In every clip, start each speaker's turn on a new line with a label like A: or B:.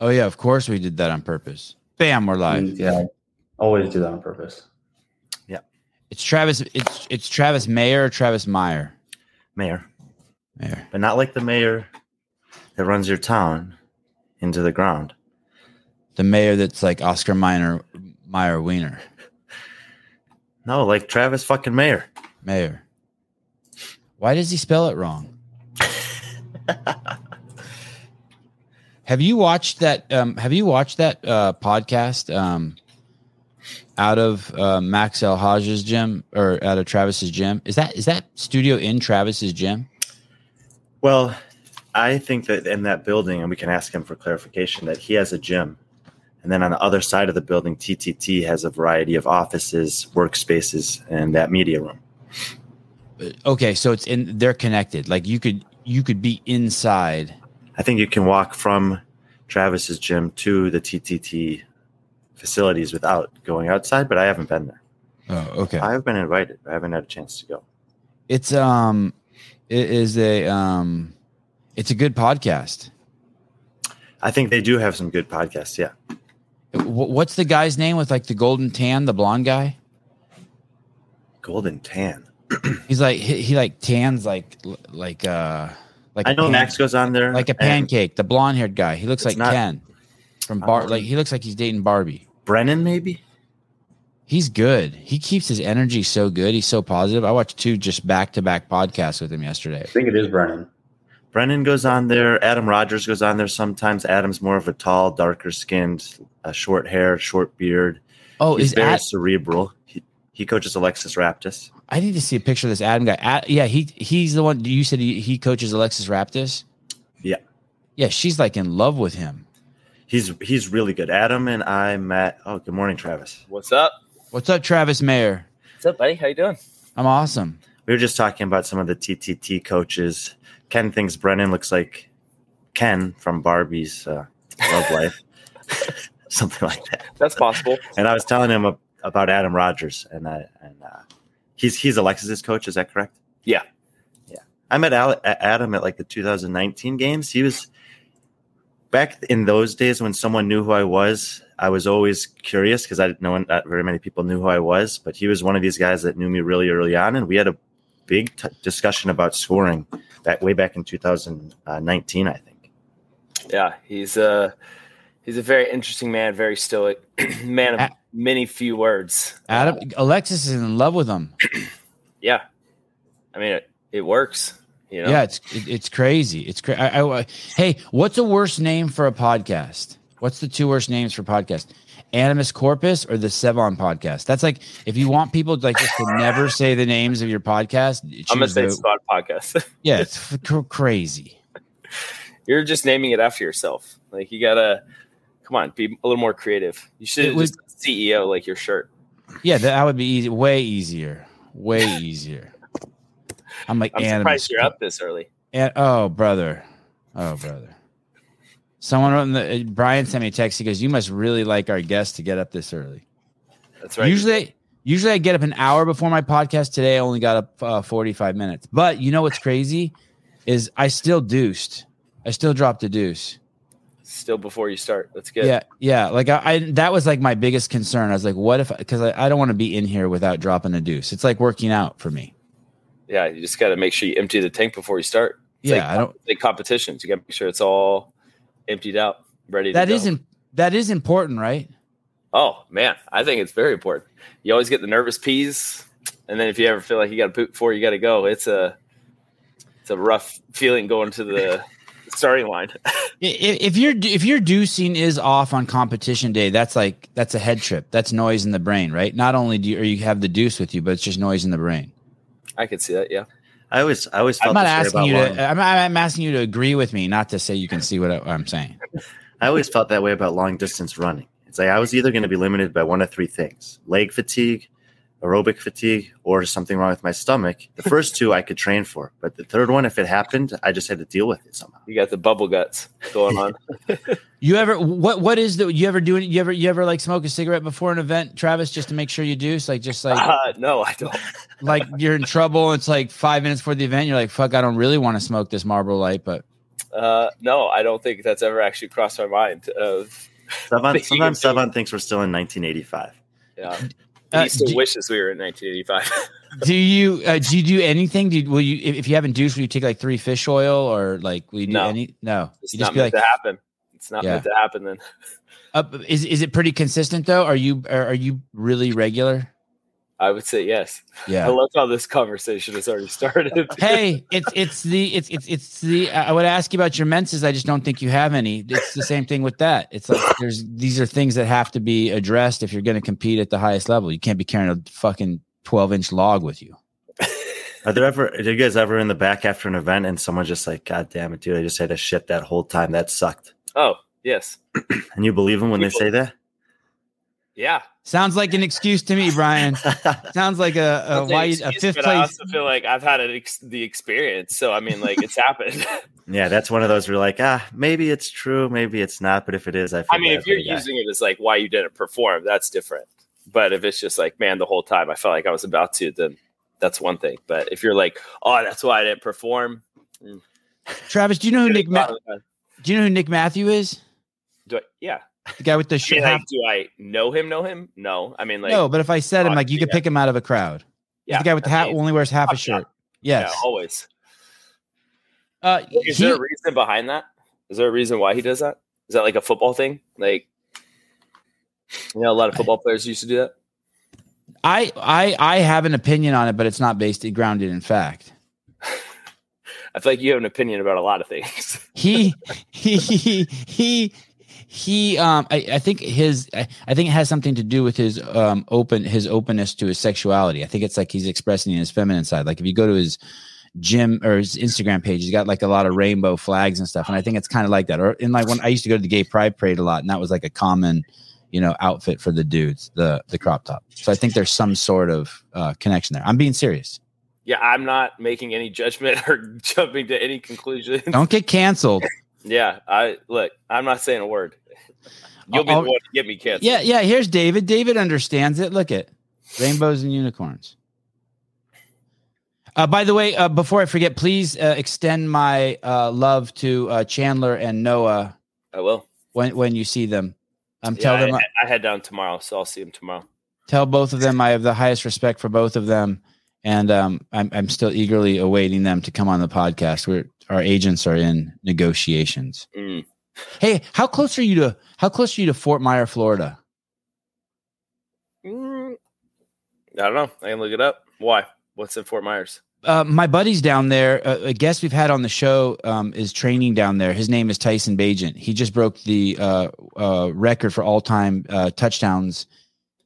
A: Oh yeah, of course we did that on purpose. Bam, we're live.
B: Mm, Yeah, always do that on purpose.
A: Yeah, it's Travis. It's it's Travis Mayer or Travis Meyer.
C: Mayor,
A: Mayer.
C: but not like the mayor that runs your town into the ground.
A: The mayor that's like Oscar Meyer Meyer Wiener.
C: No, like Travis fucking Mayor.
A: Mayor. Why does he spell it wrong? have you watched that? Um, have you watched that uh, podcast um, out of uh, Max El-Hag's gym or out of Travis's gym? Is that is that studio in Travis's gym?
C: Well, I think that in that building, and we can ask him for clarification, that he has a gym. And then on the other side of the building, TTT has a variety of offices, workspaces, and that media room.
A: Okay, so it's in. They're connected. Like you could you could be inside.
C: I think you can walk from Travis's gym to the TTT facilities without going outside, but I haven't been there.
A: Oh, okay.
C: I've been invited. I haven't had a chance to go.
A: It's um, it is a um, it's a good podcast.
C: I think they do have some good podcasts. Yeah.
A: What's the guy's name with like the golden tan, the blonde guy?
C: Golden Tan.
A: He's like he, he like tans like like uh like
C: I
A: a
C: know
A: pan-
C: Max goes on there.
A: like a pancake. The blonde haired guy. He looks like
C: not-
A: Ken from Bar.
C: Um,
A: like he looks like he's dating Barbie.
C: Brennan, maybe?
A: He's good. He keeps his energy so good. He's so positive. I watched two just back to back podcasts with him yesterday.
B: I think it is Brennan.
C: Brennan goes on there. Adam Rogers goes on there sometimes. Adam's more of a tall, darker skinned, uh, short hair, short beard.
A: Oh,
C: He's
A: is
C: very
A: Ad-
C: cerebral. He, he coaches Alexis Raptis.
A: I need to see a picture of this Adam guy. Ad- yeah, he he's the one. You said he, he coaches Alexis Raptis.
C: Yeah.
A: Yeah, she's like in love with him.
C: He's he's really good. Adam and I met. Oh, good morning, Travis.
D: What's up?
A: What's up, Travis Mayer?
D: What's up, buddy? How you doing?
A: I'm awesome.
C: We were just talking about some of the TTT coaches. Ken thinks Brennan looks like Ken from Barbie's uh, Love Life, something like that.
D: That's possible.
C: And I was telling him about Adam Rogers, and I, and uh, he's he's Alexis's coach. Is that correct?
D: Yeah.
C: yeah. I met Al- Adam at like the 2019 games. He was back in those days when someone knew who I was. I was always curious because I didn't know not very many people knew who I was. But he was one of these guys that knew me really early on, and we had a big t- discussion about scoring that way back in 2019, I think.
D: Yeah, he's a he's a very interesting man, very stoic man of
A: A-
D: many few words.
A: Adam Alexis is in love with him.
D: yeah, I mean it, it works. You know.
A: Yeah, it's it, it's crazy. It's crazy. I, I, hey, what's the worst name for a podcast? What's the two worst names for podcast? Animus Corpus or the Sevan podcast? That's like if you want people like just to never say the names of your podcast.
D: I'm gonna say
A: the-
D: Squad Podcast.
A: yeah, it's f- cr- crazy.
D: You're just naming it after yourself. Like you gotta come on, be a little more creative. You should
A: It
D: have just CEO like your shirt.
A: Yeah, that would be easy. Way easier. Way easier. I'm like
D: I'm
A: Animus.
D: surprised you're up this early.
A: And, oh, brother. Oh, brother. Someone wrote in the Brian sent me a text. He goes, "You must really like our guest to get up this early."
D: That's right.
A: Usually, usually I get up an hour before my podcast. Today, I only got up uh, forty-five minutes. But you know what's crazy is I still deuced. I still dropped a deuce.
D: Still before you start. That's good.
A: Yeah, yeah. Like I, I that was like my biggest concern. I was like, what if? Because I, I don't want to be in here without dropping a deuce. It's like working out for me.
D: Yeah, you just got to make sure you empty the tank before you start. It's
A: Yeah,
D: like,
A: I don't.
D: like competitions. You got to make sure it's all emptied out, ready.
A: That isn't. That is important, right?
D: Oh man, I think it's very important. You always get the nervous peas, and then if you ever feel like you got to poop before you got to go, it's a it's a rough feeling going to the starting line.
A: I- If your if your deucing is off on competition day, that's like that's a head trip. That's noise in the brain, right? Not only do you, or you have the deuce with you, but it's just noise in the brain.
D: I could see that. Yeah.
C: I always I always
A: I'm
C: felt
A: not
C: this way
A: asking
C: about
A: you
C: long,
A: to. I'm, I'm asking you to agree with me, not to say you can see what I, I'm saying.
C: I always felt that way about long distance running. It's like I was either going to be limited by one of three things: leg fatigue, aerobic fatigue, or something wrong with my stomach. The first two I could train for, but the third one, if it happened, I just had to deal with it somehow.
D: You got the bubble guts going on.
A: You ever what what is the you ever do you ever you ever like smoke a cigarette before an event, Travis, just to make sure you do? It's like just like
D: uh, no, I don't.
A: like you're in trouble. It's like five minutes before the event. You're like, fuck, I don't really want to smoke this Marlboro Light, but
D: Uh, no, I don't think that's ever actually crossed my mind. Of
C: Sevan, sometimes
D: can do
C: Sevan thinks we're still in 1985.
D: yeah,
A: Uh,
D: he still
A: do-
D: wishes we were in 1985.
A: Do you uh, do you do anything? Do you, will you if, you haven't douched, will you take like three fish oil or like will you do
D: No.
A: any? No,
D: it's
A: you
D: not meant
A: like,
D: to happen. It's not
A: Yeah.
D: meant to happen. Then
A: uh, is is it pretty consistent though? Are you are, are you really regular?
D: I would say yes.
A: Yeah.
D: I love how this conversation has already started.
A: hey, it's it's the it's it's it's the. I would ask you about your menses. I just don't think you have any. It's the same thing with that. It's like there's these are things that have to be addressed if you're going to compete at the highest level. You can't be carrying a fucking twelve inch log with you.
C: Are there ever, are you guys ever in the back after an event and someone's just like, God damn it, dude, I just had to shit that whole time. That sucked.
D: oh yes,
C: And you believe them when they say that?
D: Yeah.
A: Sounds like an excuse to me, Brian. Sounds like a, a
D: That's an
A: why a fifth
D: but I also feel like I've had an ex- the experience, so I mean, like it's happened.
C: yeah, that's one of those where like, ah, maybe it's true, maybe it's not. But if it is, I feel
D: I mean,
C: bad
D: if you're
C: the guy.
D: using it as like why you didn't perform, that's different. But if it's just like, man, the whole time I felt like I was about to, then that's one thing. But if you're like, oh, that's why I didn't perform,
A: Travis, do you know who Nick? Ma-
D: do
A: do you know who Nick Matthew is?
D: I, yeah.
A: The guy with the
D: I
A: shirt.
D: mean, like, do I know him? Know him? No. I mean, like,
A: no, but if I said him, like you could pick him out of a crowd.
D: Yeah,
A: the guy with the
D: I
A: hat
D: mean,
A: only wears half a shirt. Yes.
D: yeah, always.
A: Uh,
D: Is
A: he-
D: there a reason behind that? Is there a reason why he does that? Is that like a football thing? Like, you know, a lot of football players used to do that.
A: I I I have an opinion on it, but it's not based grounded in fact.
D: I feel like you have an opinion about a lot of things.
A: He he he he he um I, I think his I, I think it has something to do with his um open his openness to his sexuality. I think it's like he's expressing his feminine side. Like if you go to his gym or his Instagram page, he's got like a lot of rainbow flags and stuff. And I think it's kind of like that. Or in like when I used to go to the gay pride parade a lot, and that was like a common, you know, outfit for the dudes, the the crop top. So I think there's some sort of uh, connection there. I'm being serious.
D: yeah, I'm not making any judgment or jumping to any conclusion.
A: Don't get canceled.
D: Yeah, I look. I'm not saying a word. You'll be
A: I'll-
D: the one to get me canceled.
A: Yeah, yeah. Here's David. David understands it. Look at rainbows and unicorns. Uh, by the way, uh, before I forget, please uh, extend my uh, love to uh, Chandler and Noah
D: I will.
A: when when you see them. Um,
D: Yeah,
A: tell them,
D: I, I head down tomorrow, so I'll see them tomorrow.
A: tell both of them I have the highest respect for both of them, and um, I'm I'm still eagerly awaiting them to come on the podcast. We're our agents are in negotiations.
D: Mm.
A: Hey, how close are you to how close are you to Fort Myer, Florida?
D: Mm. I don't know. I can look it up. Why? What's in Fort Myers?
A: uh, my buddy's down there. Uh, a guest we've had on the show um, is training down there. His name is Tyson Bagent. He just broke the uh, uh, record for all time uh, touchdowns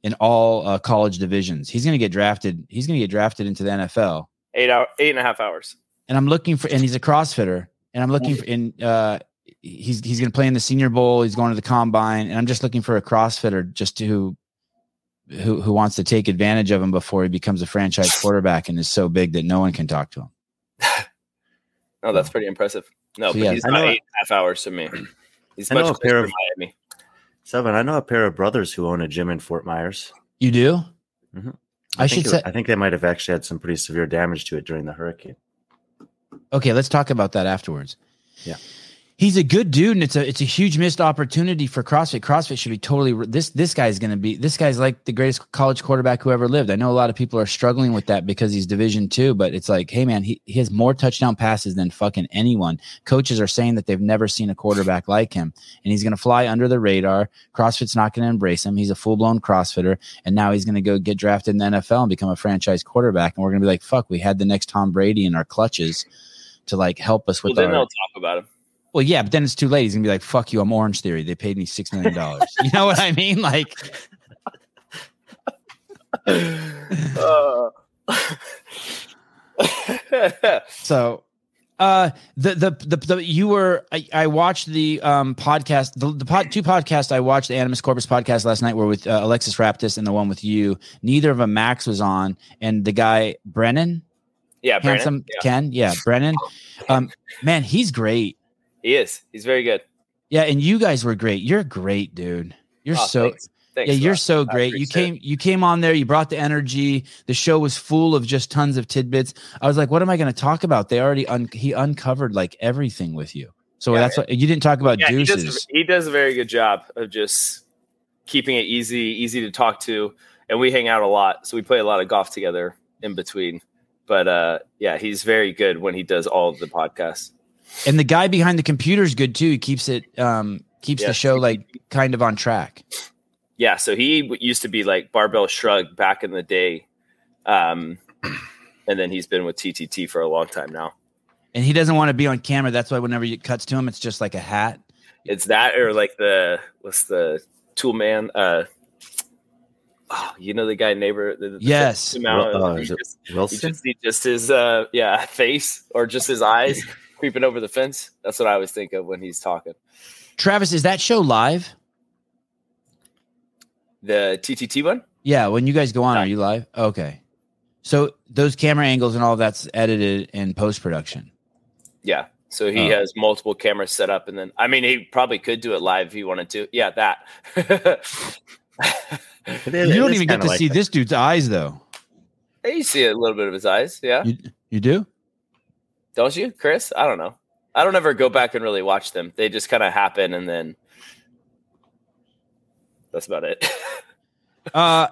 A: in all uh, college divisions. He's going to get drafted. He's going to get drafted into the NFL.
D: Eight hour, eight and a half hours.
A: And I'm looking for, and he's a CrossFitter. And I'm looking for, in, uh, he's he's going to play in the Senior Bowl. He's going to the Combine, and I'm just looking for a CrossFitter just to. Who, who wants to take advantage of him before he becomes a franchise quarterback and is so big that no one can talk to him?
D: No, that's pretty impressive. No,
A: So,
D: but
A: yeah,
D: he's
C: know-
D: eight and a half hours to me. He's
C: I know
D: much
C: a pair
D: closer
C: of-
D: to Miami.
C: Seven, I know a pair of brothers who own a gym in Fort Myers.
A: You do?
C: Mhm.
A: I,
C: think
A: should
C: it-
A: say.
C: I think they might have actually had some pretty severe damage to it during the hurricane.
A: Okay, let's talk about that afterwards.
C: Yeah.
A: He's a good dude, and it's a it's a huge missed opportunity for CrossFit. CrossFit should be totally this this guy's going to be this guy's like the greatest college quarterback who ever lived. I know a lot of people are struggling with that because he's Division two, but it's like, hey man, he, he has more touchdown passes than fucking anyone. Coaches are saying that they've never seen a quarterback like him, and he's going to fly under the radar. CrossFit's not going to embrace him. He's a full blown CrossFitter, and now he's going to go get drafted in the NFL and become a franchise quarterback. And we're going to be like, fuck, we had the next Tom Brady in our clutches to like help us
D: Well,
A: with
D: then
A: our
D: they'll talk about him.
A: Well, yeah, but then it's too late. He's gonna be like, "Fuck you, I'm Orange Theory. They paid me six million dollars." you know what I mean? Like,
D: Uh,
A: so, uh, the the the, the you were I, I watched the um podcast the the pod, two podcasts I watched the Animus Corpus podcast last night were with uh, Alexis Raptis and the one with you. Neither of them Max was on, and the guy Brennan,
D: yeah,
A: handsome
D: Yeah,
A: Ken, yeah, Brennan. Um, man, he's great.
D: He is. He's very good.
A: Yeah, and you guys were great. You're great, dude. You're
D: Oh,
A: so
D: thanks. Thanks
A: yeah you're
D: lot.
A: so great you came you came on there you brought the energy the show was full of just tons of tidbits i was like what am i going to talk about they already un- he uncovered like everything with you So
D: Yeah,
A: that's what you didn't talk about
D: Yeah, he does, he does a very good job of just keeping it easy, easy to talk to, and we hang out a lot, so we play a lot of golf together in between. But uh, yeah, he's very good when he does all of the podcasts.
A: And the guy behind the computer is good too. He keeps it um keeps
D: Yeah.
A: the show like kind of on track.
D: Yeah, so he used to be like Barbell Shrug back in the day, um, and then he's been with TTT for a long time now.
A: And he doesn't want to be on camera. That's why whenever it cuts to him, it's just like a hat.
D: It's that or like the what's the tool man? Uh, oh, you know the guy neighbor. The, the
A: Yes.
D: Zoom out,
C: Well, uh,
D: he
C: is it
D: just- you
C: Wilson?
D: just see just his uh yeah face or just his eyes creeping over the fence. That's what I always think of when he's talking.
A: Travis, is that show live?
D: The TTT one.
A: Yeah, when you guys go on,
D: Yeah.
A: are you live? Okay. So those camera angles and all that's edited in post production.
D: Yeah. So he
A: Oh.
D: has multiple cameras set up, and then I mean he probably could do it live if he wanted to. Yeah, that.
A: You don't even get to
C: like
A: see
C: that.
A: this dude's eyes though.
D: you see a little bit of his eyes. Yeah.
A: You, you do?
D: Don't you, Chris? I don't know. I don't ever go back and really watch them. They just kind of happen, and then that's about it.
A: Uh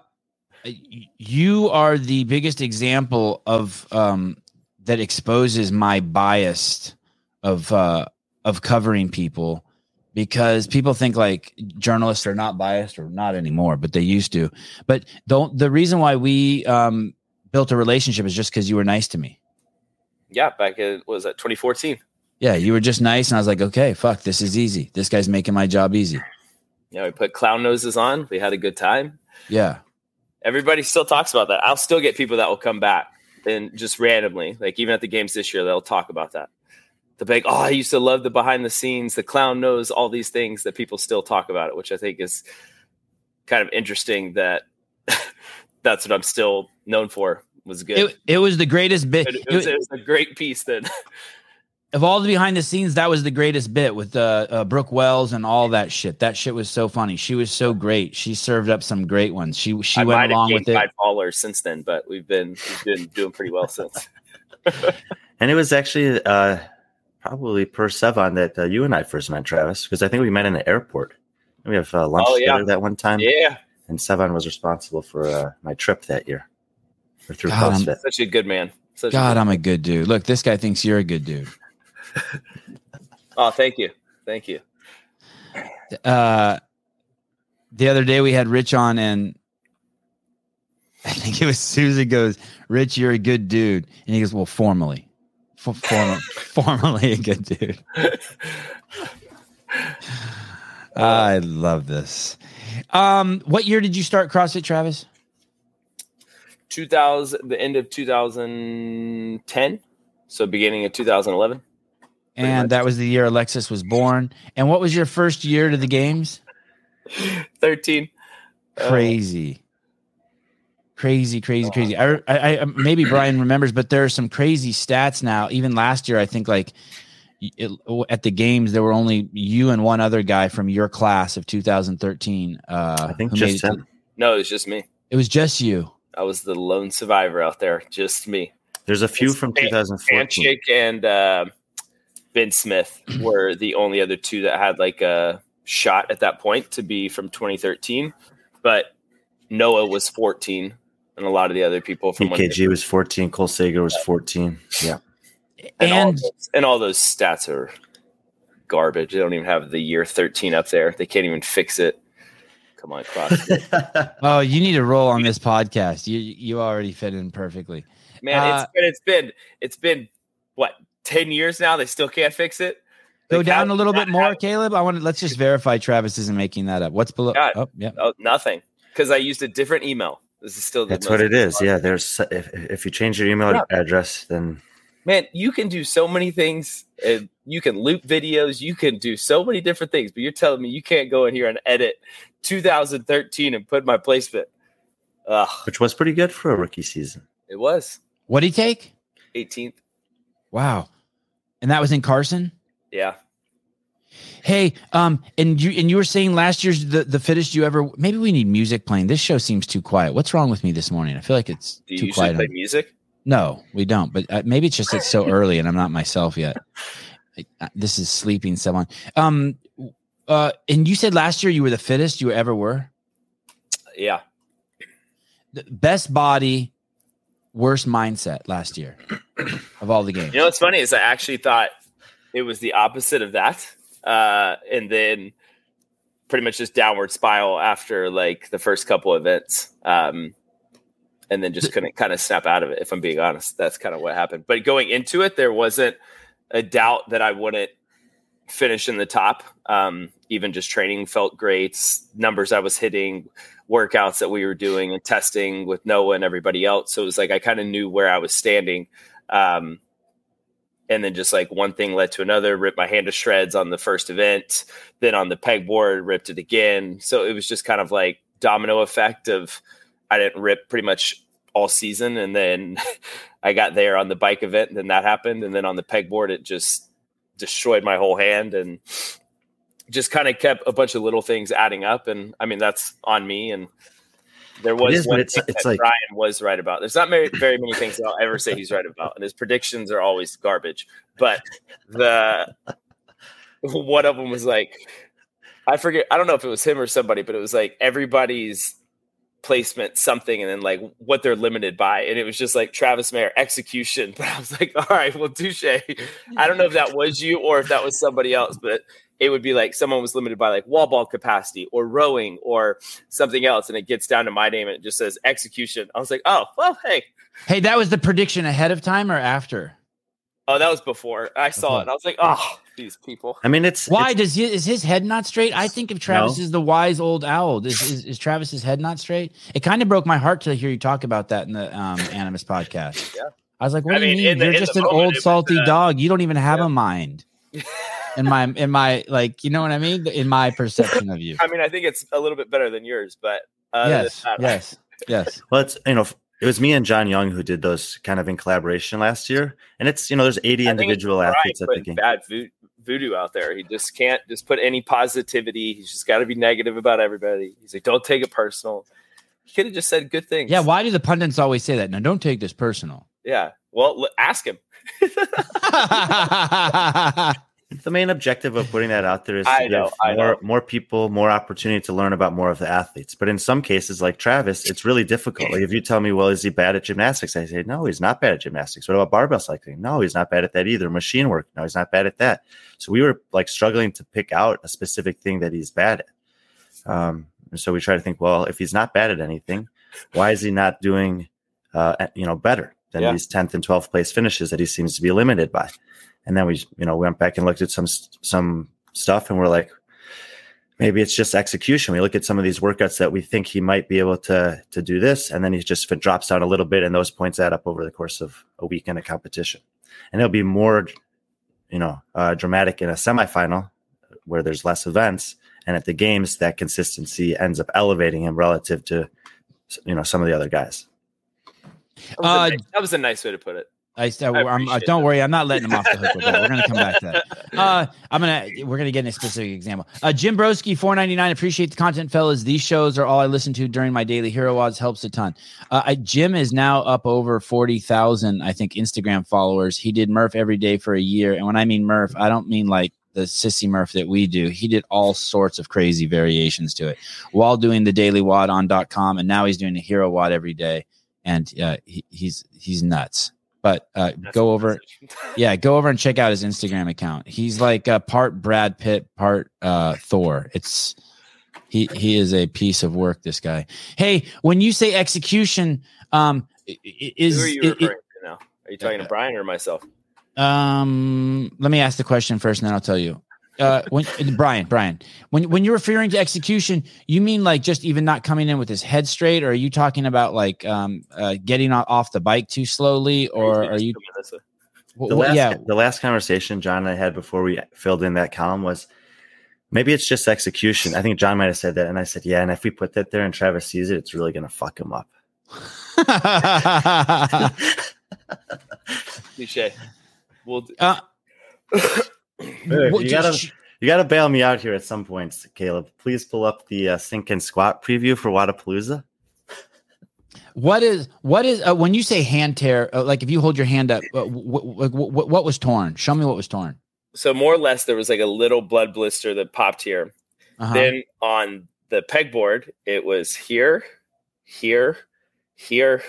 A: you are the biggest example of um that exposes my bias of uh of covering people because people think like journalists are not biased or not anymore but they used to but don't the reason why we um built a relationship is just because you were nice to me
D: yeah, back in what was that 2014?
A: yeah you were just nice and i was like okay fuck this is easy this guy's making my job easy
D: Yeah, we put clown noses on. We had a good time.
A: yeah
D: Everybody still talks about that. I'll still get people that will come back and just randomly, like even at the games this year, they'll talk about that. The big, oh, I used to love the behind the scenes, the clown nose, all these things that people still talk about it, which I think is kind of interesting that that's what I'm still known for. Was good.
A: it, it was the greatest bit
D: It, it was, it was a great piece that
A: of all the behind the scenes, that was the greatest bit with uh, uh, Brooke Wells and all that shit. That shit was so funny. She was so great. She served up some great ones. She she
D: I
A: went
D: have
A: along
D: gained
A: with it.
D: five followers since then, but we've been we've been doing pretty well since.
C: And it was actually uh, probably per Sevan that uh, you and I first met, Travis, because I think we met in the airport. We have uh, lunch
D: Oh, yeah.
C: together that one time,
D: Yeah,
C: and Sevan was responsible for uh, my trip that year. Or through
A: God, I'm-
D: such a good man. Such a
A: God,
D: good-
A: I'm a good dude. Look, this guy thinks you're a good dude.
D: oh, thank you, thank you.
A: Uh, the other day we had Rich on, and I think it was Susan goes, "Rich, you're a good dude," and he goes, "Well, formally, F- form- formally a good dude." I love this. Um, what year did you start CrossFit, Travis?
D: 2000, the end of 2010, so beginning of 2011.
A: And
D: much.
A: that was the year Alexis was born. And what was your first year to the games?
D: 13. Uh,
A: Crazy, crazy, crazy, crazy. I, I, I, maybe Brian remembers, but there are some crazy stats now. Even last year, I think like it, at the games, there were only you and one other guy from your class of 2013. Uh,
C: I think
A: who made
C: just
A: it, to-
C: him.
D: no, it's just me.
A: it was just you.
D: I was the lone survivor out there, just me.
C: There's a few
D: It's
C: from
D: Pan-
C: 2014.
D: Handshake and uh, Ben Smith were the only other two that had like a shot at that point to be from 2013. But Noah was 14, and a lot of the other people from when
C: EKG was 14. Cole Sager was 14. Yeah.
D: and, all those, and all those stats are garbage. They don't even have the year 13 up there. They can't even fix it. Come on, cross.
A: oh, you need to roll on this podcast. You you already fit in perfectly.
D: Man,
A: Uh,
D: it's been it's been it's been what 10 years now. They still can't fix it.
A: Go
D: Like,
A: down
D: how-
A: a little bit
D: how-
A: more, Caleb. I want to let's just verify Travis isn't making that up. What's below?
D: God.
A: Oh, yeah.
D: Oh, nothing. Because I used a different email. This is still the
C: That's what it is. Yeah. There's if, if you change your email
D: Yeah.
C: address, then
D: Man, you can do so many things. And you can loop videos. You can do so many different things. But you're telling me you can't go in here and edit 2013 and put my placement. Ugh,
C: which was pretty good for a rookie season.
D: it was
A: What did he take?
D: 18th.
A: Wow. And that was in Carson?
D: Yeah.
A: Hey, um, and you and you were saying last year's the, the fittest you ever maybe we need music playing. This show seems too quiet. What's wrong with me this morning? I feel like it's
D: Do
A: too
D: usually
A: quiet.
D: play
A: on-
D: music?
A: No, we don't. But uh, maybe it's just it's so early and I'm not myself yet. uh, this is sleeping someone. Um, uh, and you said last year you were the fittest you ever were.
D: Yeah.
A: The best body, worst mindset last year of all the games.
D: You know what's funny is I actually thought it was the opposite of that. Uh, and then pretty much just downward spiral after like the first couple events. Um, and then just couldn't kind of snap out of it. If I'm being honest, that's kind of what happened. But going into it, there wasn't a doubt that I wouldn't finish in the top. Um, even just training felt great. Numbers I was hitting, workouts that we were doing, and testing with Noah and everybody else. So it was like I kind of knew where I was standing. Um, and then just like one thing led to another, ripped my hand to shreds on the first event, then on the pegboard, ripped it again. So it was just kind of like domino effect of I didn't rip pretty much all season, and then I got there on the bike event, and then that happened, and then on the pegboard, it just destroyed my whole hand, and just kind of kept a bunch of little things adding up, and I mean that's on me, and there was
C: is, but
D: one
C: it's-
D: thing
C: it's
D: that
C: like-
D: Brian was right about. There's not very, very many things that I'll ever say he's right about, and his predictions are always garbage. But the one of them was like, I forget. I don't know if it was him or somebody, but it was like everybody's placement something and then like what they're limited by and it was just like travis mayer execution. But i was like all right well touche. I don't know if that was you or if that was somebody else but it would be like someone was limited by like wall ball capacity or rowing or something else and it gets down to my name and it just says execution. I was like oh well hey.
A: Hey, that was the prediction ahead of time or after?
D: oh that was before. I saw it and i was like oh these people
C: I mean, it's
A: Why
C: it's-
A: does he, is his head not straight? I think of Travis
C: No.
A: as the wise old owl. Is, is, is Travis's head not straight? It kind of broke my heart to hear you talk about that in the um, Animus podcast.
D: Yeah.
A: I was like, "What
D: I
A: do you
D: mean,
A: mean?
D: in the-
A: You're
D: in
A: just an
D: moment,
A: old
D: it was,
A: salty
D: uh,
A: dog. You don't even have
D: yeah.
A: a mind." In my, in my, like, you know what I mean? In my perception of you.
D: i mean i think it's a little bit better than yours but other than
A: yes,
D: that,
A: yes, yes.
C: Well, it's you know, it was me and John Young who did those kind of in collaboration last year, and it's you know, there's 80
D: I
C: individual
D: Brian
C: athletes at the game.
D: Bad vo- voodoo out there. He just can't just put any positivity. He's just got to be negative about everybody. He's like, don't take it personal. He could have just said good things.
A: Yeah. Why do the pundits always say that? Now, don't take this personal.
D: Yeah. Well, ask him.
C: The main objective of putting that out there is to give
D: know, I
C: more more people more opportunity to learn about more of the athletes. But in some cases, like Travis, it's really difficult. Like if you tell me, well, is he bad at gymnastics? I say, no, he's not bad at gymnastics. What about barbell cycling? No, he's not bad at that either. Machine work? No, he's not bad at that. So we were like struggling to pick out a specific thing that he's bad at. Um, and so we try to think, well, if he's not bad at anything, why is he not doing, uh, you know, better than
D: Yeah.
C: these tenth and twelfth place finishes that he seems to be limited by? And then we, you know, went back and looked at some some stuff, and we're like, maybe it's just execution. We look at some of these workouts that we think he might be able to to do this, and then he just drops down a little bit, and those points add up over the course of a weekend of competition. And it'll be more, you know, uh, dramatic in a semifinal where there's less events, and at the games that consistency ends up elevating him relative to, you know, some of the other guys.
D: That was,
A: Uh,
D: nice, that was a nice way to put it.
A: I, still,
D: I
A: I'm, uh, don't
D: that.
A: worry, I'm not letting him off the hook with that. We're gonna come back to that. Uh, I'm gonna we're gonna get in a specific example. Uh, Jim Broski, 4.99. Appreciate the content, fellas. These shows are all I listen to during my daily hero WODs. Helps a ton. Uh, I, Jim is now up over forty thousand, I think, Instagram followers. He did Murph every day for a year, and when I mean Murph, I don't mean like the sissy Murph that we do. He did all sorts of crazy variations to it while doing the daily WOD on .com, and now he's doing a hero WOD every day, and uh, he, he's he's nuts. But uh, go over yeah, go over and check out his Instagram account. He's like a part Brad Pitt, part uh, Thor. It's he he is a piece of work. This guy. Hey, when you say execution, um, is
D: Who are you referring to now? Are you talking to Brian or myself?
A: um, let me ask the question first, and then I'll tell you. Uh, when Brian, Brian, when when you're referring to execution, you mean like just even not coming in with his head straight, or are you talking about like um uh, getting off the bike too slowly, or are you?
D: Coming this way?
A: wh-
C: the last,
A: yeah,
C: the last conversation John and I had before we filled in that column was maybe it's just execution. I think John might have said that, and I said, yeah. And if we put that there and Travis sees it, it's really going to fuck him up.
D: Cliche. We'll do-
A: uh, what-
C: you gotta-
A: just-
C: You got to bail me out here at some points, Caleb. Please pull up the uh, sink and squat preview for Wodapalooza.
A: What is what is uh, when you say hand tear? Uh, like if you hold your hand up, uh, wh- wh- wh- what was torn? Show me what was torn.
D: so more or less there was like a little blood blister that popped here.
A: Uh-huh.
D: Then on the pegboard, it was here, here, here,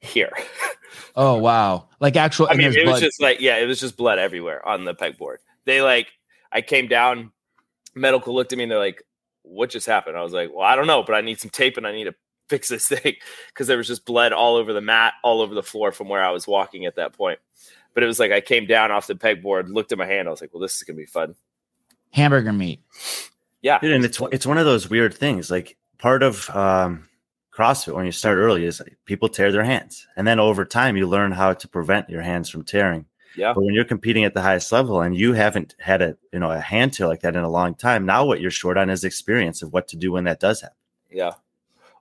D: here.
A: oh wow, like actual.
D: I mean,
A: there's
D: it was just like yeah, it was just blood everywhere on the pegboard. They like I came down, medical looked at me and they're like, "What just happened?" I was like, "Well, I don't know, but I need some tape and I need to fix this thing because there was just blood all over the mat, all over the floor from where I was walking at that point." But it was like I came down off the pegboard, looked at my hand, I was like, "Well, this is gonna be fun."
A: hamburger meat.
D: Yeah,
C: Dude, and it's it's one of those weird things. Like part of um, CrossFit when you start early is like, people tear their hands, and then over time you learn how to prevent your hands from tearing.
D: Yeah,
C: But when you're competing at the highest level and you haven't had a you know a hand tear like that in a long time, now what you're short on is experience of what to do when that does happen.
D: yeah.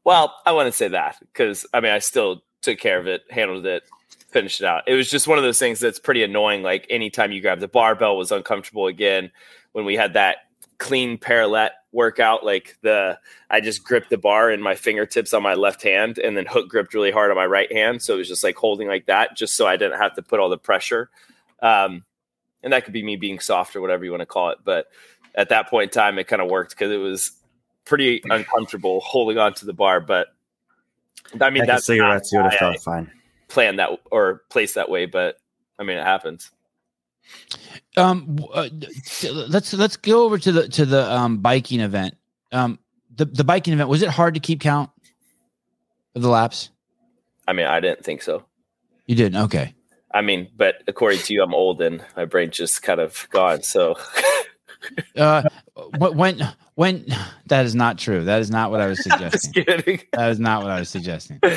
D: Well, I wouldn't say that because I mean I still took care of it, handled it, finished it out. It was just one of those things that's pretty annoying. Like anytime you grab the barbell was uncomfortable again when we had that clean parallel workout. Like the I just gripped the bar in my fingertips on my left hand and then hook gripped really hard on my right hand. So it was just like holding like that, just so I didn't have to put all the pressure. Um, and that could be me being soft or whatever you want to call it. But at that point in time, it kind of worked because it was pretty uncomfortable holding on to the bar. But I mean, that's
C: cigarettes, you would have felt fine.
D: Plan that or place that way. But I mean, it happens.
A: Um, uh, let's let's go over to the to the um biking event. Um, the the biking event was it hard to keep count of the laps?
D: I mean, I didn't think so.
A: You didn't? okay.
D: I mean, but according to you, I'm old and my brain just kind of gone. So
A: Uh, when when that is not true. That is not what I was suggesting. that is not what I was suggesting.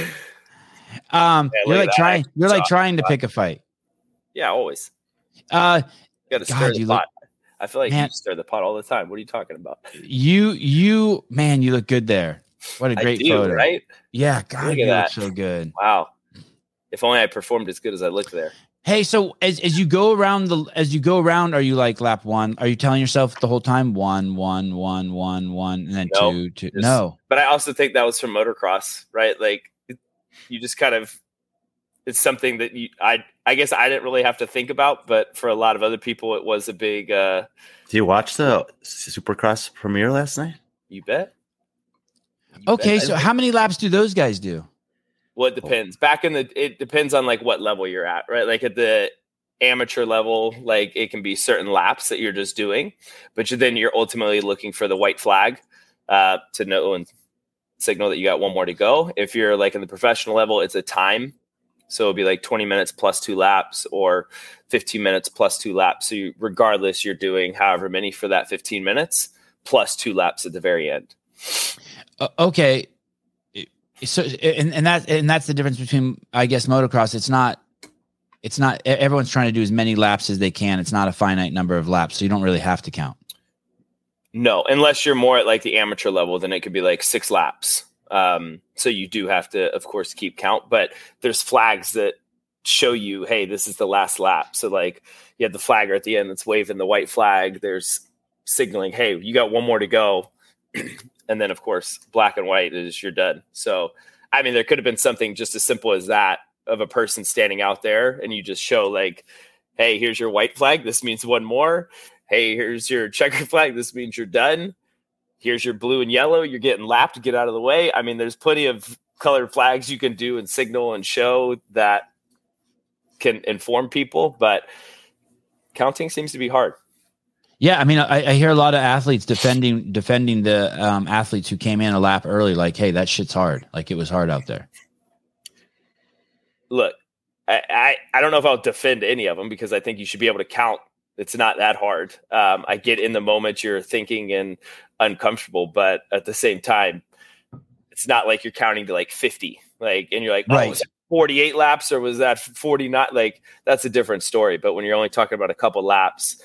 A: Um,
D: Yeah,
A: you're like trying. You're like trying to pick a fight.
D: Yeah, always.
A: Uh,
D: You got to
A: God,
D: stir the
A: you look-
D: I feel like
A: Man.
D: you stir the pot all the time. What are you talking about?
A: you you man, you look good there. What a
D: I
A: great
D: do,
A: photo,
D: right?
A: Yeah, God,
D: Look
A: you look so good.
D: Wow. If only I performed as good as I looked there.
A: Hey, so as as you go around the as you go around, are you like lap one? Are you telling yourself the whole time one, one, one, one, one, and then
D: No,
A: two, two?
D: just-
A: No.
D: But I also think that was from motocross, right? Like you just kind of it's something that you I I guess I didn't really have to think about, but for a lot of other people it was a big uh
C: Do you watch the Supercross premiere last night?
D: you bet. You
A: Okay,
D: bet.
A: so how many laps do those guys do?
D: Well, it depends. Back in the, it depends on like what level you're at, right? Like at the amateur level, like it can be certain laps that you're just doing, but you, then you're ultimately looking for the white flag uh, to know and signal that you got one more to go. If you're like in the professional level, it's a time. So it'll be like 20 minutes plus two laps or 15 minutes plus two laps. So you, regardless, you're doing however many for that 15 minutes plus two laps at the very end.
A: Uh, okay, so and and that and that's the difference between I guess motocross. It's not. It's not. Everyone's trying to do as many laps as they can. It's not a finite number of laps, so you don't really have to count.
D: No, unless you're more at like the amateur level, then it could be like six laps. Um, so you do have to, of course, keep count. But there's flags that show you, hey, this is the last lap. So like you have the flagger at the end that's waving the white flag. There's signaling, hey, you got one more to go. and then of course, black and white is you're done. So I mean, there could have been something just as simple as that of a person standing out there, and you just show like, hey, here's your white flag. This means one more hey, here's your checker flag. This means you're done. Here's your blue and yellow. You're getting lapped. Get out of the way. I mean, there's plenty of colored flags you can do and signal and show that can inform people, but counting seems to be hard.
A: Yeah, I mean, I, I hear a lot of athletes defending defending the um, athletes who came in a lap early. Like, hey, that shit's hard. Like it was hard out there.
D: Look, I, I, I don't know if I'll defend any of them because I think you should be able to count. It's not that hard. Um, I get in the moment you're thinking and uncomfortable, but at the same time, it's not like you're counting to like 50. Like, and you're like, oh,
A: Right.
D: was that 48 laps or was that 40 not like that's a different story. But when you're only talking about a couple laps,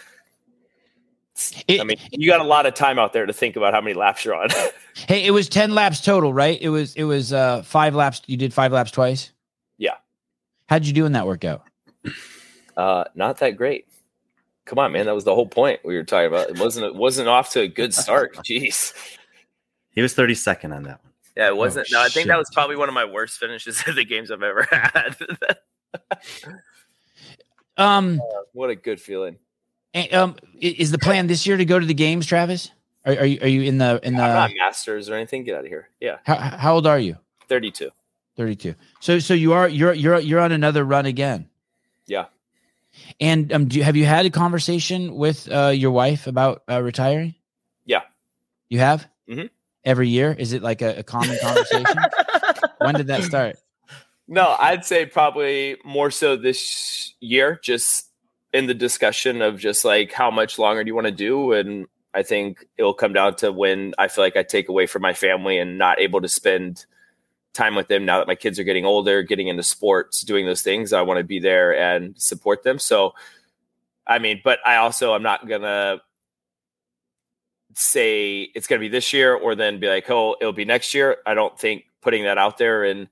A: It-
D: I mean, you got a lot of time out there to think about how many laps you're on.
A: Hey, it was ten laps total, right? It was it was uh five laps. You did five laps twice.
D: Yeah.
A: How'd you do in that workout?
D: uh, not that great. Come on, man. That was the whole point we were talking about. It wasn't, it wasn't off to a good start. Jeez.
C: He was 32nd on that one.
D: Yeah, it wasn't. no, I think that was probably one of my worst finishes of the games I've ever had.
A: Um,
D: what a good feeling.
A: And, um, is the plan this year to go to the games, Travis? Are, are you are you in the in
D: I'm not
A: the?
D: masters or anything. Get out of here. Yeah,
A: How, how old are you?
D: 32.
A: Thirty two. So so you are you're you're you're on another run again.
D: Yeah.
A: And um, do you, have you had a conversation with uh, your wife about uh, retiring?
D: Yeah.
A: You have.
D: Mhm.
A: Every year, is it like a, a common conversation? when did that start?
D: No, I'd say probably more so this year, just in the discussion of just like how much longer do you want to do? And I think it'll come down to when I feel like I take away from my family and not able to spend time with them now that my kids are getting older, getting into sports, doing those things. I want to be there and support them. So, I mean, but I also, I'm not to say it's to be this year or then be like, oh, it'll be next year. I don't think putting that out there and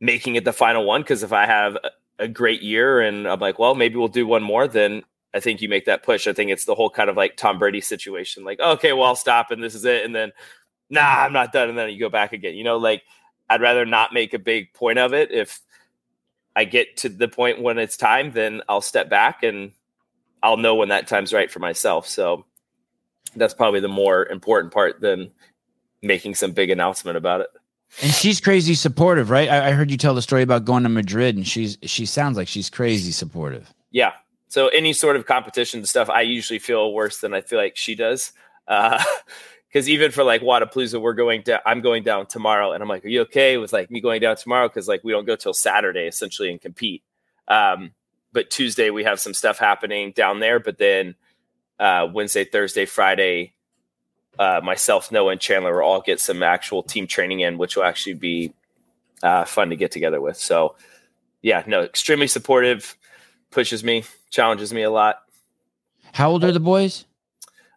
D: making it the final one because if I have a great year and I'm like, well, maybe we'll do one more, then I think you make that push. I think it's the whole kind of like Tom Brady situation, like, okay, well, I'll stop and this is it, and then nah, I'm not done, and then you go back again. You know, like I'd rather not make a big point of it. If I get to the point when it's time, then I'll step back and I'll know when that time's right for myself. So that's probably the more important part than making some big announcement about it.
A: And she's crazy supportive, right? I, I heard you tell the story about going to Madrid, and she's she sounds like she's crazy supportive.
D: Yeah. So any sort of competition stuff, I usually feel worse than I feel like she does. Uh, Because even for like Wodapalooza, we're going down. I'm going down tomorrow, and I'm like, "Are you okay with like me going down tomorrow?" Because like we don't go till Saturday essentially and compete. Um, but Tuesday we have some stuff happening down there. But then uh, Wednesday, Thursday, Friday, uh, myself, Noah, and Chandler will all get some actual team training in, which will actually be uh, fun to get together with. So yeah, no, extremely supportive, pushes me, challenges me a lot.
A: How old are the boys?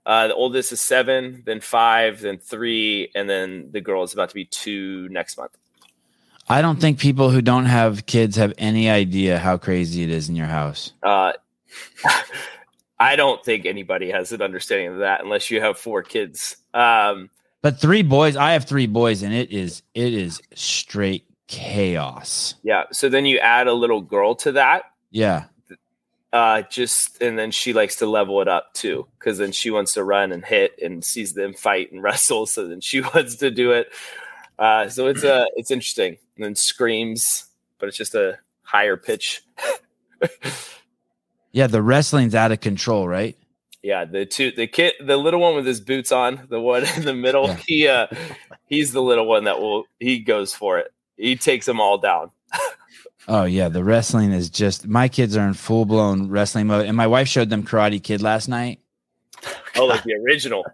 D: Uh, the oldest is seven, then five, then three, and then the girl is about to be two next month.
A: I don't think people who don't have kids have any idea how crazy it is in your house.
D: Uh, I don't think anybody has an understanding of that unless you have four kids. Um,
A: But three boys, I have three boys, and it is it is straight chaos.
D: yeah. So then you add a little girl to that.
A: Yeah.
D: Uh, just and then she likes to level it up too, because then she wants to run and hit and sees them fight and wrestle. So then she wants to do it. Uh, so it's uh, it's interesting. And then screams, but it's just a higher pitch.
A: Yeah, the wrestling's out of control, right?
D: Yeah, the two the kid the little one with his boots on, the one in the middle,
A: Yeah.
D: he uh he's the little one that will he goes for it. He takes them all down.
A: Oh yeah, the wrestling is just my kids are in full blown wrestling mode, and my wife showed them Karate Kid last night.
D: Oh, like the original.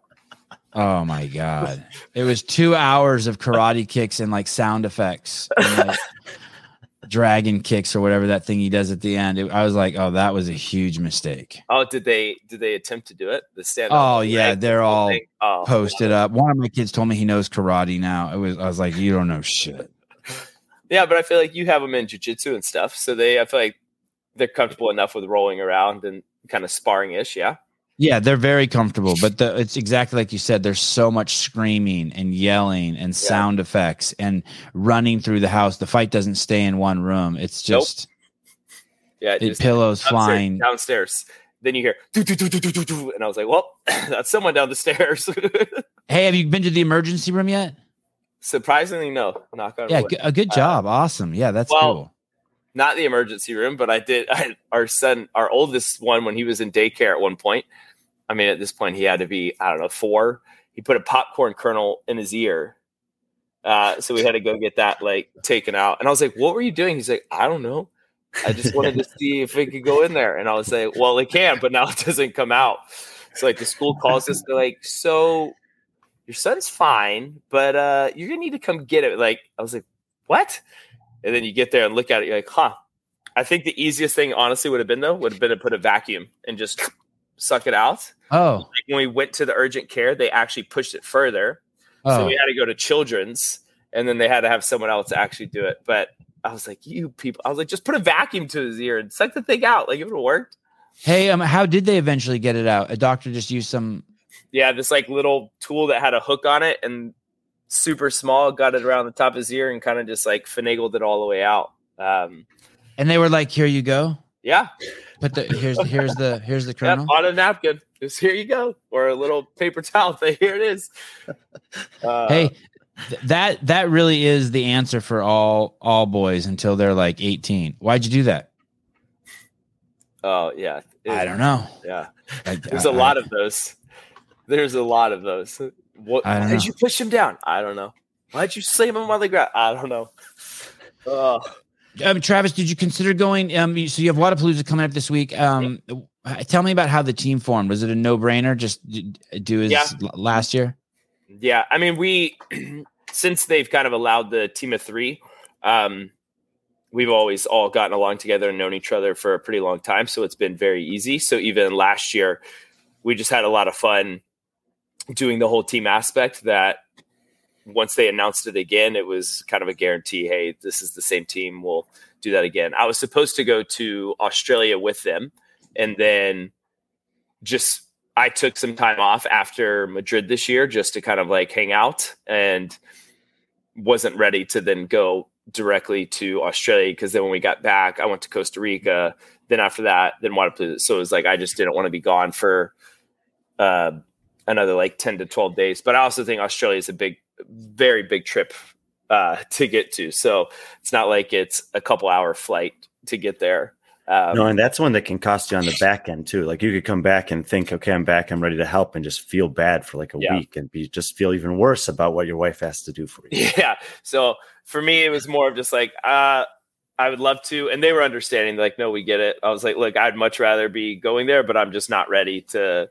A: Oh my god, it was two hours of karate kicks and like sound effects, and, like, dragon kicks or whatever that thing he does at the end. It- I was like, oh, that was a huge mistake.
D: Oh, did they did they attempt to do it? The stand
A: Oh yeah, they're all
D: oh,
A: posted up. One of my kids told me he knows karate now. It was I was like, you don't know shit.
D: Yeah, but I feel like you have them in jujitsu and stuff, so they I feel like they're comfortable enough with rolling around and kind of sparring ish. Yeah.
A: Yeah, they're very comfortable, but the, it's exactly like you said. There's so much screaming and yelling and sound effects and running through the house. The fight doesn't stay in one room. It's
D: Nope.
A: just
D: Yeah.
A: it,
D: just
A: pillows
D: downstairs-
A: flying.
D: downstairs. Then you hear "Doo, doo, doo, doo, doo, doo, doo," and I was like, well, that's someone down the stairs.
A: Hey, have you been to the emergency room yet?
D: Surprisingly, no. Knock on
A: Yeah,
D: wood.
A: a good job. awesome. Yeah, that's
D: well,
A: cool.
D: not the emergency room, but I did. I, our son, our oldest one, when he was in daycare at one point, I mean, at this point, he had to be, I don't know, four. He put a popcorn kernel in his ear. Uh, so we had to go get that like taken out. And I was like, what were you doing? He's like, I don't know. I just wanted to see if it could go in there. And I was like, well, it can, but now it doesn't come out. So like the school calls us, they're like, so your son's fine, but uh, you're gonna need to come get it. Like, I was like, what? And then you get there and look at it, you're like, huh. I think the easiest thing, honestly, would have been though, would have been to put a vacuum and just suck it out.
A: Oh,
D: Like when we went to the urgent care, they actually pushed it further. So
A: oh,
D: we had to go to children's and then they had to have someone else actually do it. But I was like, you people, I was like, just put a vacuum to his ear and suck the thing out. Like it would have worked.
A: hey, um, how did they eventually get it out? A doctor just used some.
D: Yeah, this like little tool that had a hook on it and super small, got it around the top of his ear and kind of just like finagled it all the way out. Um,
A: And they were like, "Here you go."
D: Yeah.
A: Put the here's here's the here's the
D: Yep,
A: kernel.
D: on a napkin. Just here you go, or a little paper towel. Thing. Here it is. Uh,
A: hey, th- that that really is the answer for all all boys until they're like 18. Why'd you do that?
D: Oh yeah.
A: I don't know.
D: Yeah.
A: I-
D: There's
A: I-
D: a lot of those. There's a lot of those. What? Did you push him down? I don't know. Why'd you slam him on the ground? I don't know. Oh,
A: Um, Travis, did you consider going? Um, so you have Wodapalooza coming up this week. Um, tell me about how the team formed. Was it a no brainer? Just do as
D: Yeah.
A: last year.
D: yeah. I mean, we since they've kind of allowed the team of three, um, we've always all gotten along together and known each other for a pretty long time. So it's been very easy. So even last year, we just had a lot of fun doing the whole team aspect. That once they announced it again, it was kind of a guarantee. Hey, this is the same team. We'll do that again. I was supposed to go to Australia with them, and then just I took some time off after Madrid this year just to kind of like hang out and wasn't ready to then go directly to Australia because then when we got back, I went to Costa Rica. Then after that, then Wodapalooza. So it was like I just didn't want to be gone for uh, another like ten to twelve days. But I also think Australia is a big, very big trip uh, to get to. So it's not like it's a couple hour flight to get there. Um,
C: no, and that's one that can cost you on the back end too. Like you could come back and think, okay, I'm back, I'm ready to help, and just feel bad for like a
D: Yeah.
C: week and be just feel even worse about what your wife has to do for you.
D: Yeah. So for me, it was more of just like, uh, I would love to. And they were understanding, like, no, we get it. I was like, look, I'd much rather be going there, but I'm just not ready to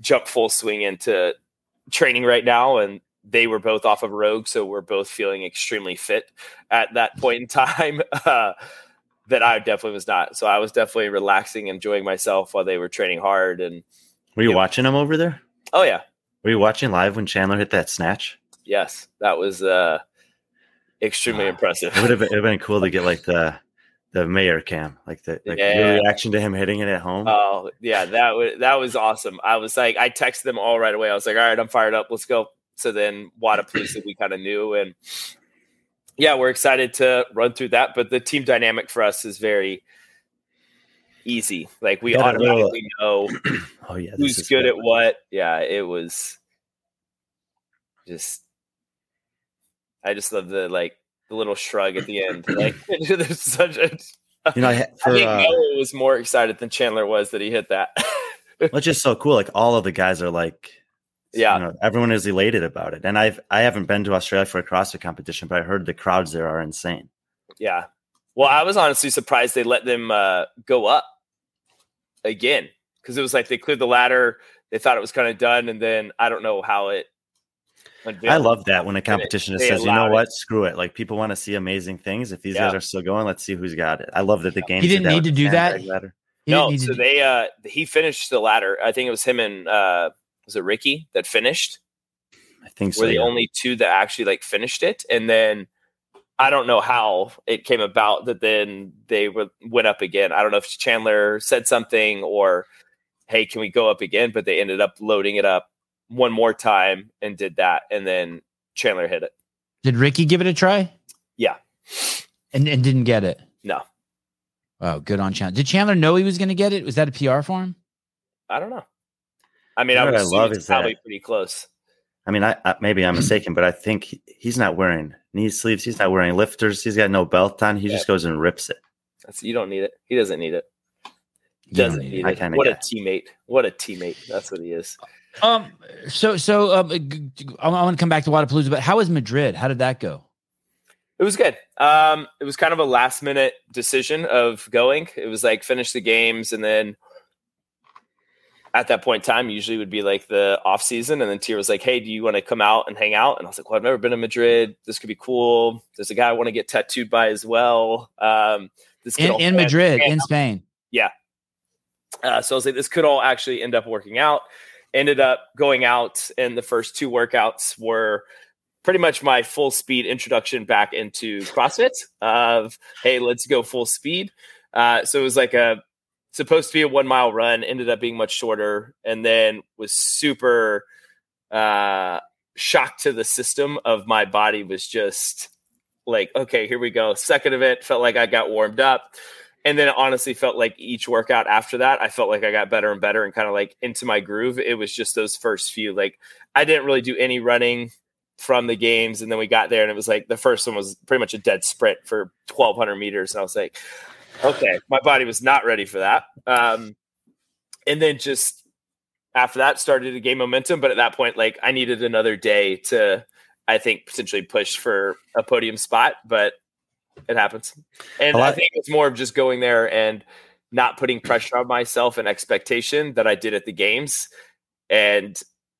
D: jump full swing into training right now. And they were both off of Rogue. So we're both feeling extremely fit at that point in time. Uh, that I definitely was not. So I was definitely relaxing, enjoying myself while they were training hard. And
C: Were you
D: Yeah.
C: watching them over there?
D: oh, yeah.
C: Were you watching live when Chandler hit that snatch?
D: Yes. That was uh, extremely
C: Wow.
D: impressive.
C: It would have been, it'd been cool to get like the the mayor cam, like the like
D: Yeah.
C: your reaction to him hitting it at home.
D: Oh yeah, that was that was awesome. I was like, I texted them all right away. I was like, all right, I'm fired up. Let's go. So then Wodapalooza we kind of knew, and yeah, we're excited to run through that. But the team dynamic for us is very easy. Like we automatically know
C: oh yeah,
D: who's
C: is
D: good at what. Yeah, it was just. I just love the like the little shrug at the end. Like there's such a.
C: You know, I,
D: I think
C: uh,
D: Noah was more excited than Chandler was that he hit that.
C: which just so cool. Like all of the guys are like,
D: Yeah.
C: you know, everyone is elated about it. And I've I haven't been to Australia for a CrossFit competition, but I heard the crowds there are insane.
D: Yeah. Well, I was honestly surprised they let them uh, go up again because it was like they cleared the ladder. They thought it was kind of done, and then I don't know how it. Unveiled.
C: I love that when a competition just says, you know
D: allowed
C: what, screw it. Like people want to see amazing things. If these
D: Yeah.
C: guys are still going, let's see who's got it. I love that the game.
A: He didn't need to do that?
D: No, so they uh he finished the ladder. I think it was him and uh was it Ricky that finished?
C: I think so.
D: Were the
C: yeah.
D: only two that actually like finished it, and then I don't know how it came about that then they were, went up again. I don't know if Chandler said something or hey, can we go up again? But they ended up loading it up one more time and did that, and then Chandler hit it.
A: Did Ricky give it a try?
D: Yeah.
A: And and didn't get it.
D: No,
A: Oh, good on Chandler. Did Chandler know he was going to get it? Was that a PR for him?
D: I don't know. I mean,
C: You
D: I
C: know
D: would
C: what I love
D: it's
C: is that-
D: probably pretty close.
C: I mean, I, I maybe I'm mistaken, but I think he, he's not wearing knee sleeves. He's not wearing lifters. He's got no belt on. He
D: Yeah.
C: just goes and rips it.
D: That's, you don't need it. He doesn't need it. Doesn't
A: need
D: need it.
C: kinda
D: What a teammate. What a teammate. That's what he is.
A: Um. So so um, I want to come back to Wodapalooza, but how was Madrid? How did that go?
D: It was good. Um, it was kind of a last minute decision of going. It was like finish the games and then at that point in time usually would be like the off season and then TYR was like, Hey, do you want to come out and hang out? And I was like, Well, I've never been to Madrid. This could be cool. There's a guy I want to get tattooed by as well. Um this could
A: In, in Madrid, in Spain.
D: Yeah uh, so I was like, this could all actually end up working out. Ended up going out, and the first two workouts were pretty much my full speed introduction back into CrossFit. Of hey, let's go full speed. Uh, so it was like a supposed to be a one mile run, ended up being much shorter, and then was super uh, shocked to the system of my body was just like, okay, here we go. Second event felt like I got warmed up and then it honestly felt like each workout after that, I felt like I got better and better and kind of like into my groove. It was just those first few. Like I didn't really do any running from the games, and then we got there, and it was like the first one was pretty much a dead sprint for 1,200 meters, and I was like, okay, my body was not ready for that. Um, and then just after that, started to gain momentum, but at that point, like I needed another day to, I think, potentially push for a podium spot, but it happens. And I think it's more of just going there and not putting pressure on myself and expectation that I did at the games. And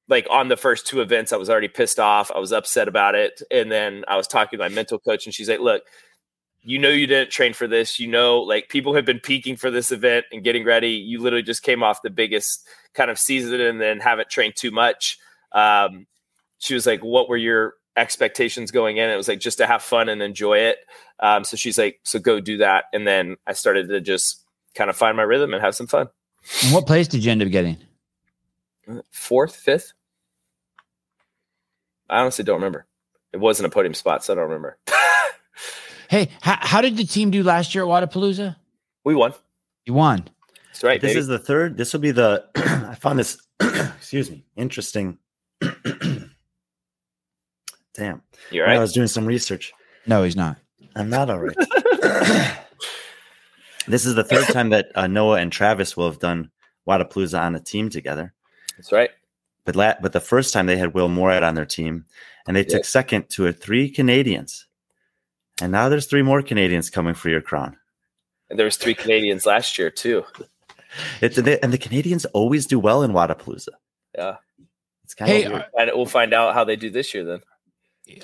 D: like on the first two events, I was already pissed off. I was upset about it. And then I was talking to my mental coach, and she's like, Look, you know, you didn't train for this. You know, like people have been peaking for this event and getting ready. You literally just came off the biggest kind of season and then haven't trained too much. Um, she was like, What were your expectations going in. It was like just to have fun and enjoy it. Um, so she's like, so go do that. And then I started to just kind of find my rhythm and have some fun.
A: And what place did you end up getting?
D: Fourth, fifth? I honestly don't remember. It wasn't a podium spot, so I don't remember.
A: hey, how, how did the team do last year at Wodapalooza?
D: We won.
A: You won.
D: That's right.
C: This
D: baby.
C: is the third. This will be the. I found this. excuse me. Interesting. Damn.
D: You're
C: When I was doing some research.
A: No, he's not.
C: I'm not all right. this is the third time that uh, Noah and Travis will have done Wodapalooza on a team together.
D: That's right.
C: But la- but the first time they had Will Moorad on their team, and they took second to a three Canadians. And now there's three more Canadians coming for your crown.
D: And there was three Canadians last year too.
C: It's they, and the Canadians always do well in Wodapalooza.
D: Yeah.
C: It's kind of
A: Hey,
C: weird.
D: And we'll find out how they do this year then.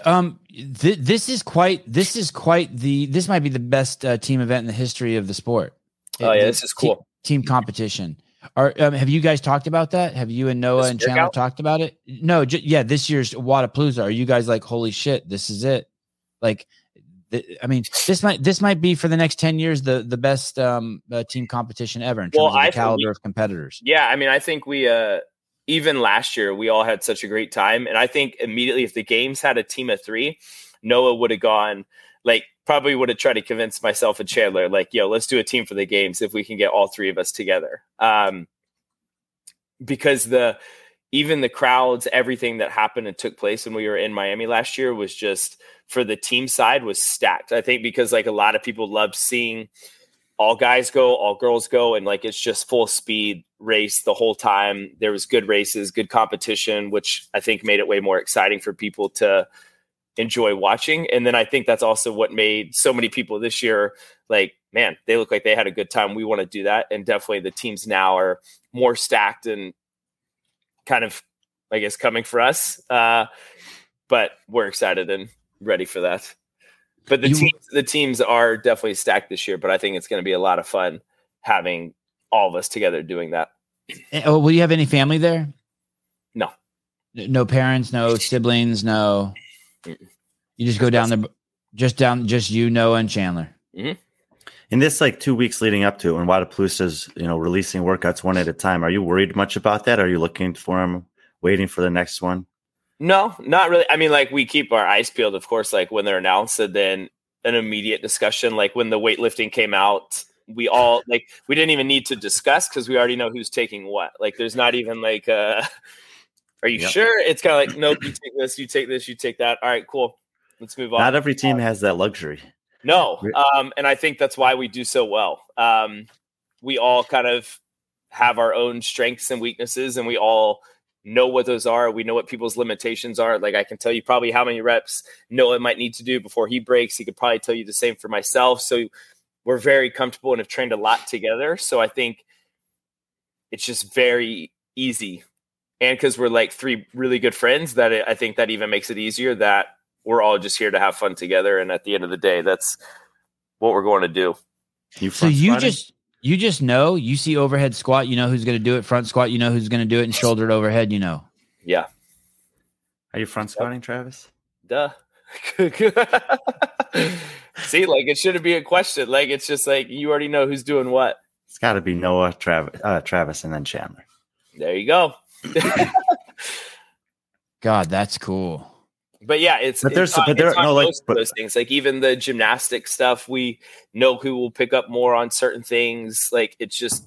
A: Um, th- this is quite. This is quite the. This might be the best uh, team event in the history of the sport.
D: Oh yeah, this is
A: te-
D: cool.
A: team competition. Are um, have you guys talked about that? Have you and Noah
D: This
A: and Chandler
D: workout?
A: talked about it? No, ju- yeah, this year's Wodapalooza. Are you guys like, holy shit, this is it? Like, th- I mean, this might this might be for the next ten years the the best um uh, team competition ever in terms
D: Well,
A: of the
D: I
A: caliber
D: we-
A: of competitors.
D: Yeah, I mean, I think we uh even last year we all had such a great time, and I think immediately if the games had a team of three, Noah would have gone like probably would have tried to convince myself and Chandler like, yo, let's do a team for the games if we can get all three of us together. Um, because the even the crowds, everything that happened and took place when we were in Miami last year was just for the team side was stacked. I think because like a lot of people loved seeing all guys go, all girls go, and like it's just full speed race the whole time. There was good races, good competition, which I think made it way more exciting for people to enjoy watching. And then I think that's also what made so many people this year like, man, they look like they had a good time. We want to do that. And definitely the teams now are more stacked and kind of, I guess, coming for us. Uh, but we're excited and ready for that. But the
A: You-
D: teams, the teams are definitely stacked this year. But I think it's going to be a lot of fun having all of us together doing that.
A: Eh, Oh, will you have any family there?
D: No.
A: No parents, no siblings, no.
D: Mm-mm.
A: You just go down there, just down, just you, Noah, and Chandler.
C: In this like two weeks leading up to it, when Wodapalooza's you know releasing workouts one at a time, are you worried much about that? Are you looking for them, waiting for the next one?
D: No, not really. I mean, like we keep our eyes peeled, of course, like when they're announced, and then an immediate discussion. Like when the weightlifting came out, we all like we didn't even need to discuss because we already know who's taking what. Like there's not even like uh are you
C: Yep.
D: sure? It's kind of like, nope, you take this, you take this, you take that. All right, cool. Let's move on.
C: Not every team has that luxury.
D: No, um, and I think that's why we do so well. Um, we all kind of have our own strengths and weaknesses, and we all know what those are. We know what people's limitations are. Like I can tell you probably how many reps Noah might need to do before he breaks. He could probably tell you the same for myself. So we're very comfortable and have trained a lot together. So I think it's just very easy. And because we're like three really good friends, that it, I think that even makes it easier that we're all just here to have fun together. And at the end of the day, that's what we're going to do.
C: You
A: So you
C: squatting?
A: just you just know you see overhead squat, you know who's going to do it. Front squat, you know who's going to do it, and shouldered overhead, you know.
D: Yeah.
C: are you front squatting, Travis?
D: Duh. See, like it shouldn't be a question. Like it's just like you already know who's doing what.
C: It's got to be Noah, Travis, uh, Travis, and then Chandler.
D: There you go.
A: God, that's cool.
D: but yeah, it's
C: But
D: it's
C: there's-
D: on-
C: but there-
D: it's on
C: no, like,
D: most
C: but-
D: those things. Like even the gymnastic stuff, we know who will pick up more on certain things. Like it's just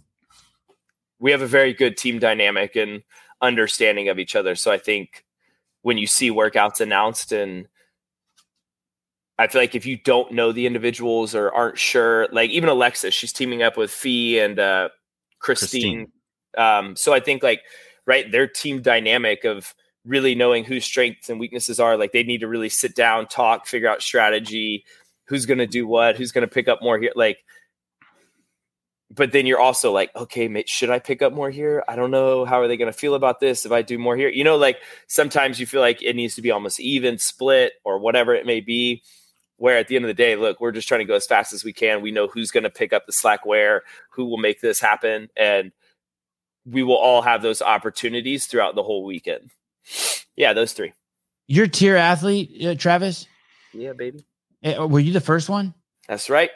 D: we have a very good team dynamic and understanding of each other. So I think when you see workouts announced and I feel like if you don't know the individuals or aren't sure, like even Alexis, she's teaming up with Fee and uh, Christine. Um, so I think like right, their team dynamic of really knowing whose strengths and weaknesses are, like they need to really sit down, talk, figure out strategy, who's going to do what, who's going to pick up more here, like. But then you're also like, okay, ma- should I pick up more here? I don't know. How are they going to feel about this if I do more here? You know, like sometimes you feel like it needs to be almost even split or whatever it may be where at the end of the day, look, we're just trying to go as fast as we can. We know who's going to pick up the slack where, who will make this happen, and we will all have those opportunities throughout the whole weekend. Yeah, those three.
A: You're TYR athlete, uh, Travis.
D: Yeah, baby.
A: Eh, Were you the first one?
D: That's right.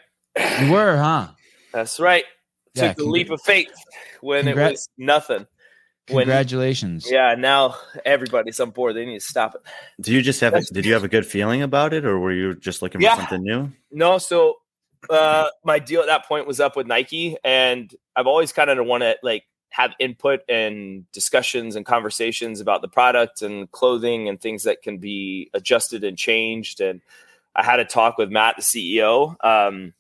A: You were, huh?
D: That's right.
A: Yeah,
D: Took the
A: congr-
D: leap of faith when
A: Congra-
D: it was nothing. When
A: Congratulations.
D: yeah, now everybody's on board. They need to stop it.
C: Do you just have? A, did you have a good feeling about it, or were you just looking for something new?
D: No, so uh my deal at that point was up with Nike and I've always kind of want to like have input and discussions and conversations about the product and clothing and things that can be adjusted and changed and I had a talk with Matt the CEO um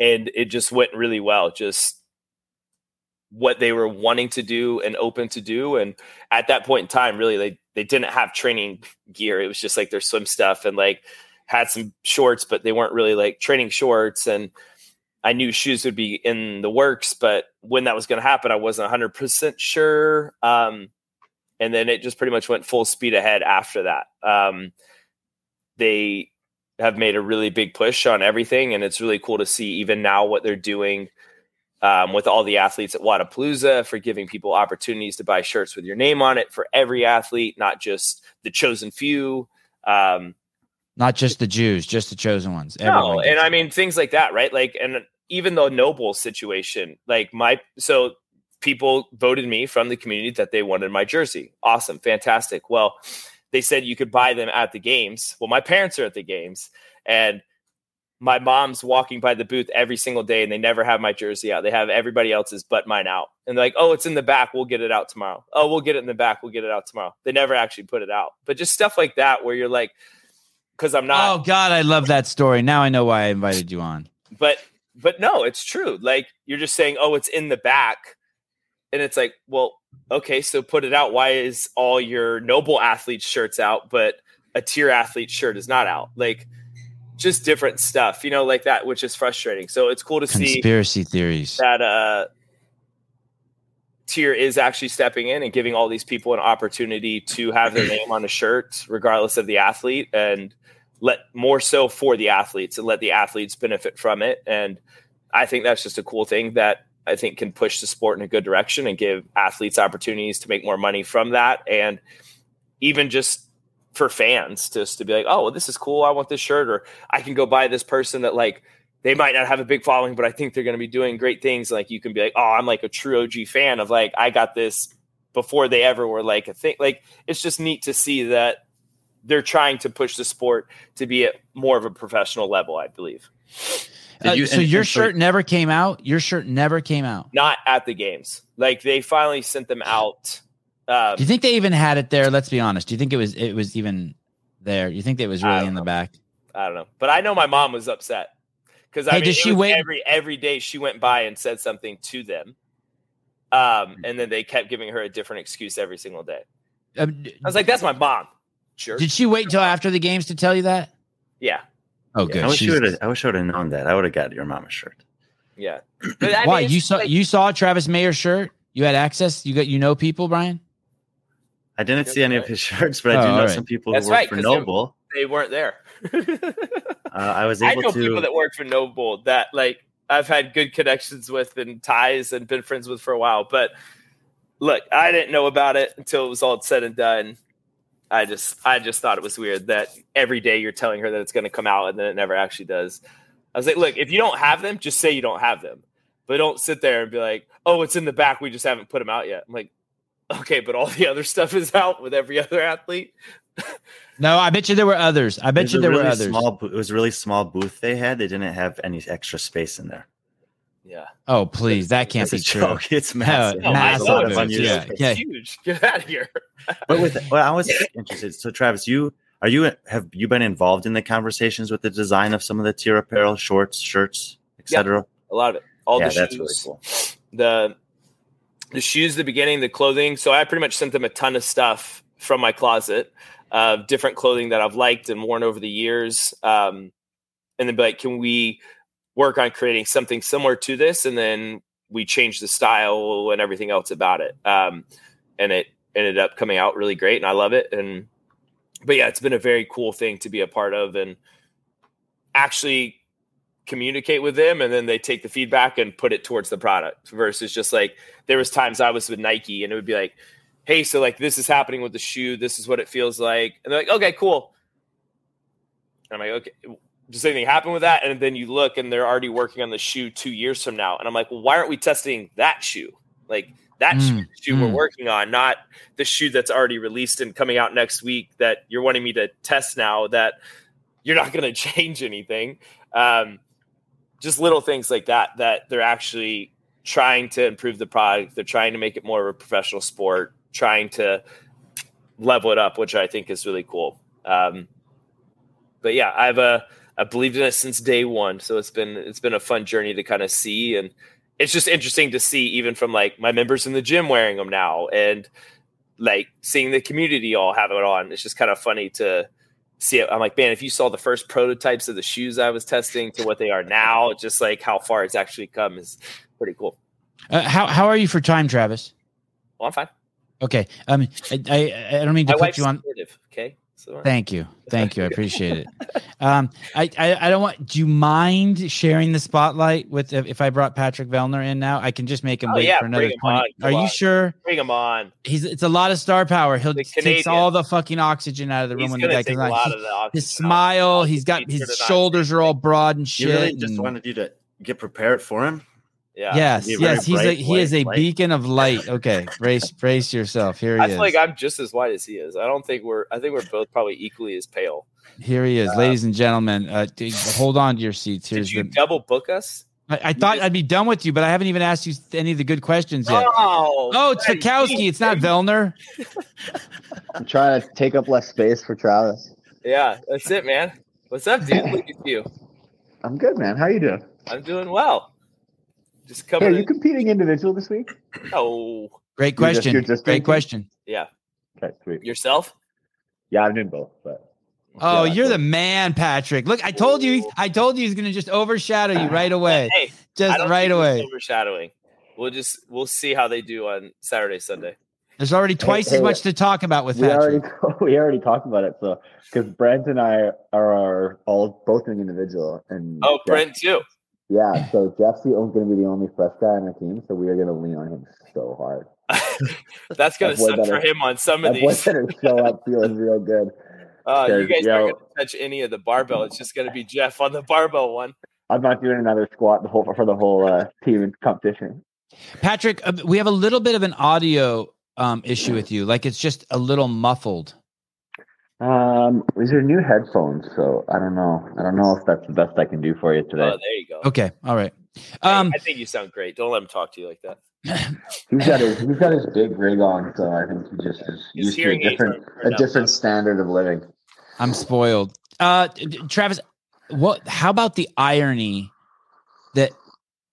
D: and it just went really well just what they were wanting to do and open to do and at that point in time really they they didn't have training gear it was just like their swim stuff and like had some shorts, but they weren't really like training shorts. And I knew shoes would be in the works, but when that was going to happen, I wasn't 100% sure. Um, and then it just pretty much went full speed ahead after that. Um, they have made a really big push on everything, and it's really cool to see even now what they're doing um, with all the athletes at Wodapalooza for giving people opportunities to buy shirts with your name on it for every athlete, not just the chosen few. Um,
A: Not just the Jews, just the chosen ones.
D: no, and
A: gets
D: I mean things like that, right? Like, and even the NOBULL situation, like my so people voted me from the community that they wanted my jersey. Awesome, fantastic. Well, they said you could buy them at the games. Well, my parents are at the games, and my mom's walking by the booth every single day, and they never have my jersey out. They have everybody else's but mine out, and they're like, "Oh, it's in the back. We'll get it out tomorrow. Oh, we'll get it in the back. We'll get it out tomorrow." They never actually put it out, but just stuff like that where you're like, because I'm not.
A: oh God, I love that story. Now I know why I invited you on.
D: but but no it's true like you're just saying oh it's in the back and it's like well okay so put it out why is all your NOBULL athlete shirts out but a TYR athlete shirt is not out like just different stuff you know like that which is frustrating. So it's cool to see
A: Conspiracy theories.
D: that uh TYR is actually stepping in and giving all these people an opportunity to have their name on a shirt regardless of the athlete and let more so for the athletes and let the athletes benefit from it. And i think that's just a cool thing that i think can push the sport in a good direction and give athletes opportunities to make more money from that. And even just for fans just to be like oh well this is cool i want this shirt or i can go buy this person that like they might not have a big following, but I think they're going to be doing great things. Like you can be like, oh, I'm like a true OG fan of like I got this before they ever were like a thing. Like it's just neat to see that they're trying to push the sport to be at more of a professional level. I believe
C: Did
A: Uh,
C: you-
A: so
C: and-
A: your
C: and so-
A: shirt never came out. Your shirt never came out.
D: not at the games. Like they finally sent them out. Um,
A: Do you think they even had it there? Let's be honest. Do you think it was it was even there? You think it was really
D: don't
A: in the back?
D: I don't know, but I know my mom was upset because I
A: Hey,
D: mean,
A: did she
D: was
A: wait-
D: every every day she went by and said something to them, um, and then they kept giving her a different excuse every single day.
A: Um, d-
D: I was like, "That's my mom." Sure.
A: did she wait till after the games to tell you that?
D: yeah.
A: Oh,
D: Yeah,
A: good.
C: I wish you would have. I wish I would have known that. I would have got your mama shirt.
D: Yeah. But I
A: Why
D: mean,
A: you saw
D: like-
A: you saw Travis Mayer shirt? You had access. You got you know people, Brian.
C: I didn't
D: That's
C: see any of his shirts, but I
A: Oh,
C: do know
A: all right.
C: some people
D: That's
C: who work
D: right,
C: for
D: 'cause they-
C: NOBULL.
D: they weren't there.
C: Uh, I was
D: I
C: able
D: know
C: to.
D: people that work for NOBULL that like I've had good connections with and ties and been friends with for a while. But look, I didn't know about it until it was all said and done. I just I just thought it was weird that every day you're telling her that it's going to come out and then it never actually does. I was like, look, if you don't have them, just say you don't have them, but don't sit there and be like, oh, it's in the back. We just haven't put them out yet. I'm like, okay, but all the other stuff is out with every other athlete.
A: No, I bet you there were others. I bet you there
C: really
A: were others.
C: Small, bo- it was a really small booth they had. They didn't have any extra space in there.
D: Yeah.
A: Oh, please, that can't
C: It's
A: be
C: a
A: true.
C: joke. It's massive.
A: Oh,
C: no, a
A: massive
C: lot of
A: booth,
C: unused
A: yeah.
C: space.
A: Yeah.
D: Huge. Get out of here.
C: But with well, I was interested. So, Travis, you are you have you been involved in the conversations with the design of some of the TYR apparel, shorts, shirts, etc.
D: Yeah, A lot of it. All
C: Yeah,
D: the
C: that's
D: shoes.
C: really cool.
D: The the shoes, the beginning, the clothing. So I pretty much sent them a ton of stuff from my closet of different clothing that I've liked and worn over the years. Um, and then be like, can we work on creating something similar to this? And then we changed the style and everything else about it. Um, and it ended up coming out really great and I love it. And but yeah, it's been a very cool thing to be a part of and actually communicate with them and then they take the feedback and put it towards the product versus just like there was times I was with Nike and it would be like, hey, so like this is happening with the shoe, this is what it feels like. And they're like, okay, cool. And I'm like, okay, does anything happen with that? And then you look and they're already working on the shoe two years from now. And I'm like, well, why aren't we testing that shoe? Like that
A: Mm,
D: shoe, shoe we're
A: mm.
D: working on, not the shoe that's already released and coming out next week that you're wanting me to test now that you're not going to change anything. Um, just little things like that, that they're actually trying to improve the product. They're trying to make it more of a professional sport, trying to level it up, which I think is really cool. Um, but yeah, I've uh, I believed in it since day one, so it's been it's been a fun journey to kind of see, and it's just interesting to see even from like my members in the gym wearing them now, and like seeing the community all have it on. It's just kind of funny to see it. I'm like, man, if you saw the first prototypes of the shoes I was testing to what they are now, just like how far it's actually come is pretty cool.
A: Uh, how how are you for time, Travis?
D: Well, I'm fine.
A: Okay. Um, I I, I don't mean to
D: My
A: put you on.
D: Okay, so
A: Thank you, thank you. I appreciate it. Um, I, I I don't want. Do you mind sharing the spotlight with if, if I brought Patrick Vellner in now? I can just make him
D: Oh,
A: wait
D: yeah,
A: for another
D: bring him
A: twenty.
D: on,
A: Are
D: come
A: you sure?
D: bring him on.
A: He's it's a lot of star power. He'll
D: The
A: takes all the fucking oxygen out of the room
D: He's
A: when the guy comes on. He-
D: of the
A: his smile, he's got
D: Feature
A: his shoulders are all broad and shit.
C: You really just
A: and-
C: wanted you to get prepared for him.
D: Yeah.
A: yes,
C: Be a very
A: yes, he's a
C: bright
A: he is a
C: light.
A: beacon of light. Okay, brace brace yourself. Here he
D: I
A: is.
D: I feel like I'm just as white as he is. I don't think we're. I think we're both probably equally as pale.
A: Here he is, ladies and gentlemen. Uh, d- hold on to your seats. Here's
D: Did you
A: the.
D: double book us?
A: I, I thought I'd be done with you, but I haven't even asked you any of the good questions yet.
D: Oh,
A: Oh, it's Fikowski. It's not Vellner.
E: I'm trying to take up less space for Travis.
D: Yeah, that's it, man. What's up, dude? Look at you.
E: I'm good, man. How you doing?
D: I'm doing well. Just
E: Hey, are you competing individual this week?
D: oh,
A: Great
E: You're just-
A: question.
E: you're just
A: Great
E: drinking?
A: question.
D: yeah.
E: Okay, sweet.
D: Yourself?
E: Yeah, I'm doing both, but
A: Oh,
E: Yeah,
A: you're
E: so-
A: the man, Patrick. Look, I told you. I told you he's going to just overshadow you right away.
D: Hey,
A: Just right away.
D: Overshadowing. We'll just we'll see how they do on Saturday, Sunday.
A: There's already twice as
E: hey,
A: much to talk about with
E: we already
A: Patrick.
E: we already talked about it. So because Brent and I are, are all both doing individual, and
D: Oh,
E: Jeff-
D: Brent too.
E: Yeah. So Jeff's going to be the only fresh guy on our team, so we are going to lean on him so hard.
D: That's gonna
E: That boy
D: suck for him on some of
E: That boy
D: these.
E: better show up feeling real good.
D: Uh, you guys
E: yo-
D: aren't gonna touch any of the barbell. It's just gonna be Jeff on the barbell one.
E: I'm not doing another squat the whole for the whole uh, team in competition.
A: Patrick, uh, we have a little bit of an audio um, issue with you. Like it's just a little muffled.
E: Um, these are new headphones, so I don't know. I don't know if that's the best I can do for you today.
D: Oh, there you go.
A: Okay. All right. Um,
D: I think you sound great. Don't let him talk to you like that.
E: He's got his he's got his big rig on, so I think he just is
D: His
E: used to a
D: hearing aids
E: different
D: are- are
E: a
D: not
E: different
D: so-
E: standard of living.
A: I'm spoiled. Uh, d- d- Travis, what? How about the irony that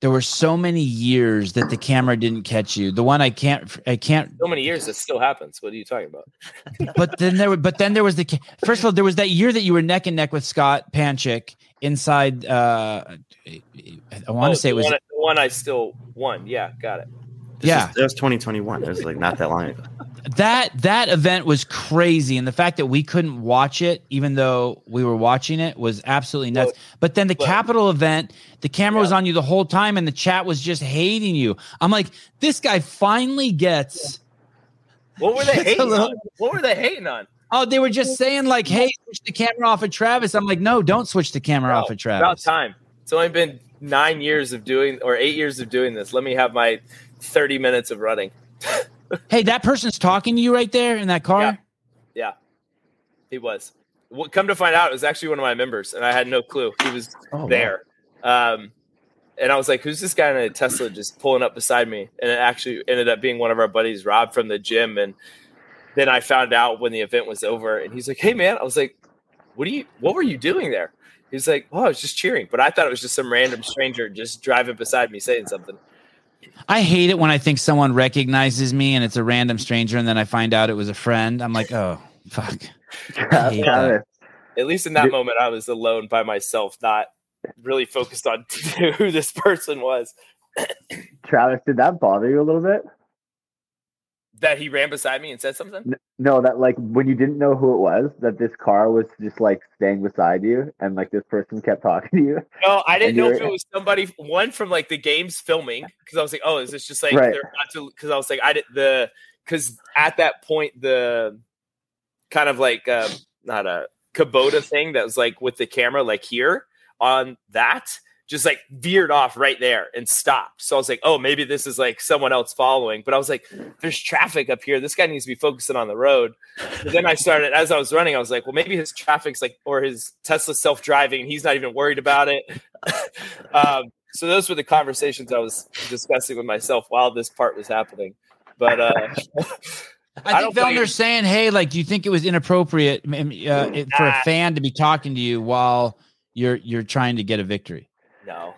A: there were so many years that the camera didn't catch you? The one I can't, I can't.
D: So many years, it still happens. What are you talking about?
A: But then there, were- but then there was the. First of all, there was that year that you were neck and neck with Scott Panchik inside. Uh, I want
D: Oh,
A: to say it was.
D: one, the one I still won. Yeah, got it.
C: This
A: Yeah.
C: was, it was 2021. It was like not that long ago.
A: That that event was crazy and the fact that we couldn't watch it even though we were watching it was absolutely nuts
D: Well,
A: but then the
D: but-
A: capital event the camera was on you the whole time and the chat was just hating you i'm like this guy finally gets
D: What were they hating
A: little-
D: on? What were they hating on?
A: oh they were just saying like hey switch the camera off of travis i'm like no don't switch the camera
D: Bro,
A: off of
D: About
A: travis
D: time. It's only been nine years of doing, or eight years of doing this. Let me have my thirty minutes of running.
A: hey that person's talking to you right there in that car
D: Yeah. Yeah. He was. Well, come to find out, it was actually one of my members, and I had no clue he was
E: Oh,
D: there. Um, and I was like, "Who's this guy in a Tesla just pulling up beside me?" And it actually ended up being one of our buddies, Rob from the gym. And then I found out when the event was over, and he's like, "Hey, man," I was like, "What do you? What were you doing there?" He's like, "Oh, I was just cheering," but I thought it was just some random stranger just driving beside me saying something.
A: I hate it when I think someone recognizes me and it's a random stranger, and then I find out it was a friend. I'm like, oh fuck.
E: Travis,
D: At least in that
E: Did-
D: moment, I was alone by myself, not really focused on who this person was.
E: Travis, did that bother you a little bit?
D: That he ran beside me and said something.
E: No, that like when you didn't know who it was, that this car was just like staying beside you, and like this person kept talking to you.
D: No, I didn't know if it was somebody one from like the games filming because I was like, oh, is this just like
E: Right.
D: they're about to? Because I was like, I did the because at that point the kind of like um, not a Kubota thing that was like with the camera like here on that just like veered off right there and stopped. So I was like, oh, maybe this is like someone else following. But I was like, there's traffic up here. This guy needs to be focusing on the road. But then I started as I was running, I was like, well, maybe his traffic's like or his Tesla self driving, and he's not even worried about it. um, so those were the conversations I was discussing with myself while this part was happening. But uh,
A: I
D: I
A: think Vellner's
D: think-
A: saying, hey, like, do you think it was inappropriate uh, for a fan to be talking to you while you're you're trying to get a victory?
D: No,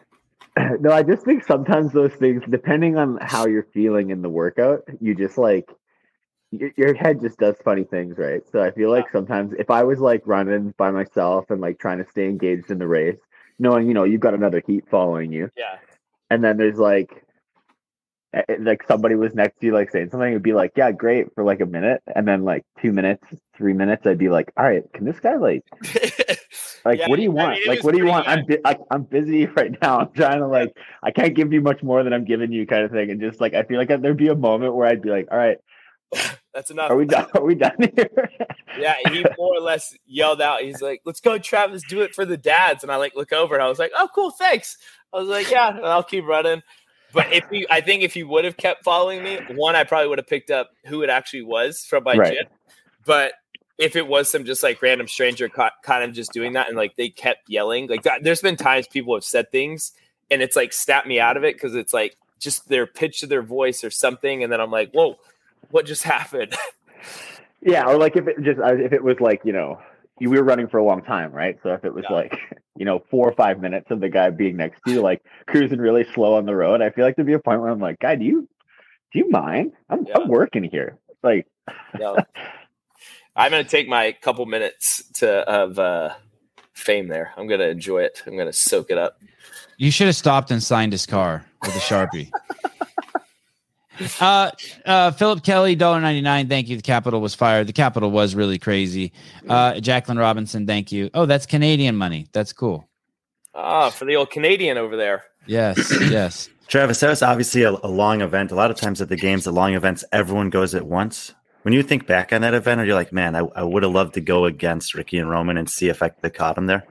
E: no, I just think sometimes those things, depending on how you're feeling in the workout, you just like your, your head just does funny things, right? So I feel like sometimes if I was like running by myself and like trying to stay engaged in the race, knowing you know you've got another heat following you,
D: yeah,
E: and then there's like like somebody was next to you like saying something it'd be like yeah great for like a minute and then like two minutes three minutes i'd be like all right can this guy like like
D: Yeah,
E: what do you
D: I
E: want
D: mean,
E: like what do you want i'm bu- I, i'm busy right now i'm trying to like i can't give you much more than i'm giving you kind of thing and just like i feel like there'd be a moment where i'd be like all right
D: that's enough.
E: are we done are we done here
D: yeah, he more or less yelled out. He's like, "Let's go, Travis, do it for the dads." And I like look over and I was like, "Oh, cool, thanks." I was like, "Yeah," and I'll keep running. But if you, I think if he would have kept following me, one, I probably would have picked up who it actually was from my
E: Right.
D: gym. But if it was some just like random stranger ca- kind of just doing that and like they kept yelling, like that, there's been times people have said things and it's like snapped me out of it because it's like just their pitch of their voice or something, and then I'm like, "Whoa, what just happened?"
E: yeah or like if it just uh, if it was like you know you- we were running for a long time right so if it was
D: Yeah.
E: like you know four or five minutes of the guy being next to you like cruising really slow on the road i feel like there'd be a point where i'm like guy do you do you mind i'm,
D: Yeah.
E: I'm working here like
D: No. I'm gonna take my couple minutes to of uh, fame there. I'm gonna enjoy it. I'm gonna soak it up.
A: You should have stopped and signed his car with a sharpie. uh, uh, Philip Kelly, dollar ninety nine. Thank you. The Capitol was fired. The Capitol was really crazy. Uh, Jacqueline Robinson, thank you. Oh, that's Canadian money. That's cool.
D: Ah, for the old Canadian over there.
A: Yes, yes.
C: Travis, that was obviously a, a long event. A lot of times at the games, the long events, everyone goes at once. When you think back on that event, are you like, man, I, I would have loved to go against Ricky and Roman and see if I could have caught him there?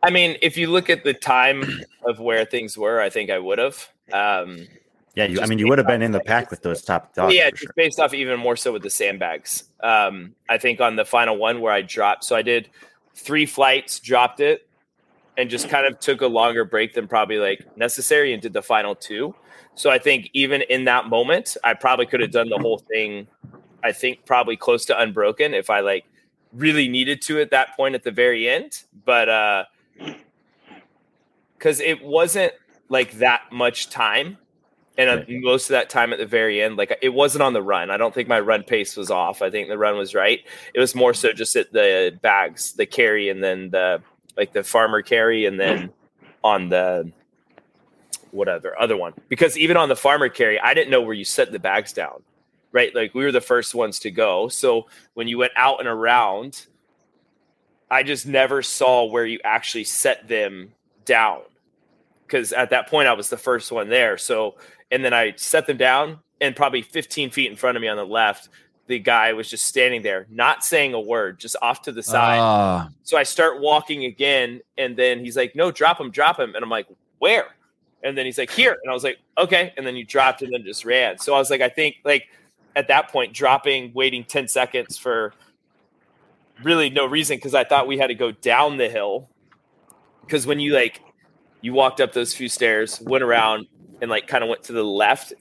D: I mean, if you look at the time of where things were, I think I would have. Um,
C: Yeah, you, I mean, you would have been in the pack with those top dogs.
D: yeah, just
C: sure.
D: based off even more so with the sandbags. Um, I think on the final one where I dropped, so I did three flights, dropped it, and just kind of took a longer break than probably like necessary and did the final two. So I think even in that moment, I probably could have done the whole thing. I think probably close to unbroken if I like really needed to at that point at the very end, but uh, because it wasn't like that much time and uh, most of that time at the very end like it wasn't on the run. I don't think my run pace was off. I think the run was right. It was more so just at the bags the carry and then the like the farmer carry and then on the whatever other one. Because even on the farmer carry i didn't know where you set the bags down right like we were the first ones to go so when you went out and around i just never saw where you actually set them down because at that point I was the first one there. So, and then I set them down, and probably 15 feet in front of me on the left, the guy was just standing there, not saying a word, just off to the side.
A: Ah,
D: so I start walking again, and then he's like, "No, drop him, drop him," and I'm like, "Where?" And then he's like, "Here," and I was like, "Okay," and then you dropped and then just ran. So I was like, I think like at that point, dropping, waiting 10 seconds for really no reason because I thought we had to go down the hill. Because when you like, you walked up those few stairs, went around, and like kind of went to the left,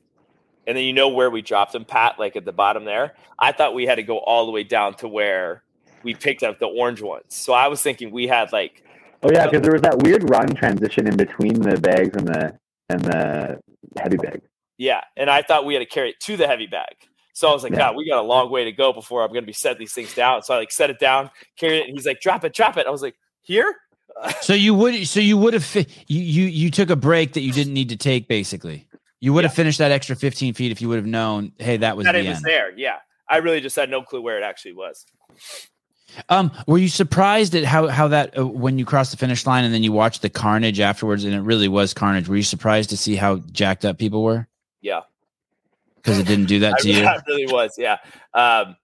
D: and then you know where we dropped them, Pat, like at the bottom there. I thought we had to go all the way down to where we picked up the orange ones. So I was thinking we had like,
E: Oh yeah, because there was that weird run transition in between the bags and the and the heavy bag.
D: yeah, and I thought we had to carry it to the heavy bag. So I was like,
E: Yeah.
D: God, we got a long way to go before I'm going to be setting these things down. So I like set it down, carried it, and he's like, drop it, drop it. I was like, here?
A: So you would so you would have fi- you, you you took a break that you didn't need to take basically. You would have finished that extra 15 feet if you would have known, hey, that was
D: that
A: the
D: it was
A: end.
D: there. Yeah. I really just had no clue where it actually was.
A: Um, were you surprised at how how that uh, when you crossed the finish line and then you watched the carnage afterwards and it really was carnage? Were you surprised to see how jacked up people were?
D: Yeah.
A: Because it didn't do that
D: I,
A: to you.
D: I really was. Yeah. Um,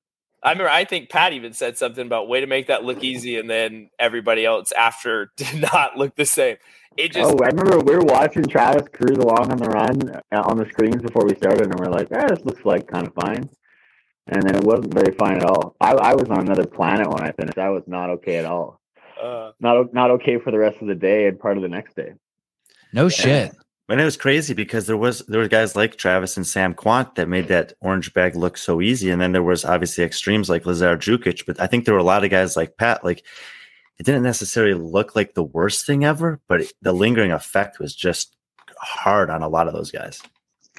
D: I remember, I think Pat even said something about way to make that look easy. And then everybody else after did not look the same. It just,
E: Oh, I remember we were watching Travis cruise along on the run uh, on the screens before we started, and we're like, "Ah, this looks like kind of fine." And then it wasn't very fine at all. I, I was on another planet when I finished. I was not okay at all.
D: uh,
E: Not not okay for the rest of the day and part of the next day.
A: No shit.
C: And it was crazy because there was there were guys like Travis and Sam Kwant that made that orange bag look so easy, and then there was obviously extremes like Lazar Dukic. But I think there were a lot of guys like Pat. Like it didn't necessarily look like the worst thing ever, but it, the lingering effect was just hard on a lot of those guys.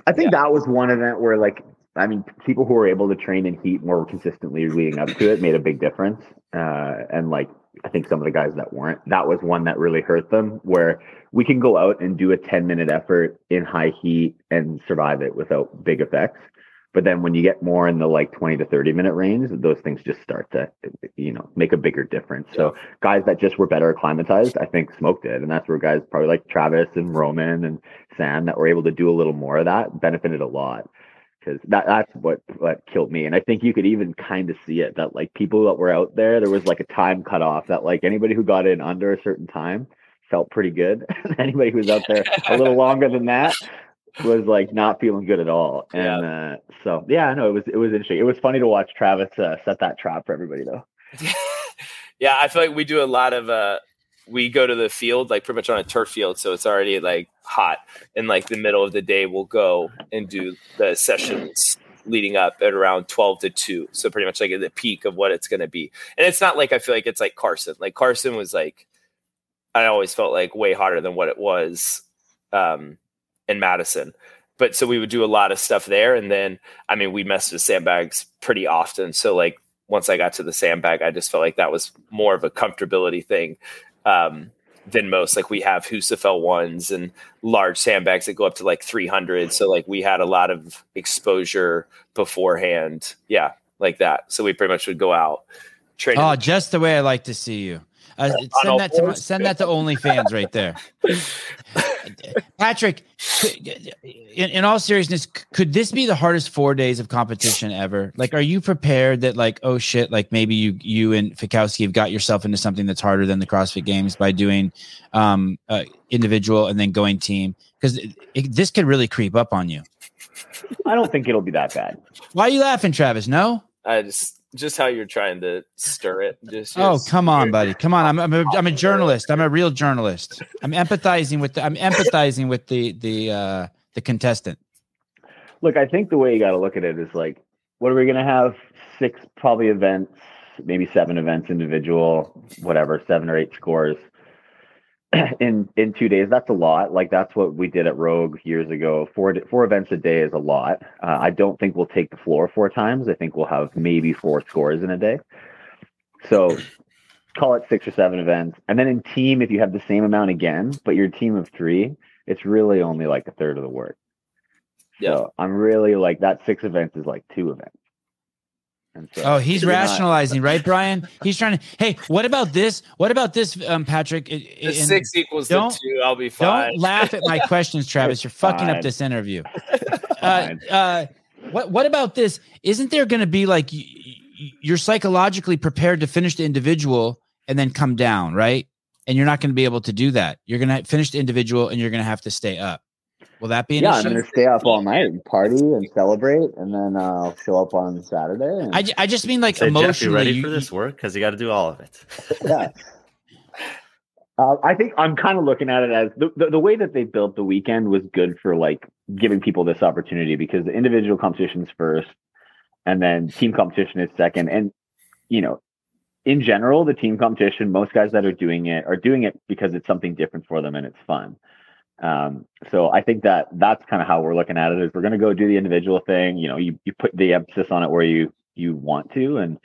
E: I think that was one event where, like, I mean, people who were able to train in heat more consistently leading up to it made a big difference. Uh, and like, I think some of the guys that weren't, that was one that really hurt them. Where we can go out and do a 10 minute effort in high heat and survive it without big effects. But then when you get more in the like 20 to 30 minute range, those things just start to, you know, make a bigger difference. So guys that just were better acclimatized, I think smoked it. And that's where guys probably like Travis and Roman and Sam that were able to do a little more of that benefited a lot. Because that, that's what, what killed me. And I think you could even kind of see it that like people that were out there, there was like a time cutoff that like anybody who got in under a certain time felt pretty good. anybody who was out there a little longer than that was like not feeling good at all. And uh, so yeah, no, it was it was interesting. It was funny to watch Travis uh, set that trap for everybody though.
D: yeah, I feel like we do a lot of, uh, we go to the field, like pretty much on a turf field. So it's already like hot. And like the middle of the day, we'll go and do the sessions leading up at around 12 to 2. So pretty much like at the peak of what it's going to be. And it's not like I feel like it's like Carson. Like Carson was like, I always felt like way hotter than what it was um, in Madison. But so we would do a lot of stuff there. And then, I mean, we messed with sandbags pretty often. So like once I got to the sandbag, I just felt like that was more of a comfortability thing um, than most. Like we have Husafell ones and large sandbags that go up to like 300. So like we had a lot of exposure beforehand. Yeah, like that. So we pretty much would go out. Train
A: Oh, just the way I like to see you. Uh, send that to my,
D: fours?
A: send that to OnlyFans right there. Patrick, in, in all seriousness, could this be the hardest four days of competition ever? Like, are you prepared that like, oh shit, like maybe you you and Fikowski have got yourself into something that's harder than the CrossFit Games by doing um, uh, individual and then going team? Because this could really creep up on you.
E: I don't think it'll be that bad.
A: Why are you laughing, Travis? No.
D: I just just how you're trying to stir it. Just
A: Oh, come on, buddy. Come on. I'm I'm a, I'm a journalist. I'm a real journalist. I'm empathizing with the I'm empathizing with the the uh the contestant.
E: Look, I think the way you got to look at it is like, what are we going to have? Six probably events, maybe seven events individual, whatever, seven or eight scores in in two days. That's a lot. Like that's what we did at Rogue years ago. Four four events a day is a lot. Uh, I don't think we'll take the floor four times. I think we'll have maybe four scores in a day. So call it six or seven events, and then in team, if you have the same amount again, but you're team of three, it's really only like a third of the work.
D: Yeah.
E: So I'm really like that six events is like two events. And so
A: Oh, he's
E: you're not-
A: rationalizing, right, Brian? He's trying to. Hey, what about this? What about this, um, Patrick? I-
D: The
A: in-
D: six equals
A: don't-
D: the two. I'll be fine.
A: Don't laugh at my questions, Travis. You're fucking up this interview. Uh, uh, what What about this? Isn't there going to be like y- y- you're psychologically prepared to finish the individual and then come down, right? And you're not going to be able to do that. You're going to finish the individual and you're going to have to stay up. Will that be an
E: Yeah, I'm gonna stay up all night and party and celebrate, and then uh, I'll show up on Saturday. And,
A: I, I just mean like
C: Say, Jeff, you
A: emotionally.
C: ready for this work? Because you got to do all of it.
E: yeah. Uh, I think I'm kind of looking at it as the, the the way that they built the weekend was good for like giving people this opportunity because the individual competitions first, and then team competition is second. And you know, in general, the team competition, most guys that are doing it are doing it because it's something different for them and it's fun. Um, so I think that that's kind of how we're looking at it. Is we're going to go do the individual thing. You know, you you put the emphasis on it where you you want to, and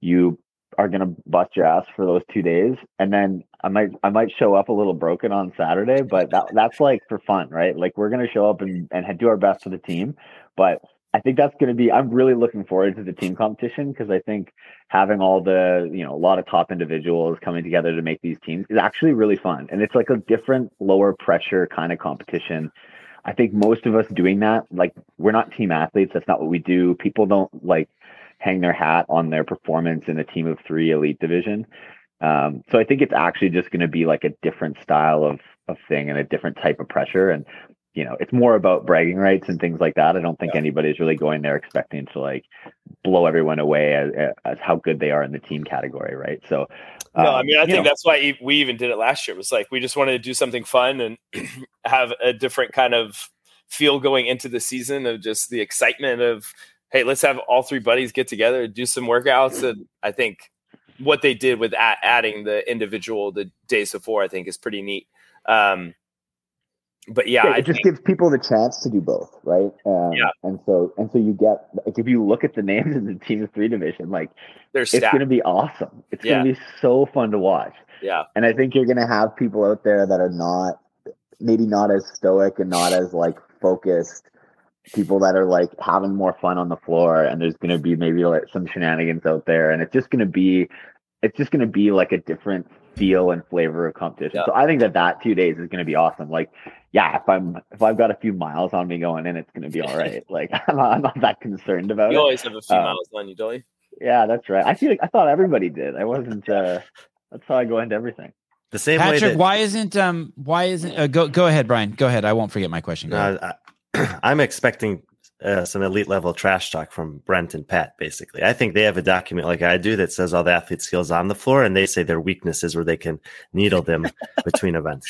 E: you are going to bust your ass for those two days and then i might i might show up a little broken on saturday but that, that's like for fun right like we're going to show up and, and do our best for the team but i think that's going to be i'm really looking forward to the team competition because i think having all the you know a lot of top individuals coming together to make these teams is actually really fun and it's like a different lower pressure kind of competition i think most of us doing that like we're not team athletes that's not what we do people don't like hang their hat on their performance in a team of three elite division. Um, so I think it's actually just going to be like a different style of of thing and a different type of pressure. And you know, it's more about bragging rights and things like that. I don't think
D: Yeah.
E: anybody's really going there expecting to like blow everyone away as, as how good they are in the team category, right? So,
D: No, I
E: um,
D: mean, I think
E: know,
D: that's why we even did it last year. It was like we just wanted to do something fun and have a different kind of feel going into the season of just the excitement of, hey, let's have all three buddies get together, do some workouts. And I think what they did with a- adding the individual the days before, I think is pretty neat. Um, but yeah,
E: yeah,
D: I
E: it just
D: think,
E: gives people the chance to do both, right? Um,
D: Yeah.
E: And so and so you get like if you look at the names in the team of three division, like
D: they're
E: it's going to be awesome. It's
D: Yeah.
E: going to be so fun to watch.
D: yeah,
E: And I think you're going to have people out there that are not, maybe not as stoic and not as like focused. People that are like having more fun on the floor, and there's going to be maybe like some shenanigans out there, and it's just going to be, it's just going to be like a different feel and flavor of competition.
D: Yeah.
E: So I think that that two days is going to be awesome. Like, yeah, if I'm if I've got a few miles on me going in, it's going to be all right. Like I'm not, I'm not that concerned about
D: you
E: it.
D: always have a few
E: Uh,
D: miles on you, don't you?
E: Yeah, that's right. I feel like I thought everybody did. I wasn't. uh That's how I go into everything.
C: The same way
A: Patrick,
C: that
A: why isn't um why isn't uh, go go ahead, Brian? Go ahead. I won't forget my question. Go ahead.
C: I, I'm expecting uh, some elite level trash talk from Brent and Pat. Basically, I think they have a document like I do that says all the athlete skills on the floor, and they say their weaknesses where they can needle them between events.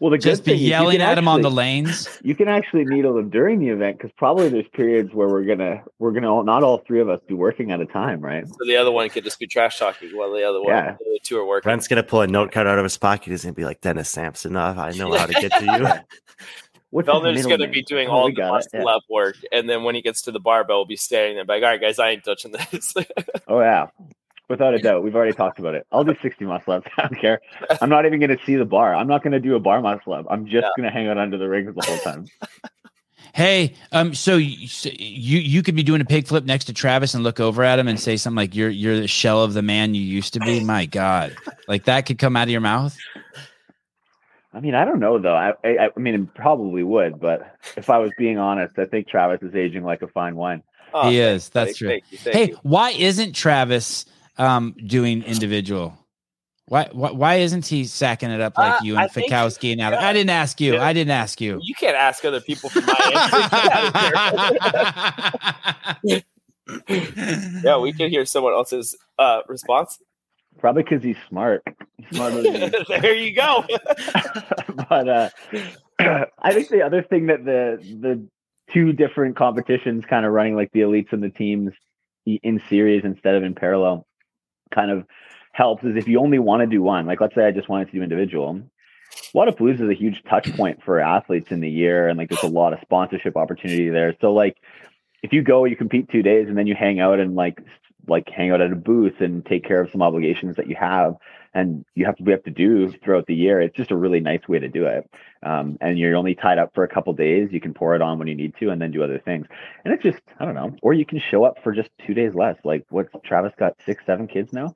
E: Well, the
A: Just
E: good
A: be
E: thing
A: yelling
E: can
A: at him on the lanes.
E: You can actually needle them during the event because probably there's periods where we're gonna we're gonna all, not all three of us be working at a time, right?
D: So the other one could just be trash talking while the other one,
E: Yeah.
D: the other two are working.
C: Brent's gonna pull a note card out of his pocket. He's gonna be like Dennis Sampson. "Oh, I know how to get to you.
E: What's his
D: Vellner's
E: middle
D: going to be doing
E: Oh,
D: all the
E: got it,
D: muscle
E: yeah.
D: up work, and then when he gets to the barbell, we'll be standing there, like, "All right, guys, I ain't touching this."
E: Oh yeah, without a doubt. We've already talked about it. I'll do 60 muscle ups. I don't care. I'm not even gonna see the bar. I'm not gonna do a bar muscle up. I'm just
D: Yeah.
E: gonna hang out under the rings the whole time.
A: Hey, um, so you, so you you could be doing a pig flip next to Travis and look over at him and say something like, "You're you're the shell of the man you used to be." My God, like that could come out of your mouth.
E: I mean, I don't know though. I, I I mean, it probably would, but if I was being honest, I think Travis is aging like a fine wine.
D: Oh,
A: he
D: thanks,
A: is. That's
D: buddy.
A: true.
D: Thank you. Thank
A: hey,
D: you.
A: why isn't Travis um doing individual? Why, why why isn't he sacking it up like
D: Uh,
A: you and
D: think-
A: Fikowski and Alex?
D: yeah.
A: I didn't ask you.
D: Yeah.
A: I didn't ask you.
D: You can't ask other people for my answer. yeah, we could hear someone else's uh, response.
E: Probably because he's smart. He's smarter than
D: there you go.
E: but uh, I think the other thing that the the two different competitions kind of running like the elites and the teams in series instead of in parallel kind of helps is if you only want to do one. Like let's say I just wanted to do individual. Wodapalooza is a huge touch point for athletes in the year, and like there's a lot of sponsorship opportunity there. So like if you go, you compete two days, and then you hang out and like like hang out at a booth and take care of some obligations that you have and you have to we have to do throughout the year. It's just a really nice way to do it. Um, and you're only tied up for a couple days. You can pour it on when you need to, and then do other things. And it's just I don't know. Or you can show up for just two days less. Like what's Travis got six, seven kids now?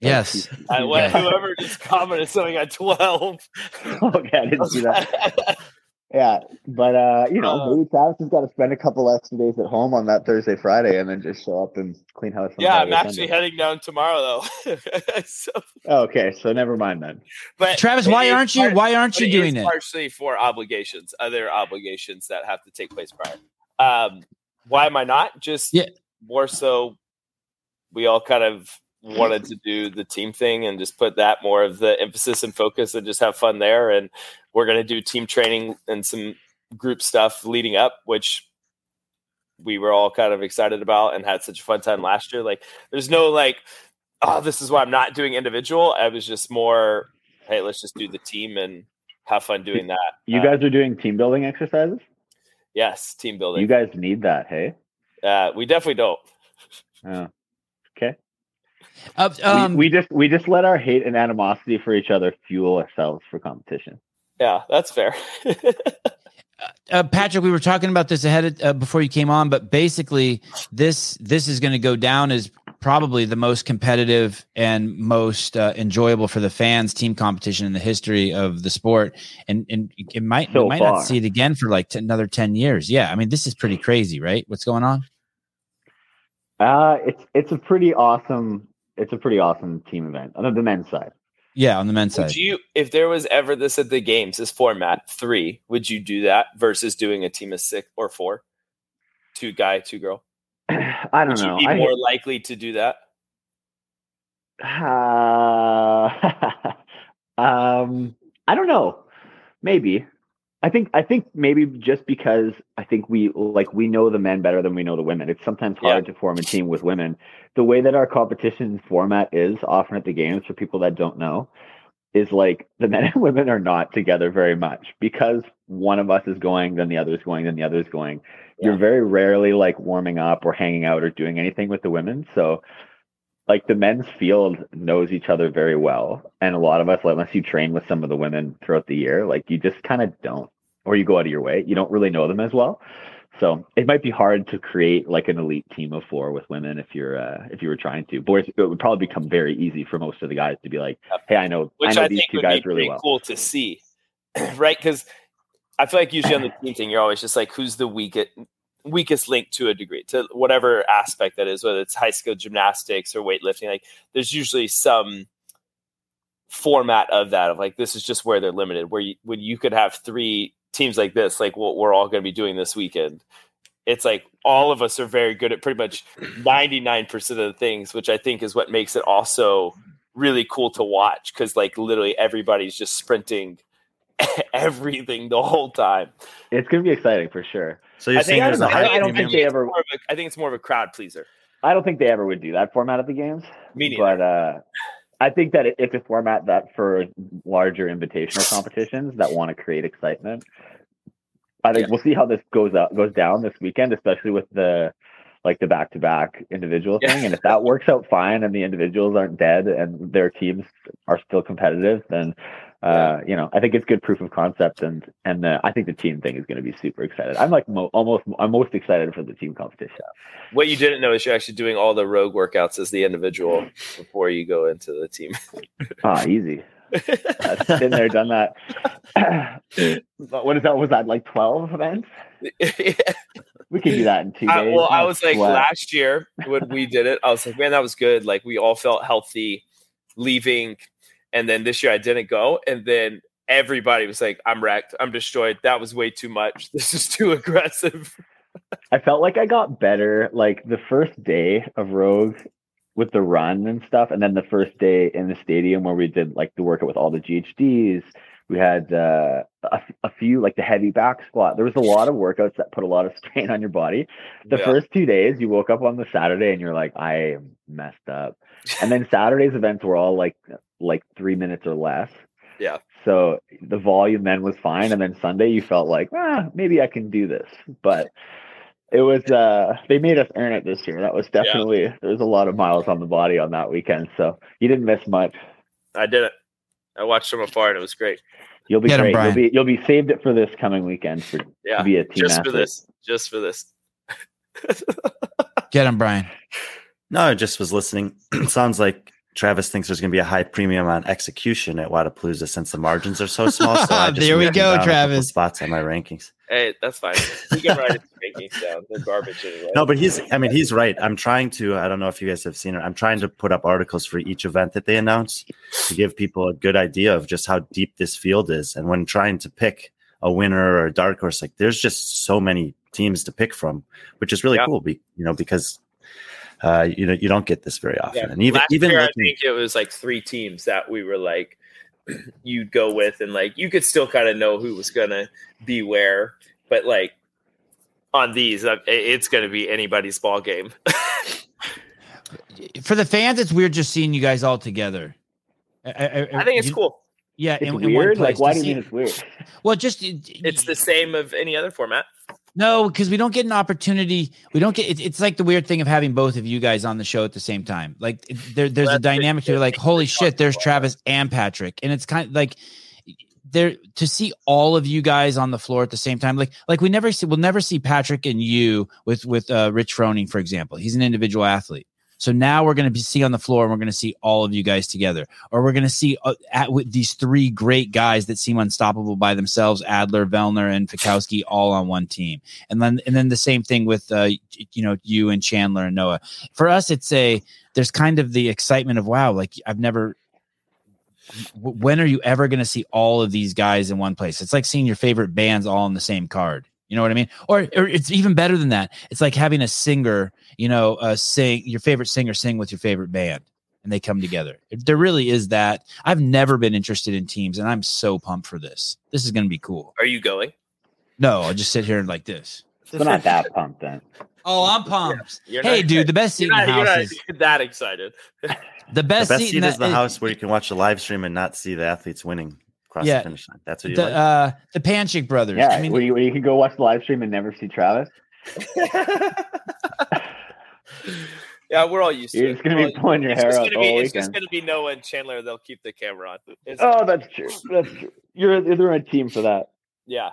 A: Yes.
E: He's- he's-
D: I, well,
A: Yeah.
D: whoever just commented something at twelve.
E: okay, I didn't see that. Yeah, but uh, you know,
D: Uh,
E: maybe Travis has got to spend a couple extra days at home on that Thursday, Friday, and then just show up and clean house. on
D: Yeah, I'm actually
E: Sunday.
D: heading down tomorrow though. so,
E: Oh, okay, so never mind then.
D: but
A: Travis, why aren't you?
D: part-
A: Why aren't you doing it?
D: Partially for obligations, other obligations that have to take place prior. Um, why am I not? Just
A: Yeah.
D: more so, we all kind of wanted to do the team thing and just put that more of the emphasis and focus and just have fun there. And we're going to do team training and some group stuff leading up, which we were all kind of excited about and had such a fun time last year. Like, there's no like, oh, this is why I'm not doing individual. I was just more, hey, let's just do the team and have fun doing that.
E: You guys are doing team building exercises.
D: yes, team building.
E: You guys need that, hey?
D: uh, we definitely don't.
E: Oh. Okay.
A: Uh,
E: We-
A: um,
E: we, just we just let our hate and animosity for each other fuel ourselves for competition.
D: Yeah, that's fair.
A: uh, Patrick, we were talking about this ahead of, uh, before you came on, but basically, this this is going to go down as probably the most competitive and most uh, enjoyable for the fans team competition in the history of the sport, and and it might
E: So
A: we might
E: far.
A: not see it again for like t- another ten years. Yeah, I mean, this is pretty crazy, right? What's going on?
E: Uh it's it's a pretty awesome it's a pretty awesome team event on the men's side.
A: Yeah, on the men's
D: would
A: side.
D: you, if there was ever this at the games, this format three, would you do that versus doing a team of six or four, two guy, two girl?
E: I don't
D: Would you
E: know.
D: be
E: I,
D: more likely to do that?
E: Uh, um, I don't know. Maybe. I think I think maybe just because I think we like we know the men better than we know the women. It's sometimes
D: Yeah.
E: hard to form a team with women. The way that our competition format is often at the games for people that don't know is like the men and women are not together very much because one of us is going, then the other is going, then the other is going. You're very rarely like warming up or hanging out or doing anything with the women. So like the men's field knows each other very well. And a lot of us, like, unless you train with some of the women throughout the year, like you just kind of don't, or you go out of your way, you don't really know them as well. So it might be hard to create like an elite team of four with women if you're uh, if you were trying to. Boys, it would probably become very easy for most of the guys to be like, "Hey, I know,
D: Which
E: I know
D: I,
E: these
D: think
E: two
D: would
E: guys
D: be
E: really well."
D: cool to see, right? Because I feel like usually on the team thing, you're always just like, who's the weakest weakest link to a degree to whatever aspect that is, whether it's high skill gymnastics or weightlifting. Like, there's usually some format of that of like this is just where they're limited. Where you, when you could have three teams like this, like what we're all going to be doing this weekend. It's like all of us are very good at pretty much 99% of the things, which I think is what makes it also really cool to watch because like literally everybody's just sprinting everything the whole time.
E: It's gonna be exciting for sure.
C: So you're
D: I think-
C: saying
E: I
C: there's
E: don't
C: high
E: I- I don't think they
D: it's
E: ever-
D: more of a- I think it's more of a crowd pleaser.
E: I don't think they ever would do that format of the games.
D: Me neither.
E: but uh, I think that it, it's a format that for larger invitational competitions that want to create excitement. I think
D: Yeah.
E: we'll see how this goes out goes down this weekend, especially with the like the back to back individual
D: Yeah.
E: thing. And if that works out fine and the individuals aren't dead and their teams are still competitive, then uh, you know I think it's good proof of concept. And and uh, I think the team thing is going to be super excited. I'm like mo- almost I'm most excited for the team competition.
D: What you didn't know is you're actually doing all the rogue workouts as the individual before you go into the team.
E: Ah, easy. I've been there, done that. What is that? Was that like twelve events? We could do that in two days.
D: I, well, I was like
E: sweat.
D: last year when we did it, I was like, man, that was good. Like we all felt healthy leaving, and then this year I didn't go, and then everybody was like, I'm wrecked, I'm destroyed. That was way too much. This is too aggressive.
E: I felt like I got better like the first day of Rogue with the run and stuff, and then the first day in the stadium where we did like the workout with all the GHDs. We had uh, a, a few like the heavy back squat. There was a lot of workouts that put a lot of strain on your body. The
D: Yeah.
E: first two days, you woke up on the Saturday and you're like, I am messed up. And then Saturday's events were all like like three minutes or less.
D: Yeah.
E: So the volume then was fine, and then Sunday you felt like, ah, maybe I can do this. But it was uh they made us earn it this year. That was definitely there was a lot of miles on the body on that weekend. So you didn't miss much.
D: I did it. I watched from afar and it was great.
E: You'll be
A: Get 'em,
E: great. You'll be you'll be saved it for this coming weekend for
D: Yeah.
E: to be a team
D: Just for this. Just for this.
A: Get him, Brian.
C: No, I just was listening. Sounds like Travis thinks there's going to be a high premium on execution at Wodapalooza since the margins are so small. So
A: There we go,
C: down a couple
A: Travis.
C: Spots on my rankings.
D: Hey, that's fine. You can write his rankings down. They're garbage anyway.
C: No, but he's. I mean, he's right. I'm trying to. I don't know if you guys have seen it. I'm trying to put up articles for each event that they announce to give people a good idea of just how deep this field is. And when trying to pick a winner or a dark horse, like there's just so many teams to pick from, which is really
D: Yeah.
C: cool. Be, you know, because uh, you know you don't get this very often.
D: Yeah.
C: And even
D: Last
C: even
D: year,
C: looking,
D: I think it was like three teams that we were like, you'd go with, and like you could still kind of know who was gonna be where, but like on these, uh, it's gonna be anybody's ball game.
A: For the fans, it's weird just seeing you guys all together. I,
D: I think it's
A: you-
D: cool.
A: Yeah,
E: It's
A: in, in one
E: weird.
A: place
E: Like, why do you
A: see-
E: mean it's weird?
A: Well, just
D: It's the same of any other format.
A: No, because we don't get an opportunity. We don't get. It, it's like the weird thing of having both of you guys on the show at the same time. Like it- there, there's
D: Well,
A: a dynamic
D: good.
A: Like holy shit, there's. Travis and Patrick, and it's kind of like there to see all of you guys on the floor at the same time. Like like we never see. We'll never see Patrick and you with with uh, Rich Froning, for example. He's an individual athlete. So now we're going to be see on the floor, and we're going to see all of you guys together, or we're going to see uh, at with these three great guys that seem unstoppable by themselves: Adler, Vellner, and Fikowski, all on one team and then and then the same thing with uh you know you and Chandler and Noah. For us, it's a there's kind of the excitement of wow, like I've never. When are you ever going to see all of these guys in one place? It's like seeing your favorite bands all on the same card. You know what I mean? Or, or it's even better than that. It's like having a singer, you know, uh, sing your favorite singer sing with your favorite band, and they come together. There really is that. I've never been interested in teams, and I'm so pumped for this. This is going to be cool.
D: Are you going?
A: No, I'll just sit here and like this.
E: We're not that pumped then.
A: Oh, I'm pumped.
D: You're
A: hey,
D: not-
A: dude, the best seat
D: You're
A: in
D: not,
A: the
D: you're
A: house
D: not
A: is
D: that excited.
A: the
C: the
A: best,
C: best
A: seat.
C: seat
A: in
C: is the
A: is-
C: house where you can watch the live stream and not see the athletes winning across
A: Yeah.
C: the finish line. That's what you
A: The
C: like.
A: uh, the Panchik brothers.
E: Yeah,
A: I mean,
E: where, you, where you can go watch the live stream and never see Travis.
D: yeah, we're all used to
E: You're
D: it.
E: just gonna be pulling your
D: it's
E: hair out
D: gonna be, It's just going to be Noah and Chandler. They'll keep the camera on. It's,
E: Oh, that's true. That's true. You're you're the right team for that.
D: Yeah.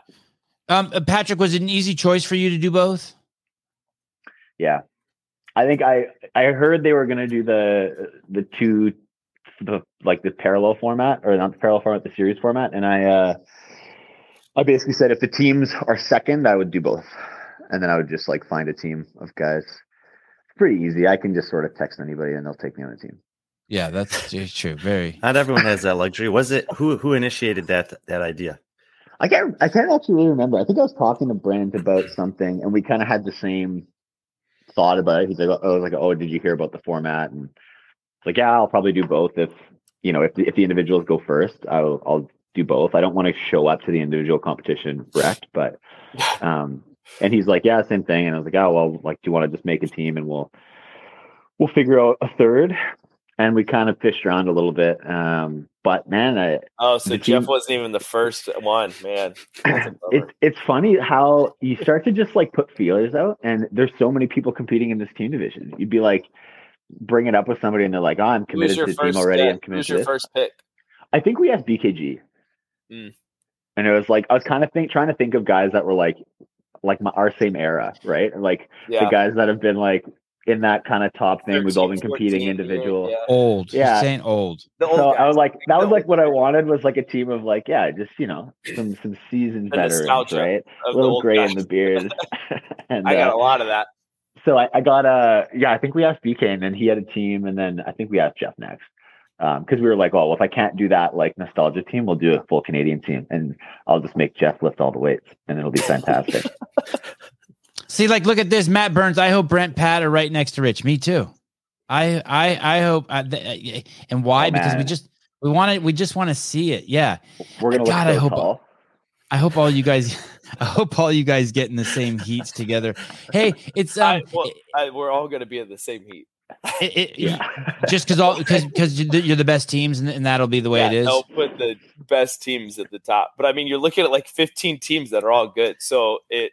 A: um, uh, Patrick, was it an easy choice for you to do both?
E: Yeah, I think I I heard they were gonna do the the two the like the parallel format or not the parallel format, the series format, and I uh I basically said if the teams are second, I would do both, and then I would just like find a team of guys. It's pretty easy. I can just sort of text anybody and they'll take me on a team.
A: Yeah, that's true. Very.
C: Not everyone has that luxury. Was it who who initiated that that idea?
E: I can't. I can't actually really remember. I think I was talking to Brent about something, and we kind of had the same thought about it. He's like, "Oh, I was like, oh, did you hear about the format?" And it's like, "Yeah, I'll probably do both if you know if the, if the individuals go first, I'll I'll do both. I don't want to show up to the individual competition wrecked, but um." And he's like, "Yeah, same thing." And I was like, "Oh, well, like, do you want to just make a team and we'll we'll figure out a third? And we kind of fished around a little bit. Um, but man, I,
D: Oh, so Jeff
E: team-
D: wasn't even the first one, man. That's a bummer.
E: it's it's funny how you start to just like put feelers out, and there's so many people competing in this team division. You'd be like, bring it up with somebody, and they're like, "Oh, I'm committed to the team already.
D: yeah,
E: I'm committed
D: who's
E: to
D: your
E: this."
D: first pick?
E: I think we asked BKG,
D: Mm.
E: and it was like I was kind of think trying to think of guys that were like like my, our same era, right? Like
D: Yeah.
E: the guys that have been like in that kind of top thing. We've all been competing individual.
D: yeah.
A: Old.
E: Yeah.
A: saying old.
D: The old
E: So I was like, that was like what I wanted was like a team of like, yeah, just you know, some some seasoned
D: The
E: veterans, right? A little gray
D: guys.
E: in the beard. and
D: I got
E: uh,
D: a lot of that.
E: So I, I got a yeah, I think we asked BK and then he had a team and then I think we asked Jeff next. Um, because we were like, oh well if I can't do that like nostalgia team, we'll do a full Canadian team and I'll just make Jeff lift all the weights and it'll be fantastic.
A: See, like, look at this, Matt Burns. I hope Brent Pat are right next to Rich. Me too. I I I hope. Uh, th- uh, and why?
E: Oh,
A: because we just we want to we just want to see it. Yeah.
E: We're gonna
A: God, I
E: look so
A: hope-
E: tall.
A: I hope all you guys. I hope all you guys get in the same heats together. Hey, it's um,
D: I, well, I, we're all going to be in the same heat.
A: it, it,
E: Yeah.
A: just because all because because you're the best teams and, and that'll be the way
D: yeah,
A: it is.
D: They'll put the best teams at the top. But I mean, you're looking at like 15 teams that are all good. So it,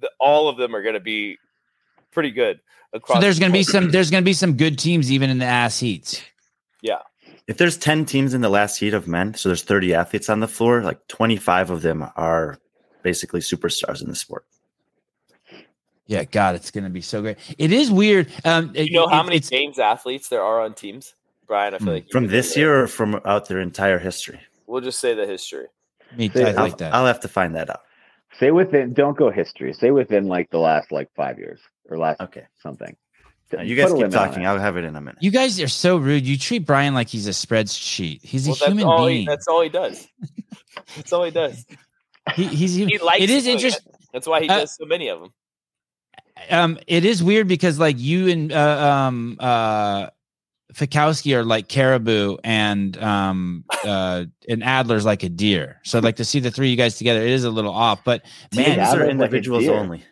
D: the, all of them are going to be pretty good. Across
A: So there's
D: the
A: going to be some there's going to be some good teams even in the ass heats.
C: Yeah, if there's 10 teams in the last heat of men, so there's 30 athletes on the floor, like 25 of them are basically superstars in the sport.
A: Yeah, God, it's going to be so great. It is weird. Um,
D: You know how
A: it-
D: many
A: it's-
D: games athletes there are on teams Brian. I feel
A: Hmm.
D: like
C: From this year or from out their entire history?
D: we'll just say the history.
A: Me,
E: See,
A: I
E: I'll-
A: like that.
C: I'll have to find that out.
E: Say within. Don't go history. Say within like the last like five years or last
C: Okay.
E: something.
C: Uh, You guys keep talking. I'll have it in a minute.
A: You guys are so rude. You treat Brian like he's a spreadsheet. He's a
D: Well, that's
A: human
D: all. He,
A: being.
D: that's all he does. that's all he does.
A: He, he's
D: He likes.
A: It is
D: doing
A: interesting.
D: That's why he
A: Uh,
D: does so many of them.
A: um it is weird because like you and uh, um uh Fikowski are like caribou and um uh and Adler's like a deer. So like to see the three of you guys together, it is a little off. But man,
C: Teams
E: Adler's
C: are individuals
E: deer.
C: only.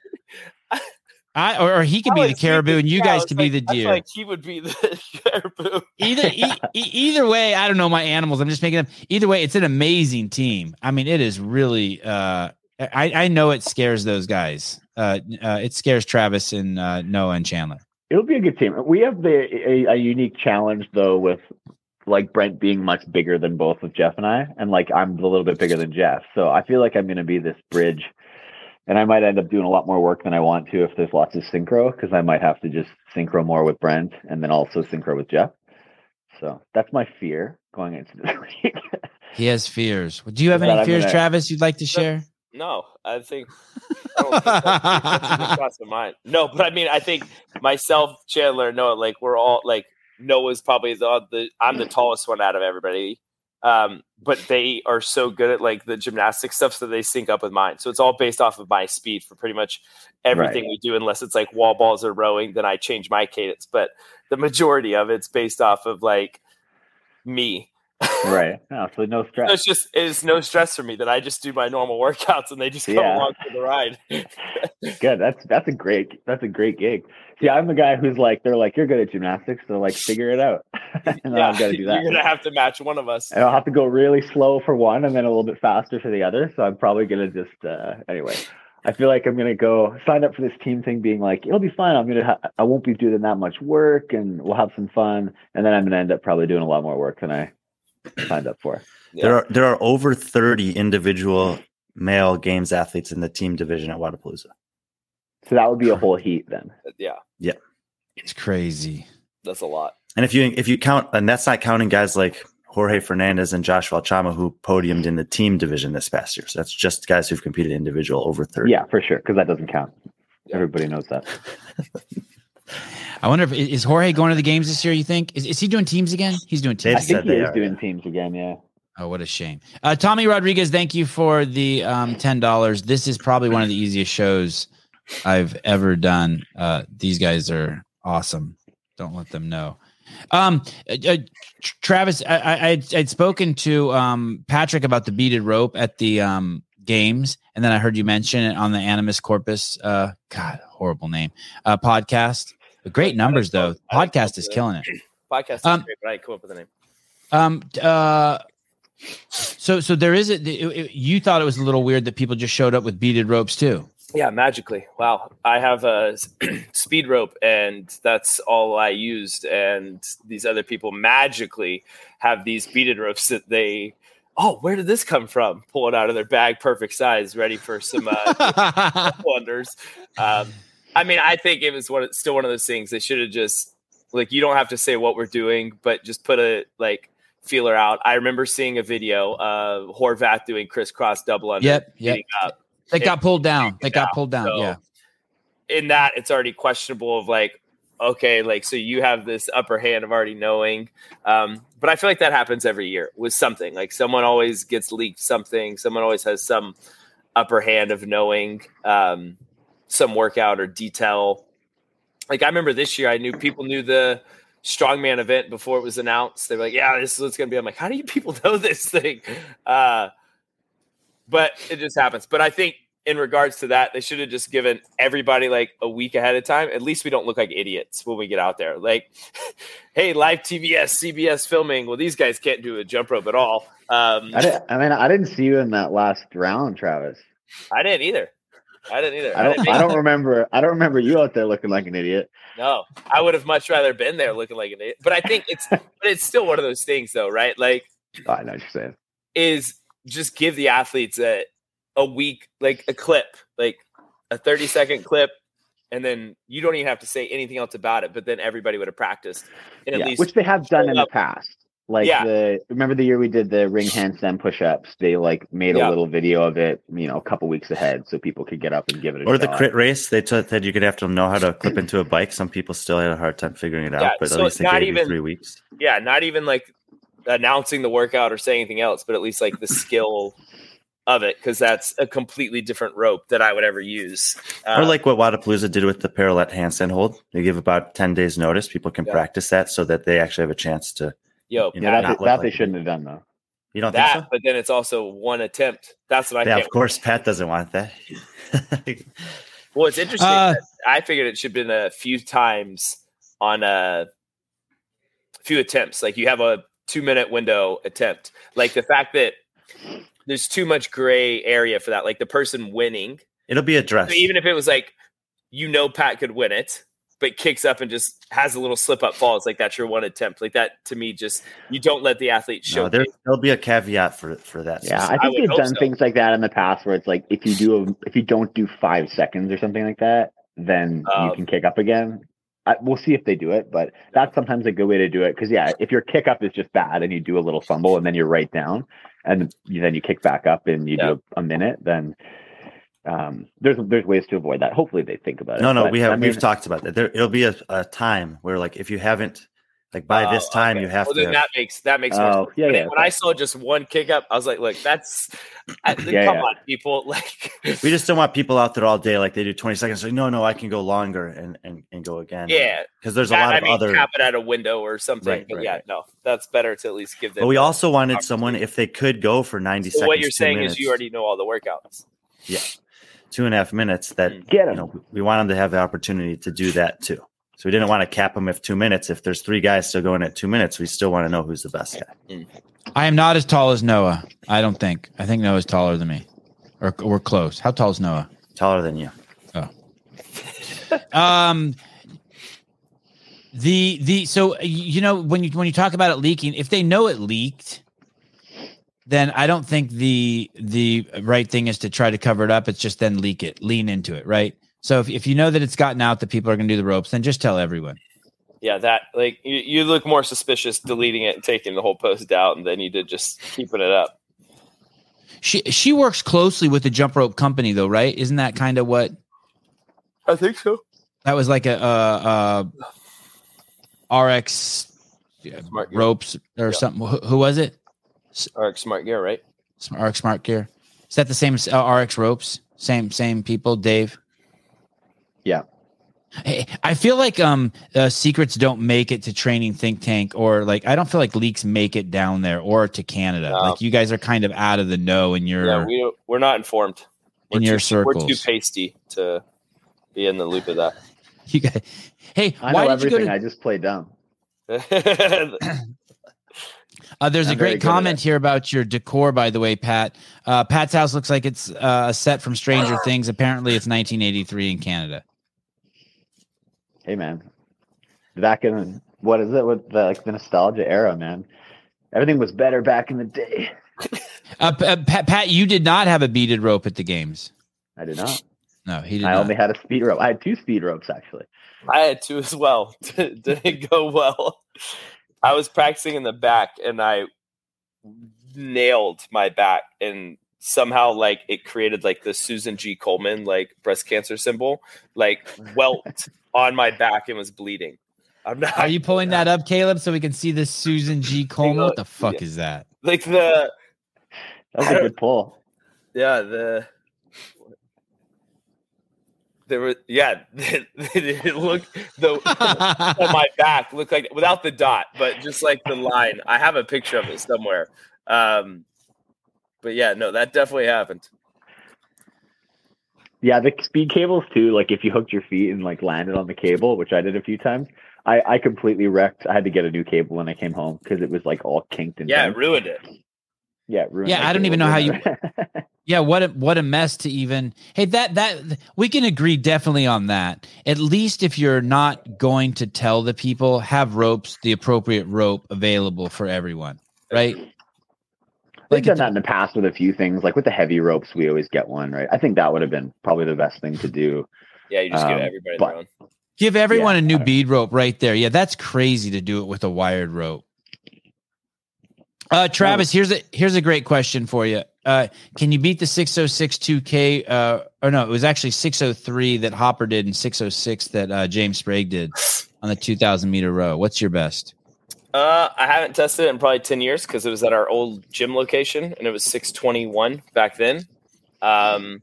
A: I or, or he could
D: I
A: be the caribou
D: thinking,
A: and you
D: yeah,
A: guys
D: was
A: could
D: like-
A: be the
D: I feel
A: deer.
D: like he would be the caribou.
A: either e- e- either way, I don't know my animals. I'm just making them. Either way, it's an amazing team. I mean, it is really. uh I I know it scares those guys. Uh, uh it scares Travis and uh, Noah and Chandler.
E: It'll be a good team. We have the a, a unique challenge though with like Brent being much bigger than both of Jeff and I, and like I'm a little bit bigger than Jeff. So I feel like I'm going to be this bridge, and I might end up doing a lot more work than I want to if there's lots of synchro because I might have to just synchro more with Brent and then also synchro with Jeff. So that's my fear going into this week.
A: He has fears. Do you have any fears,
E: gonna-
A: Travis? You'd like to share?
D: No, I think I don't think that's, that's a good cross of mine. No, but I mean, I think myself, Chandler, Noah, like we're all like Noah's probably the, the I'm the tallest one out of everybody. Um, but they are so good at like the gymnastic stuff, so they sync up with mine. So it's all based off of my speed for pretty much everything we do, unless it's like wall balls or rowing. Then I change my cadence, but the majority of it's based off of like me.
E: Right. No, so no
D: So
E: stress.
D: it's just it's no stress for me that I just do my normal workouts and they just come
E: Yeah.
D: along for the ride.
E: Good. That's that's a great that's a great gig. See, I'm the guy who's like, they're like, you're good at gymnastics, so like, figure it out, and then I've got to do that.
D: You're gonna have to match one of us.
E: and I'll have to go really slow for one, and then a little bit faster for the other. So I'm probably gonna just uh, anyway. I feel like I'm gonna go sign up for this team thing, being like, it'll be fine. I'm gonna ha- I won't be doing that much work, and we'll have some fun. And then I'm gonna end up probably doing a lot more work than I signed up for.
C: There are there are over 30 individual male games athletes in the team division at Wodapalooza.
E: So that would be a whole heat then.
D: Uh, yeah, Yeah.
A: It's crazy.
D: that's a lot.
C: And if you if you count, and that's not counting guys like Jorge Fernandez and Josh Valchama who podiumed in the team division this past year. So that's just guys who've competed individual over 30.
E: Yeah, for sure, because that doesn't count.
D: Yeah.
E: Everybody knows that.
A: I wonder if is Jorge going to the games this year? You think is, is he doing teams again? He's doing
C: They've
E: I think he is
C: are,
E: doing
C: yeah.
E: teams again. Yeah.
A: Oh, what a shame. Uh, Tommy Rodriguez, thank you for the um, ten dollars. This is probably one of the easiest shows I've ever done. Uh, these guys are awesome. Don't let them know. Um, uh, uh, Travis, I, I, I'd, I'd spoken to um, Patrick about the beaded rope at the um, games, and then I heard you mention it on the Animus Corpus. Uh, God, horrible name. Uh, podcast. But great numbers though.
D: I didn't come
A: Podcast is killing it.
D: Podcast is
A: Um,
D: great, but I come up with a name.
A: Um. Uh. So so there is a. it- it- you thought it was a little weird that people just showed up with beaded ropes too.
D: Yeah, magically. Wow. I have a speed rope and that's all I used. And these other people magically have these beaded ropes that they, oh, where did this come from? Pull it out of their bag, perfect size, ready for some uh, wonders. Um, I mean, I think it was one, still one of those things. They should have just, like, you don't have to say what we're doing, but just put a, like, feeler out. I remember seeing a video of Horvath doing crisscross double under.
A: Yep, yep.
D: up.
A: That got pulled down. That got
D: Yeah,
A: pulled down.
D: so-
A: Yeah.
D: in that it's already questionable of like okay like so you have this upper hand of already knowing um but i feel like that happens every year with something like someone always gets leaked something someone always has some upper hand of knowing um some workout or detail like i remember this year i knew people knew the strongman event before it was announced they were like yeah this is what's gonna be i'm like how do you people know this thing uh but it just happens. But I think in regards to that, they should have just given everybody like a week ahead of time. At least we don't look like idiots when we get out there. Like, hey, live TVS, CBS filming. Well, these guys can't do a jump rope at all. Um,
E: I, I mean, I didn't see you in that last round, Travis.
D: I didn't either. I didn't either.
E: I don't.
D: make-
E: I don't remember. I don't remember you out there looking like an idiot.
D: No, I would have much rather been there looking like an idiot. But I think it's, but it's still one of those things, though, right? Like,
E: Oh, I know what you're saying.
D: is just give the athletes a a week, like a clip, like a 30 second clip. and then you don't even have to say anything else about it. But then everybody would have practiced, and at
E: Yeah,
D: least
E: which they have done in the past. Like
D: Yeah.
E: the remember the year we did the ring handstand push-ups? They like made a little video of it, you know, a couple weeks ahead, so people could get up and give it a
C: Or the crit race, they t- said you could have to know how to clip into a bike. Some people still had a hard time figuring it out,
D: Yeah,
C: but
D: so
C: at least they
D: not
C: gave you
D: even-
C: three weeks.
D: yeah, not even like announcing the workout or saying anything else, but at least like the skill of it, because that's a completely different rope that I would ever use.
C: or
D: Uh,
C: like what Wodapalooza did with the parallel handstand hold. They give about 10 days notice. People can
D: Yeah.
C: practice that so that they actually have a chance to.
D: Yo,
C: you
E: Yeah, that, that
C: like
E: they shouldn't have done though.
C: You don't
D: that,
C: think so?
D: but then it's also one attempt. That's what I
C: Yeah,
D: can't.
C: of course. Pat doesn't want that.
D: Well, it's interesting.
A: Uh,
D: I figured it should have been a few times on a few attempts. Like you have a two minute window attempt. Like the fact that there's too much gray area for that. Like the person winning,
C: It'll be addressed.
D: even if it was like, you know, Pat could win it, but kicks up and just has a little slip up fall. It's like that's your one attempt. Like that to me, just you don't let the athlete show.
C: No, there, there'll be a caveat for for that.
E: Yeah,
C: So-
E: I
D: I
E: think
D: would
E: they've done
D: so.
E: things like that in the past where it's like if you do a, if you don't do five seconds or something like that, then
D: Um,
E: you can kick up again. I, we'll see if they do it, but that's sometimes a good way to do it. Because yeah, if your kick up is just bad and you do a little fumble and then you're right down, and you, then you kick back up and you
D: Yeah.
E: do a, a minute, then um, there's there's ways to avoid that. Hopefully they think about it.
C: no, no,
E: But,
C: we have
E: I mean,
C: we've talked about that. There, it'll be a, a time where like if you haven't like by
D: Oh,
C: this time
D: okay.
C: you have
D: well,
C: to.
D: then that makes that makes
E: Oh,
D: sense.
E: yeah,
D: when,
E: yeah,
D: when I saw just one kick up, I was like, look, that's I,
E: Yeah,
D: come
E: yeah.
D: on, people. Like
C: we just don't want people out there all day like they do 20 seconds. Like, no, no, I can go longer and and, and go again.
D: yeah,
C: because there's a
D: that-
C: lot
D: I
C: of
D: mean,
C: other.
D: cap it at a window or something.
C: Right,
D: but
C: right,
D: yeah,
C: right.
D: no, that's better to at least give them.
C: But we also wanted someone if they could go for 90
D: so
C: seconds.
D: what you're saying
C: minutes,
D: is you already know all the workouts.
C: Two and a half minutes that
D: Mm.
E: get
C: you
E: him.
C: know we want them to have the opportunity to do that too. So we didn't want to cap them if two minutes. If there's three guys still going at two minutes, we still want to know who's the best guy.
A: I am not as tall as Noah. I don't think. I think Noah's taller than me, or we're close. How tall is Noah?
C: Taller than you. Oh.
A: Um, the the so you know when you when you talk about it leaking, if they know it leaked, then I don't think the the right thing is to try to cover it up. It's just then leak it, lean into it, right? So if if you know that it's gotten out that people are going to do the ropes, then just tell everyone.
D: Yeah, that like you, you look more suspicious deleting it and taking the whole post out and then you did just keeping it up.
A: She she works closely with the jump rope company though, right? Isn't that kind of what
D: I think so.
A: that was like a uh uh RX
D: Smart gear.
A: ropes or
D: Yeah.
A: something. Who, who was it?
D: Or smart gear, right?
A: RX Smart Gear. Is that the same as uh, RX ropes? Same same people, Dave.
E: Yeah.
A: Hey, I feel like um uh, secrets don't make it to training think tank or like I don't feel like leaks make it down there or to Canada.
D: No.
A: Like you guys are kind of out of the know in your
D: Yeah, we we're not informed. We're
A: in your
D: too, We're too pasty to be in the loop of that.
A: you guys. Hey,
E: I
A: why
E: know
A: did you go
E: everything.
A: to
E: I just play dumb.
A: Uh, there's a
E: I'm very
A: great comment here about your decor, by the way, Pat. Uh, Pat's house looks like it's uh, a set from Stranger Things. Apparently, it's 1983 in Canada.
E: Hey man, back in what is it with the, like the nostalgia era, man? Everything was better back in the day.
A: Uh, uh, Pat, Pat, you did not have a beaded rope at the games.
E: I did not.
A: No, he did not.
E: I
A: not.
E: only had a speed rope. I had two speed ropes actually.
D: I had two as well. Didn't go well. I was practicing in the back and I nailed my back and somehow like it created like the Susan G. Coleman like breast cancer symbol, like welt on my back and was bleeding. I'm not
A: Are you pulling that up, Caleb, so we can see this Susan G. Coleman? What the fuck
D: Yeah.
A: is that?
D: like the
E: That was
D: I
E: a
D: don't-
E: good pull.
D: yeah the there were yeah it looked the on my back looked like without the dot, but just like the line. I have a picture of it somewhere. Um, but yeah, no, that definitely happened.
E: Yeah, the speed cables too. Like if you hooked your feet and like landed on the cable, which I did a few times, I I completely wrecked. I had to get a new cable when I came home because it was like all kinked and
D: Yeah, it ruined it.
E: Yeah, it
A: Yeah, I don't even know how you- Yeah, what a what a mess to even. Hey, that that we can agree definitely on that. At least if you're not going to tell the people, have ropes, the appropriate rope available for everyone, right?
E: They've done that in the past with a few things, like with the heavy ropes. We always get one, right? I think that would have been probably the best thing to do.
D: Yeah, you just give
E: Um,
D: everybody
E: but-
D: their own.
A: Give everyone
E: Yeah,
A: a new
E: I-
A: bead rope right there. Yeah, that's crazy to do it with a wired rope. Uh, Travis, here's a here's a great question for you. Uh, can you beat the 606 2K? Uh, or no, it was actually 603 that Hopper did and 606 that uh, James Sprague did on the 2,000 meter row. What's your best?
D: Uh, I haven't tested it in probably ten years because it was at our old gym location and it was six twenty one back then. Um,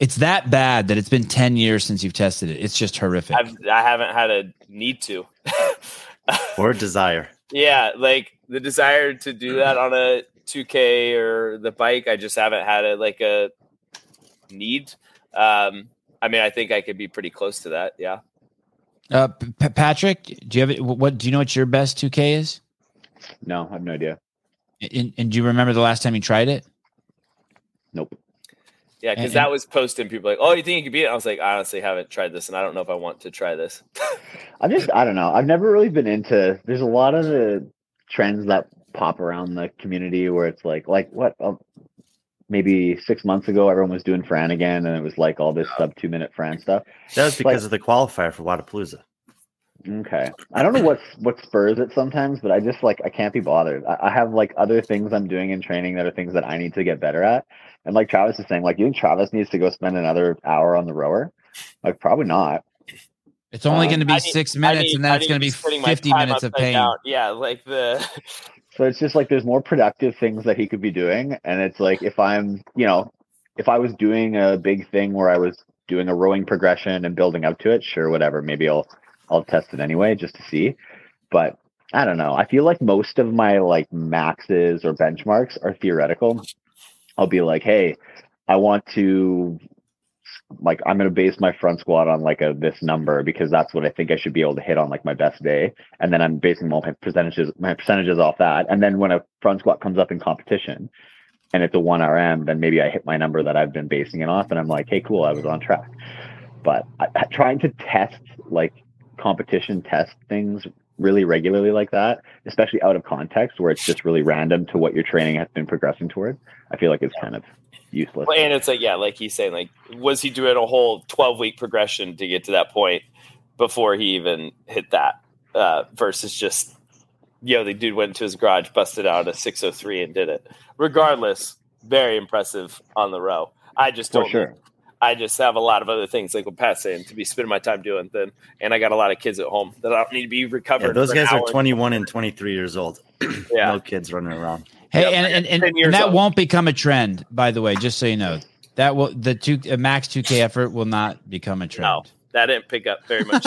A: It's that bad that it's been 10 years since you've tested it. It's just horrific.
D: I've I haven't had a need to.
C: or desire.
D: yeah, like the desire to do that on a two K or the bike, I just haven't had a like a need. Um, I mean, I think I could be pretty close to that. Yeah.
A: Uh, P- P- Patrick, do you have what? Do you know what your best 2K is?
E: No, I have no idea.
A: And, and do you remember the last time you tried it?
E: Nope.
D: Yeah, because that was posting. People like, oh, you think you could beat it? I was like, I honestly haven't tried this, and I don't know if I want to try this.
E: I'm just I don't know. I've never really been into. There's a lot of the trends that pop around the community where it's like like what um, maybe six months ago everyone was doing Fran again and it was like all this sub two minute Fran stuff.
C: That was because
E: Like-
C: of the qualifier for Wodapalooza.
E: Okay, I don't know what what spurs it sometimes, but I just like I can't be bothered. I, I have like other things I'm doing in training that are things that I need to get better at. And like Travis is saying, like you think Travis needs to go spend another hour on the rower? Like probably not.
A: It's only
E: Um,
A: going to be
D: I need-
A: six
D: I
A: minutes,
D: need-
A: and then it's going to be 50 minutes of pain.
D: down. Yeah, like the
E: So it's just like there's more productive things that he could be doing. And it's like if I'm, you know, if I was doing a big thing where I was doing a rowing progression and building up to it, sure, whatever. Maybe I'll I'll test it anyway just to see. But I don't know. I feel like most of my like maxes or benchmarks are theoretical. I'll be like, hey, I want to like I'm gonna base my front squat on like a this number because that's what I think I should be able to hit on like my best day. And then I'm basing all my percentages my percentages off that. And then when a front squat comes up in competition and it's a one RM, then maybe I hit my number that I've been basing it off and I'm like, hey cool, I was on track. But I, trying to test like competition test things really regularly like that, especially out of context where it's just really random to what your training has been progressing toward, I feel like it's kind of useless.
D: Well, and it's like, yeah, like he's saying, like, was he doing a whole 12 week progression to get to that point before he even hit that? Uh, versus just, you know, the dude went to his garage, busted out a 603 and did it. Regardless, very impressive on the row. I just don't,
E: sure.
D: I just have a lot of other things, like what Pat's saying, to be spending my time doing. Then, and I got a lot of kids at home that I don't need to be recovering.
C: Yeah, those guys are 21 and 23 years old.
D: Yeah.
C: No kids running around.
A: Hey,
D: Yeah,
A: and, and, and, and that
D: old.
A: won't become a trend, by the way, just so you know. That will the two uh, max 2K effort will not become a
D: No,
A: trend.
D: that didn't pick up very much.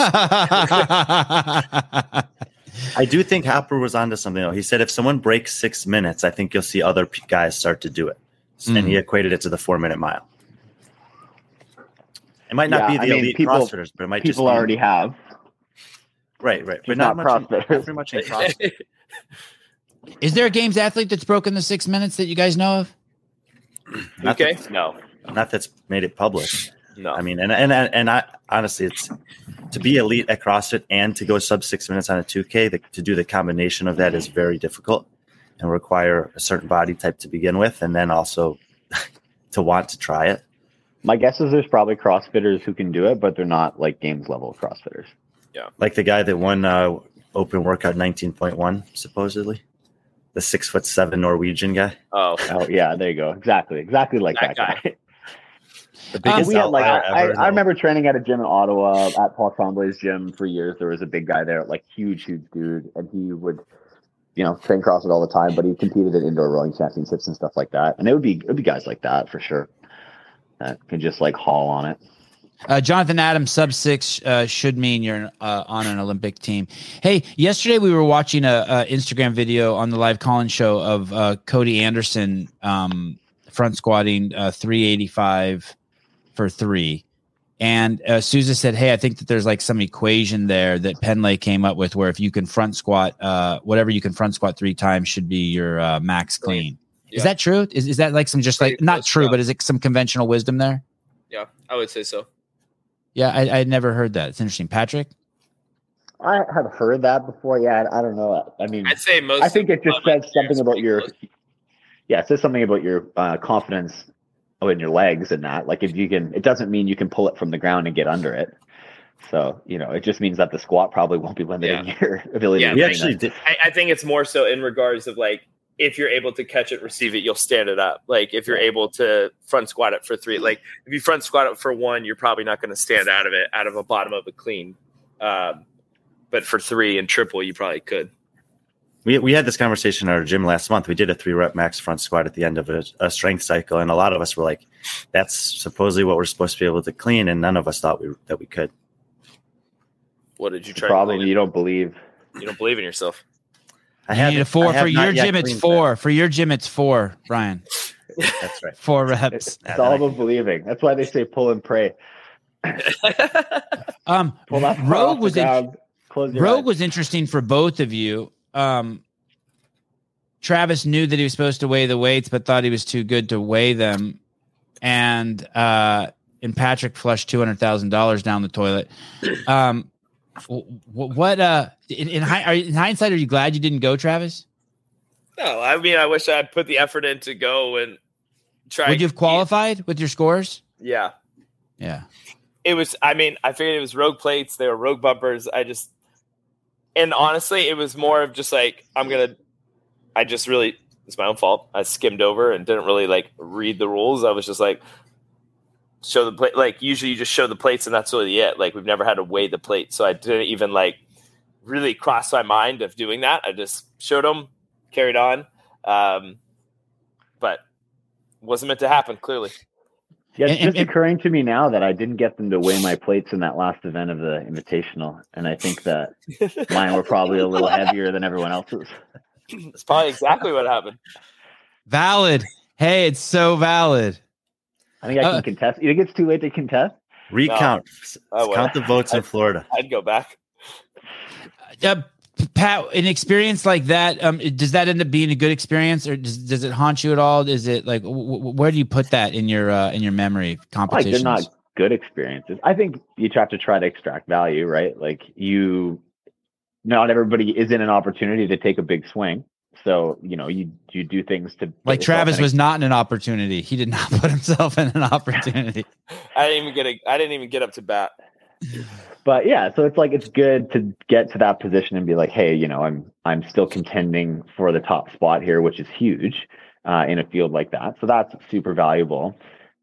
C: I do think Hopper was onto something. Though. He said if someone breaks six minutes, I think you'll see other p- guys start to do it. And he equated it to the four minute mile. It might not
E: Yeah,
C: be the
E: I mean,
C: elite
E: people-
C: CrossFitters, but it might just
E: People
C: be,
E: already have.
C: right, right, but
E: just
C: not,
E: not
C: much. In, not very much in CrossFit.
A: Is there a games athlete that's broken the six minutes that you guys know of?
C: Not
D: okay,
C: that-
D: no,
C: not that's made it public.
D: no.
C: I mean, and and and I honestly, it's to be elite at CrossFit and to go sub six minutes on a two K. To do the combination of that is very difficult and require a certain body type to begin with, and then also to want to try it.
E: My guess is there's probably CrossFitters who can do it, but they're not like games level CrossFitters.
C: Yeah, like the guy that won uh, open workout nineteen point one, supposedly, the six foot seven Norwegian guy.
D: oh,
E: Oh yeah, there you go. Exactly, exactly like
D: That
E: that, guy.
C: The
A: Um,
C: biggest
E: we had like
C: outlier
E: I,
C: ever,
E: I
C: though.
E: remember training at a gym in Ottawa at Paul Tremblay's gym for years. There was a big guy there, like huge, huge dude, and he would, you know, train CrossFit all the time. But he competed in indoor rowing championships and stuff like that. And it would be it would be guys like that for sure that can just like haul on it.
A: Uh, Jonathan Adams, sub six uh, should mean you're uh, on an Olympic team. Hey, yesterday we were watching a, a Instagram video on the live call-in show of uh, Cody Anderson um, front squatting uh, 385 for three. And uh, said, "Hey, I think that there's like some equation there that Pendlay came up with, where if you can front squat, uh, whatever you can front squat three times should be your max clean."
D: Yeah.
A: Is that true? Is, is that like some just like
D: Pretty
A: not
D: close,
A: true,
D: yeah.
A: but is it some conventional wisdom there?
D: yeah, I would say so.
A: Yeah, I, I had never heard that. It's interesting. Patrick,
E: I have heard that before. Yeah, I, I don't know. I mean,
D: I'd say most.
E: I think it just says something about your
D: close.
E: yeah, it says something about your uh, confidence oh, in your legs and that. Like if you can, it doesn't mean you can pull it from the ground and get under it. So you know, it just means that the squat probably won't be limiting your ability.
D: Yeah,
E: to
C: We actually did.
D: I, I think it's more so in regards of like if you're able to catch it, receive it, you'll stand it up. Like if you're able to front squat it for three, like if you front squat it for one, you're probably not going to stand out of it out of a bottom of a clean. Um, but for three and triple, you probably could.
C: We, we had this conversation in our gym last month. We did a three rep max front squat at the end of a, a strength cycle, and a lot of us were like, "That's supposedly what we're supposed to be able to clean," and none of us thought we that we could.
D: What did you
E: The
D: try?
E: problem
D: to
E: you don't believe.
D: you don't believe in yourself.
C: I
A: You need a four for your gym. It's
C: cleaned
A: four for your gym. It's four, Brian.
C: That's right.
A: Four reps.
E: it's
C: Yeah,
E: all about believing. That's why they say pull and pray.
A: Um,
E: Pull off
A: Rogue
E: the
A: was in,
E: close your
A: Rogue
E: eyes.
A: was interesting for both of you. Um, Travis knew that he was supposed to weigh the weights, but thought he was too good to weigh them, and uh, and Patrick flushed two hundred thousand dollars down the toilet. Um, wh- wh- what uh, in in, in hindsight, are you glad you didn't go, Travis?
D: no, I mean, I wish I had put the effort in to go and try.
A: Would you have qualified with your scores?
D: Yeah.
A: Yeah.
D: it was i mean i figured it was rogue plates they were rogue bumpers i just and honestly it was more of just like i'm gonna i just really it's my own fault i skimmed over and didn't really like read the rules i was just like show the plate like usually you just show the plates and that's really it like we've never had to weigh the plate so i didn't even like really cross my mind of doing that i just showed them carried on um but wasn't meant to happen clearly
E: Yeah, it's
A: And- and-
E: just occurring to me now that I didn't get them to weigh my plates in that last event of the Invitational, and I think that mine were probably a little heavier than everyone else's.
D: That's probably exactly what happened.
A: Valid. Hey, it's so valid.
E: I think I can
A: Uh,
E: contest. You think it's too late to contest?
C: Recount.
D: I would.
C: Count the votes in Florida.
D: I'd go back.
A: Uh, Pat, an experience like that, um, does that end up being a good experience, or does, does it haunt you at all? Is it like w- w- where do you put that in your uh, in your memory
E: Like they're not good experiences. I think you have to try to extract value, right? Like you, not everybody is in an opportunity to take a big swing. So you know you you do things to
A: like Travis was not in an opportunity. He did not put himself in an opportunity.
D: I didn't even get a. I didn't even get up to bat.
E: but yeah so it's like it's good to get to that position and be like hey you know i'm i'm still contending for the top spot here which is huge uh, in a field like that so that's super valuable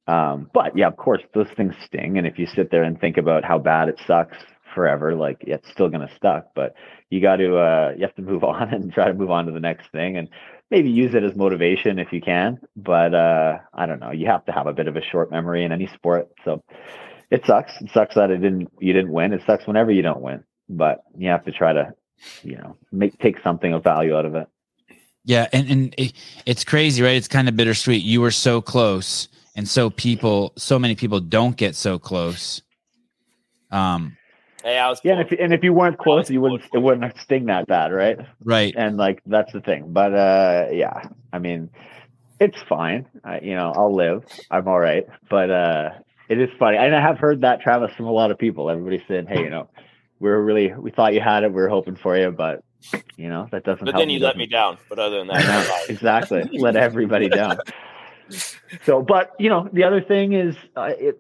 E: um, but yeah of course those things sting and if you sit there and think about how bad it sucks forever like it's still going to stuck but you got to uh, you have to move on and try to move on to the next thing and maybe use it as motivation if you can but uh, i don't know you have to have a bit of a short memory in any sport so it sucks. It sucks that it didn't you didn't win. It sucks whenever you don't win. But you have to try to, you know, make take something of value out of it.
A: Yeah, and and it, it's crazy, right? It's kind of bittersweet. You were so close, and so people, so many people don't get so close. Um,
D: Hey, I was.
E: Yeah, and if and if you weren't close, you wouldn't it wouldn't sting that bad, right?
A: right.
E: And like that's the thing. But uh yeah, I mean, it's fine. I, you know, I'll live. I'm all right. But uh it is funny. And I have heard that Travis from a lot of people. Everybody said, "Hey, you know, we are really we thought you had it. We are hoping for you, but you know that doesn't."
D: but
E: help
D: then you let me down. But other than
E: I know,
D: that,
E: exactly. Let everybody down. So, but you know, the other thing is uh, it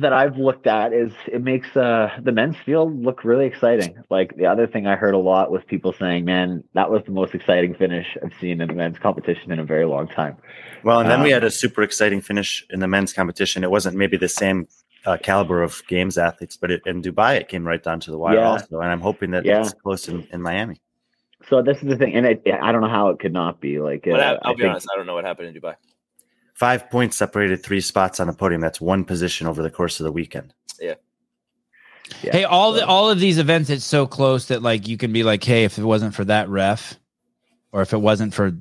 E: that I've looked at is it makes uh, the men's field look really exciting. Like the other thing I heard a lot was people saying, "Man, that was the most exciting finish I've seen in the men's competition in a very long time."
C: Well, and then we
E: Um,
C: had a super exciting finish in the men's competition. It wasn't maybe the same uh, caliber of games athletes, but it, in Dubai, it came right down to the wire
E: Yeah.
C: also. And I'm hoping that
E: Yeah.
C: it's close in, in Miami.
E: So this is the thing, and it, I don't know how it could not be like.
D: but
E: uh,
D: I,
E: I
D: will be
E: think-
D: honest. I don't know what happened in Dubai.
C: Five points separated three spots on the podium. That's one position over the course of the weekend.
E: yeah,
A: hey, all the all of these events, it's so close that like you can be like, hey, if it wasn't for that ref, or if it wasn't for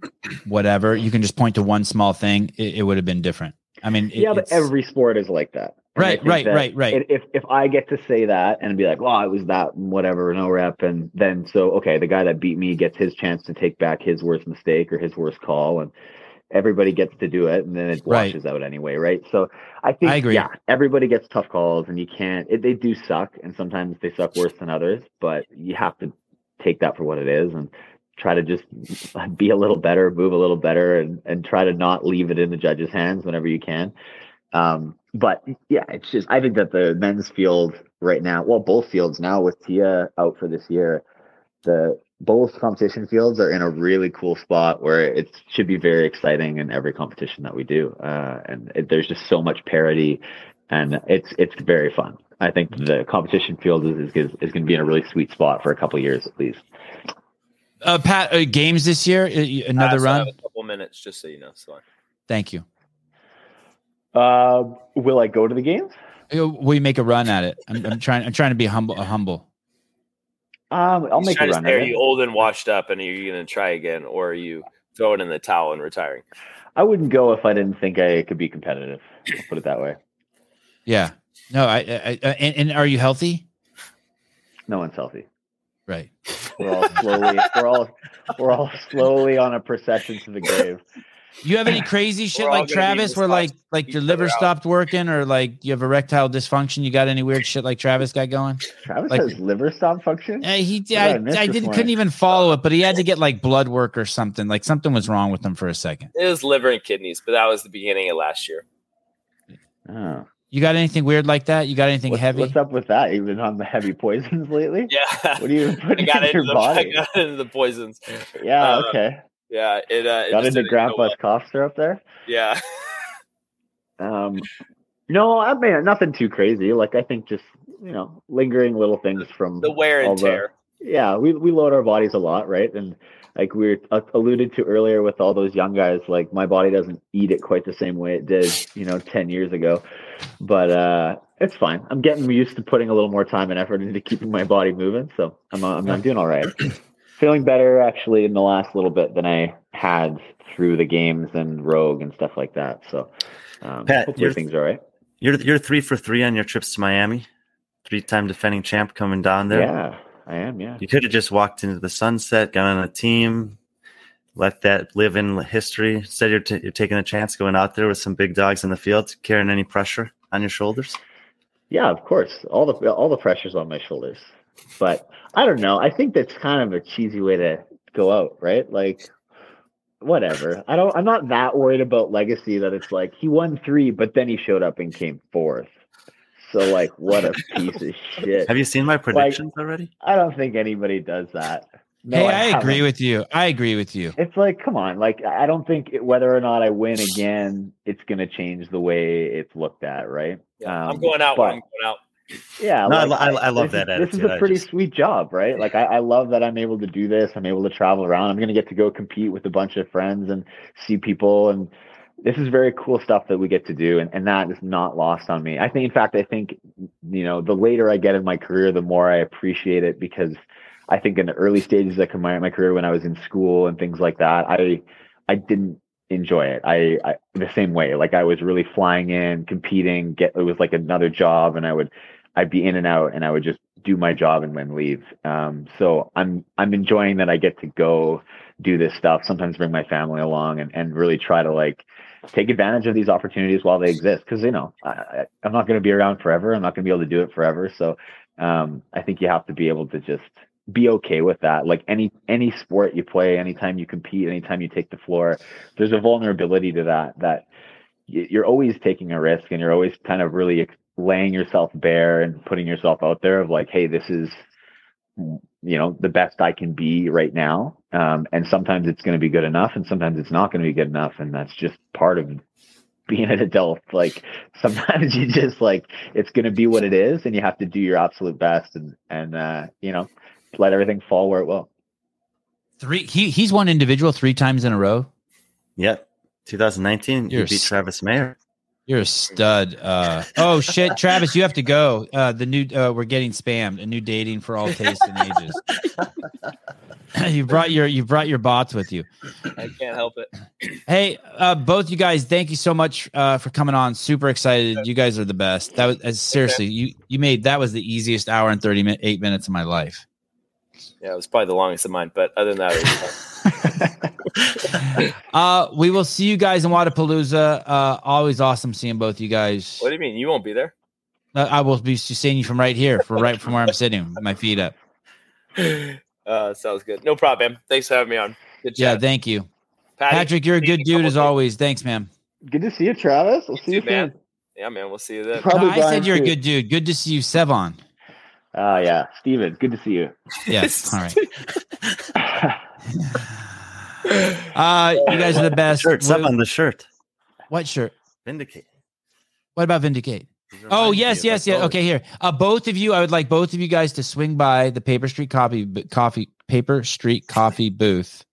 A: whatever, you can just point to one small thing. It, it would have been different. I mean, it-
E: yeah, but
A: it's-
E: every sport is like that. And
A: Right, right,
E: that
A: right, right.
E: it- If if I get to say that and be like, "Well, it was that whatever, no rep," and then so okay, the guy that beat me gets his chance to take back his worst mistake or his worst call, and everybody gets to do it, and then it
A: Right.
E: washes out anyway, right? So I think,
A: I agree.
E: yeah, everybody gets tough calls, and you can't. It, they do suck, and sometimes they suck worse than others, but you have to take that for what it is and try to just be a little better, move a little better, and and try to not leave it in the judge's hands whenever you can. Um, but yeah, it's just I think that the men's field right now, well, both fields now with Tia out for this year, the both competition fields are in a really cool spot where it should be very exciting in every competition that we do. Uh, and it, there's just so much parity, and it's it's very fun. I think the competition field is is, is going to be in a really sweet spot for a couple years at least.
A: Uh, Pat, uh, games this year? Uh, Another
D: Uh, so I
A: run?
D: have a couple minutes, just so you know. So
A: Thank you.
E: Uh, will I go to the games?
A: Will We make a run at it. I'm, I'm trying. I'm trying to be humble. humble.
E: Um, I'll
D: He's
E: make a
D: trying to
E: run.
D: say, are you old and washed up, and are you going to try again, or are you throwing in the towel and retiring?
E: I wouldn't go if I didn't think I could be competitive. I'll put it that way.
A: Yeah. No. I. I, I and, and are you healthy?
E: No one's healthy.
A: Right.
E: We're all slowly. we're all. We're all slowly on a procession to the grave.
A: You have any crazy shit like Travis, where like like your liver stopped working, or like you have erectile dysfunction? You got any weird shit like Travis got going?
E: Travis
A: Like-
E: has liver stop function.
A: Uh, he,
E: did
A: I,
E: I
A: I didn't couldn't even follow it, but he had to get like blood work or something. Like something was wrong with him for a second.
D: It was liver and kidneys, but that was the beginning of last year.
E: Oh.
A: You got anything weird like that? You got anything
E: What's,
A: heavy?
E: what's up with that? You've been on the heavy poisons lately.
D: Yeah,
E: What are you
D: I
E: putting
D: got
E: in
D: into
E: your
D: the I
E: body?
D: got into the poisons.
E: Yeah.
D: uh,
E: okay.
D: Yeah, it uh, it
E: Got
D: just
E: into Grandpa's
D: well.
E: cough syrup there.
D: Yeah,
E: Um, no, I mean nothing too crazy. Like I think just you know lingering little things from
D: the wear
E: all
D: and
E: the-
D: tear.
E: yeah, we we load our bodies a lot, right? And like we were uh, alluded to earlier with all those young guys, like my body doesn't eat it quite the same way it did, you know, ten years ago. But uh, it's fine. I'm getting used to putting a little more time and effort into keeping my body moving, so I'm uh, I'm, I'm doing all right. Feeling better actually in the last little bit than I had through the games and Rogue and stuff like that. So um,
C: Pat,
E: hopefully things are all right.
C: You're you're three for three on your trips to Miami. Three time defending champ coming down there.
E: Yeah, I am. Yeah.
C: You could have just walked into the sunset, got on a team, let that live in history. Instead, you're, t- you're taking a chance going out there with some big dogs in the field, carrying any pressure on your shoulders.
E: Yeah, of course. All the all the pressure's on my shoulders. But I don't know. I think that's kind of a cheesy way to go out, right? Like whatever. I don't I'm not that worried about legacy that it's like he won 3 but then he showed up and came fourth. So like what a piece of shit.
C: Have you seen my predictions already?
E: I don't think anybody does that. No,
A: hey, I, agree with you. I agree with you.
E: It's like, come on, like I don't think it, whether or not I win again, it's gonna change the way it's looked at, right?
D: Yeah, I'm
E: Um,
D: going out.
E: but-
D: I'm going out.
E: Yeah,
C: No, I
E: like,
C: lo- I- I love
E: this
C: that
E: is- This is a pretty
C: just-
E: sweet job, right? Like I, I love that I'm able to do this. I'm able to travel around. I'm going to get to go compete with a bunch of friends and see people, and this is very cool stuff that we get to do, and, and that is not lost on me. I think, in fact, I think you know, the later I get in my career, the more I appreciate it because I think in the early stages of my my career when I was in school and things like that, I I didn't enjoy it. I, I the same way. Like I was really flying in, competing. Get it was like another job, and I would I'd be in and out, and I would just do my job and then leave. Um, so I'm I'm enjoying that I get to go do this stuff. Sometimes bring my family along and and really try to like take advantage of these opportunities while they exist. Because you know I, I'm not going to be around forever. I'm not going to be able to do it forever. So um, I think you have to be able to just be okay with that. Like any any sport you play, anytime you compete, anytime you take the floor, there's a vulnerability to that that you're always taking a risk and you're always kind of really laying yourself bare and putting yourself out there of like, hey, this is you know the best I can be right now. Um, and sometimes it's going to be good enough, and sometimes it's not going to be good enough, and that's just part of being an adult. Like sometimes you just like it's going to be what it is, and you have to do your absolute best, and and uh, you know let everything fall where it will.
A: Three. He he's won individual three times in a row.
C: Yep. 2019,
A: You're
C: you beat
A: s-
C: Travis Mayer.
A: You're a stud. Uh, oh shit, Travis, you have to go. Uh, the new uh, we're getting spammed. A new dating for all tastes and ages. you brought your you brought your bots with you.
D: I can't help it.
A: Hey, uh, both you guys, thank you so much uh, for coming on. Super excited. You guys are the best. That was uh, seriously you you made that was the easiest hour and thirty eight minutes of my life.
D: Yeah, it was probably the longest of mine, but other than that, was.
A: Uh, we will see you guys in Wodapalooza. Uh, always awesome seeing both you guys.
D: what do you mean you won't be there?
A: Uh, I will be seeing you from right here, for right from where I'm sitting, my feet up.
D: Uh, sounds good. No problem, man. Thanks for having me on. Good
A: Yeah, thank you,
D: Patty,
A: Patrick. You're a good dude as
D: days.
A: always. Thanks, man.
E: Good to see you, Travis. We'll see
D: You
E: you
D: man.
E: soon.
D: Yeah, man. We'll see you then.
A: No, I said you're a good dude. Good to see you, Sevan.
E: Oh yeah, Steven, good to see you.
A: Yes. All right. Uh, you guys are the best.
C: Shirt,
A: What,
C: up on the shirt.
A: what shirt?
C: Vindicate.
A: What about Vindicate? Oh yes, yes,
C: that
A: yes. Okay, here. Uh, both of you, I would like both of you guys to swing by the Paper Street Coffee Coffee Paper Street Coffee booth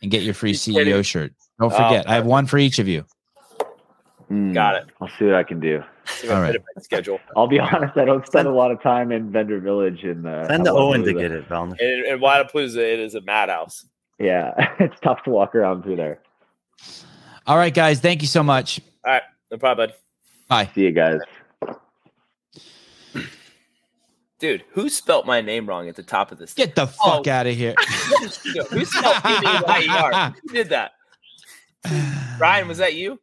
A: and get your free
D: You kidding?
A: CEO shirt. Don't
D: Oh,
A: forget, I have one for each of you.
E: Hmm,
D: Got it.
E: I'll see what I can do.
D: See if
A: All
D: fit
A: right.
D: it in my schedule.
E: I'll be honest, I don't spend a lot of time in Vendor Village and uh,
C: Send
E: I wasn't
C: Owen to get it, Vellner.
D: And in Wodapalooza, it is a madhouse.
E: Yeah, it's tough to walk around through there.
A: All right, guys. Thank you so much.
D: All right, No problem, bud.
A: Bye.
E: See you guys.
D: Dude, who spelt my name wrong at the top of this?
A: Get the fuck
D: Oh.
A: out of here.
D: who spelled P-A-Y-E-R? Who did that? Ryan, was that you?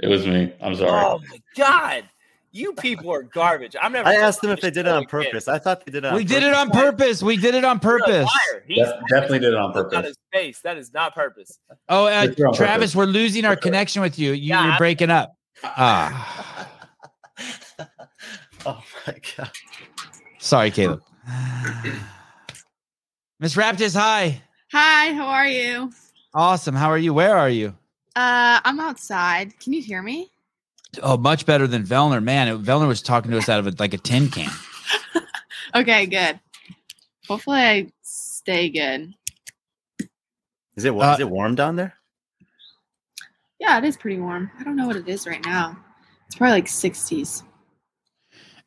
B: It was me. I'm sorry.
D: Oh my god, you people are garbage. I'm never.
C: I asked them if they did it on
D: Again.
C: purpose. I thought they did it on
A: we did it
C: purpose.
A: on purpose. We did it on purpose.
D: liar. He's
B: Def- definitely did it on
D: look on
B: purpose.
D: his face. That is not purpose.
A: Oh, uh, Travis,
B: purpose.
A: we're losing our connection with you. you
D: Yeah.
A: you're breaking up. Ah,
C: oh my god.
A: sorry, Caleb. Miss Raptis, hi.
F: Hi, how are you?
A: Awesome. How are you? Where are you?
F: Uh, I'm outside. Can you hear me?
A: Oh, much better than Vellner. Man, it, Vellner was talking to us out of a, like a tin can.
F: Okay, good. Hopefully, I stay good.
C: Is it
A: Uh,
C: is it warm down there?
F: Yeah, it is pretty warm. I don't know what it is right now. It's probably like 60s.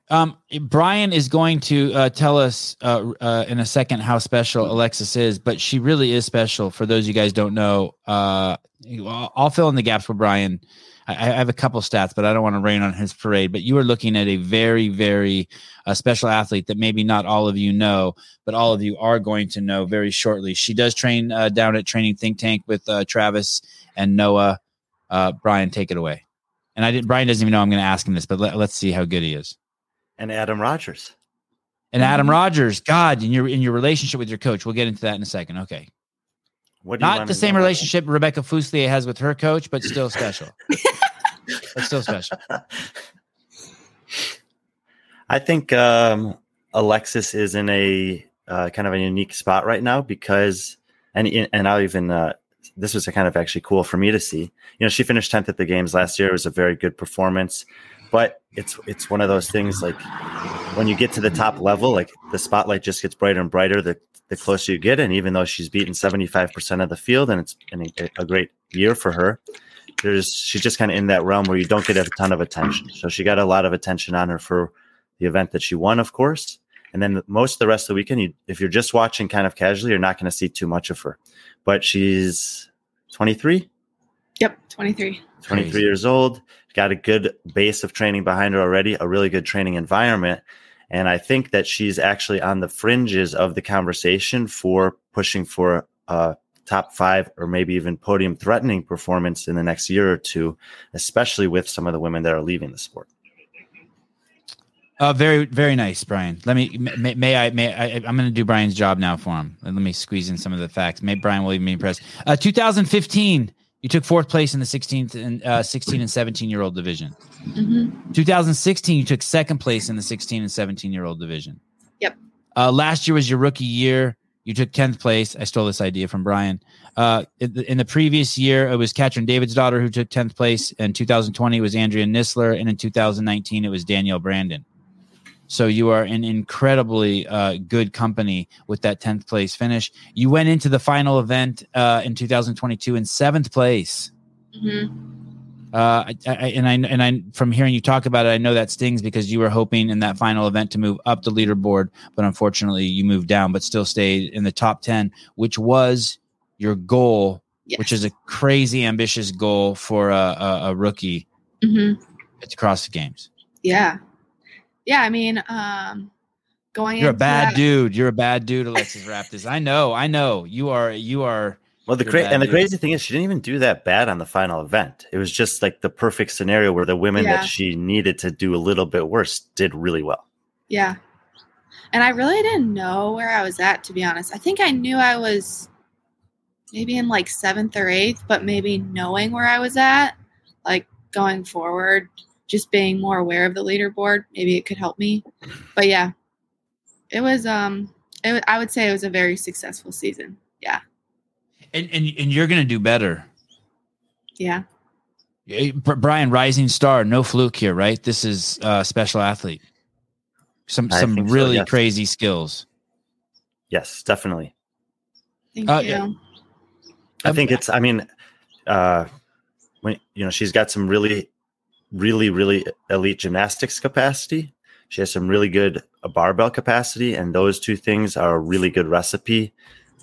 A: Um, Brian is going to uh, tell us uh, uh, in a second how special Alexis is, but she really is special. For those of you guys don't know, uh, I'll I'll fill in the gaps for Brian. I, I have a couple stats, but I don't want to rain on his parade. But you are looking at a very, very uh, special athlete that maybe not all of you know, but all of you are going to know very shortly. She does train uh, down at Training Think Tank with uh, Travis and Noah. Uh, Brian, take it away. And I didn't. Brian doesn't even know I'm going to ask him this, but let, let's see how good he is.
C: And Adam Rogers.
A: And Adam. Rogers, God, in your in your relationship with your coach, we'll get into that in a second. Okay,
C: What
A: not the same
C: know about
A: relationship Rebecca Fuselier has with her coach, but still special. but still special.
C: I think um, Alexis is in a uh, kind of a unique spot right now because, and and I'll even uh, this was kind of actually cool for me to see. You know, she finished tenth at the games last year. It was a very good performance, but it's it's one of those things like when you get to the top level, like the spotlight just gets brighter and brighter the the closer you get. And even though she's beaten seventy five percent of the field, and it's been a, a great year for her, there's she's just kind of in that realm where you don't get a ton of attention. So she got a lot of attention on her for the event that she won, of course. And then most of the rest of the weekend, you, if you're just watching kind of casually, you're not going to see too much of her. But she's 23,
F: Yep, 23.
C: 23 years old, got a good base of training behind her already, a really good training environment. And I think that she's actually on the fringes of the conversation for pushing for a top five or maybe even podium threatening performance in the next year or two, especially with some of the women that are leaving the sport.
A: Uh, very, very nice, Brian. Let me, may, may I, may I, I'm going to do Brian's job now for him. Let me squeeze in some of the facts. Maybe Brian will even be impressed. Uh, 2015, you took fourth place in the 16th and uh, 16 and 17 year old division.
F: hmm
A: 2016, you took second place in the 16 and 17 year old division.
F: Yep.
A: Uh, last year was your rookie year. You took 10th place. I stole this idea from Brian. Uh, in, the, in the previous year, it was Katrin Davidsdottir who took 10th place. In 2020, it was Andrea Nisler. And in 2019, it was Danielle Brandon. So you are in incredibly uh, good company with that 10th place finish. You went into the final event uh, in 2022 in seventh place.
F: hmm
A: Uh, I, I, and I and I from hearing you talk about it, I know that stings because you were hoping in that final event to move up the leaderboard, but unfortunately you moved down, but still stayed in the top ten, which was your goal,
F: Yes.
A: which is a crazy ambitious goal for a, a, a rookie
F: hmm
A: at across the games.
F: Yeah. Yeah, I mean, um, going
A: You're a bad
F: that-
A: dude. You're a bad dude, Alexis Raptis. I know. I know. You are. You are.
C: Well, the cra- and the
A: dude.
C: crazy thing is, she didn't even do that bad on the final event. It was just like the perfect scenario where the women
F: Yeah.
C: that she needed to do a little bit worse did really well.
F: Yeah. And I really didn't know where I was at, to be honest. I think I knew I was maybe in like seventh or eighth, but maybe knowing where I was at, like going forward, just being more aware of the leaderboard, maybe it could help me. But yeah, it was um it, I would say it was a very successful season. Yeah.
A: And and, and you're gonna do better.
F: Yeah.
A: Brian, rising star, no fluke here, right? This is uh special athlete. Some
C: I
A: some
C: think so,
A: really
C: yes.
A: crazy skills.
C: Yes, definitely.
F: Thank
A: Uh,
F: you.
A: yeah.
C: I think it's. I mean, uh, when you know, she's got some really, really, really elite gymnastics capacity. She has some really good uh, barbell capacity, and those two things are a really good recipe.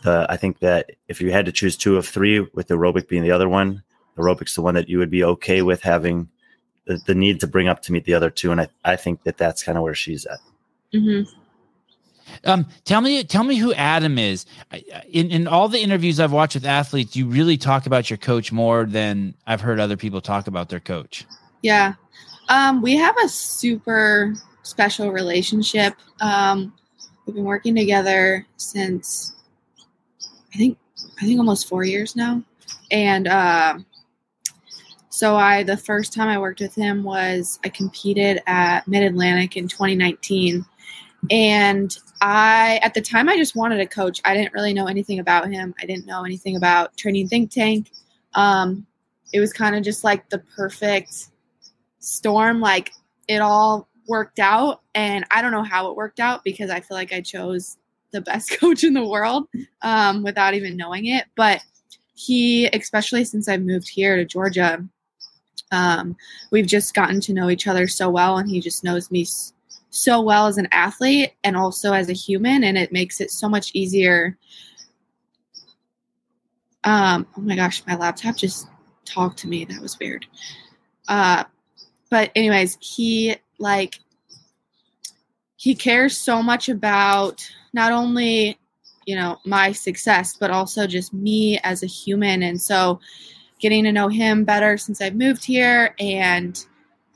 C: The I think that if you had to choose two of three, with aerobic being the other one, aerobic's the one that you would be okay with having the, the need to bring up to meet the other two, and I, I think that that's kind of where she's at.
F: hmm
A: Um, tell me, tell me who Adam is. I- I- In in all the interviews I've watched with athletes, you really talk about your coach more than I've heard other people talk about their coach.
F: Yeah. Um, we have a super special relationship. Um, we've been working together since I think I think almost four years now. And uh, so I the first time I worked with him was I competed at Mid Atlantic in 2019. And I at the time I just wanted a coach. I didn't really know anything about him. I didn't know anything about training think tank. Um, it was kind of just like the perfect storm like it all worked out and i don't know how it worked out because i feel like i chose the best coach in the world um, without even knowing it but he especially since i moved here to georgia um, we've just gotten to know each other so well and he just knows me so well as an athlete and also as a human and it makes it so much easier. Um, oh my gosh my laptop just talked to me. That was weird. Uh, but anyways he like he cares so much about not only you know my success but also just me as a human. And so getting to know him better since i've moved here and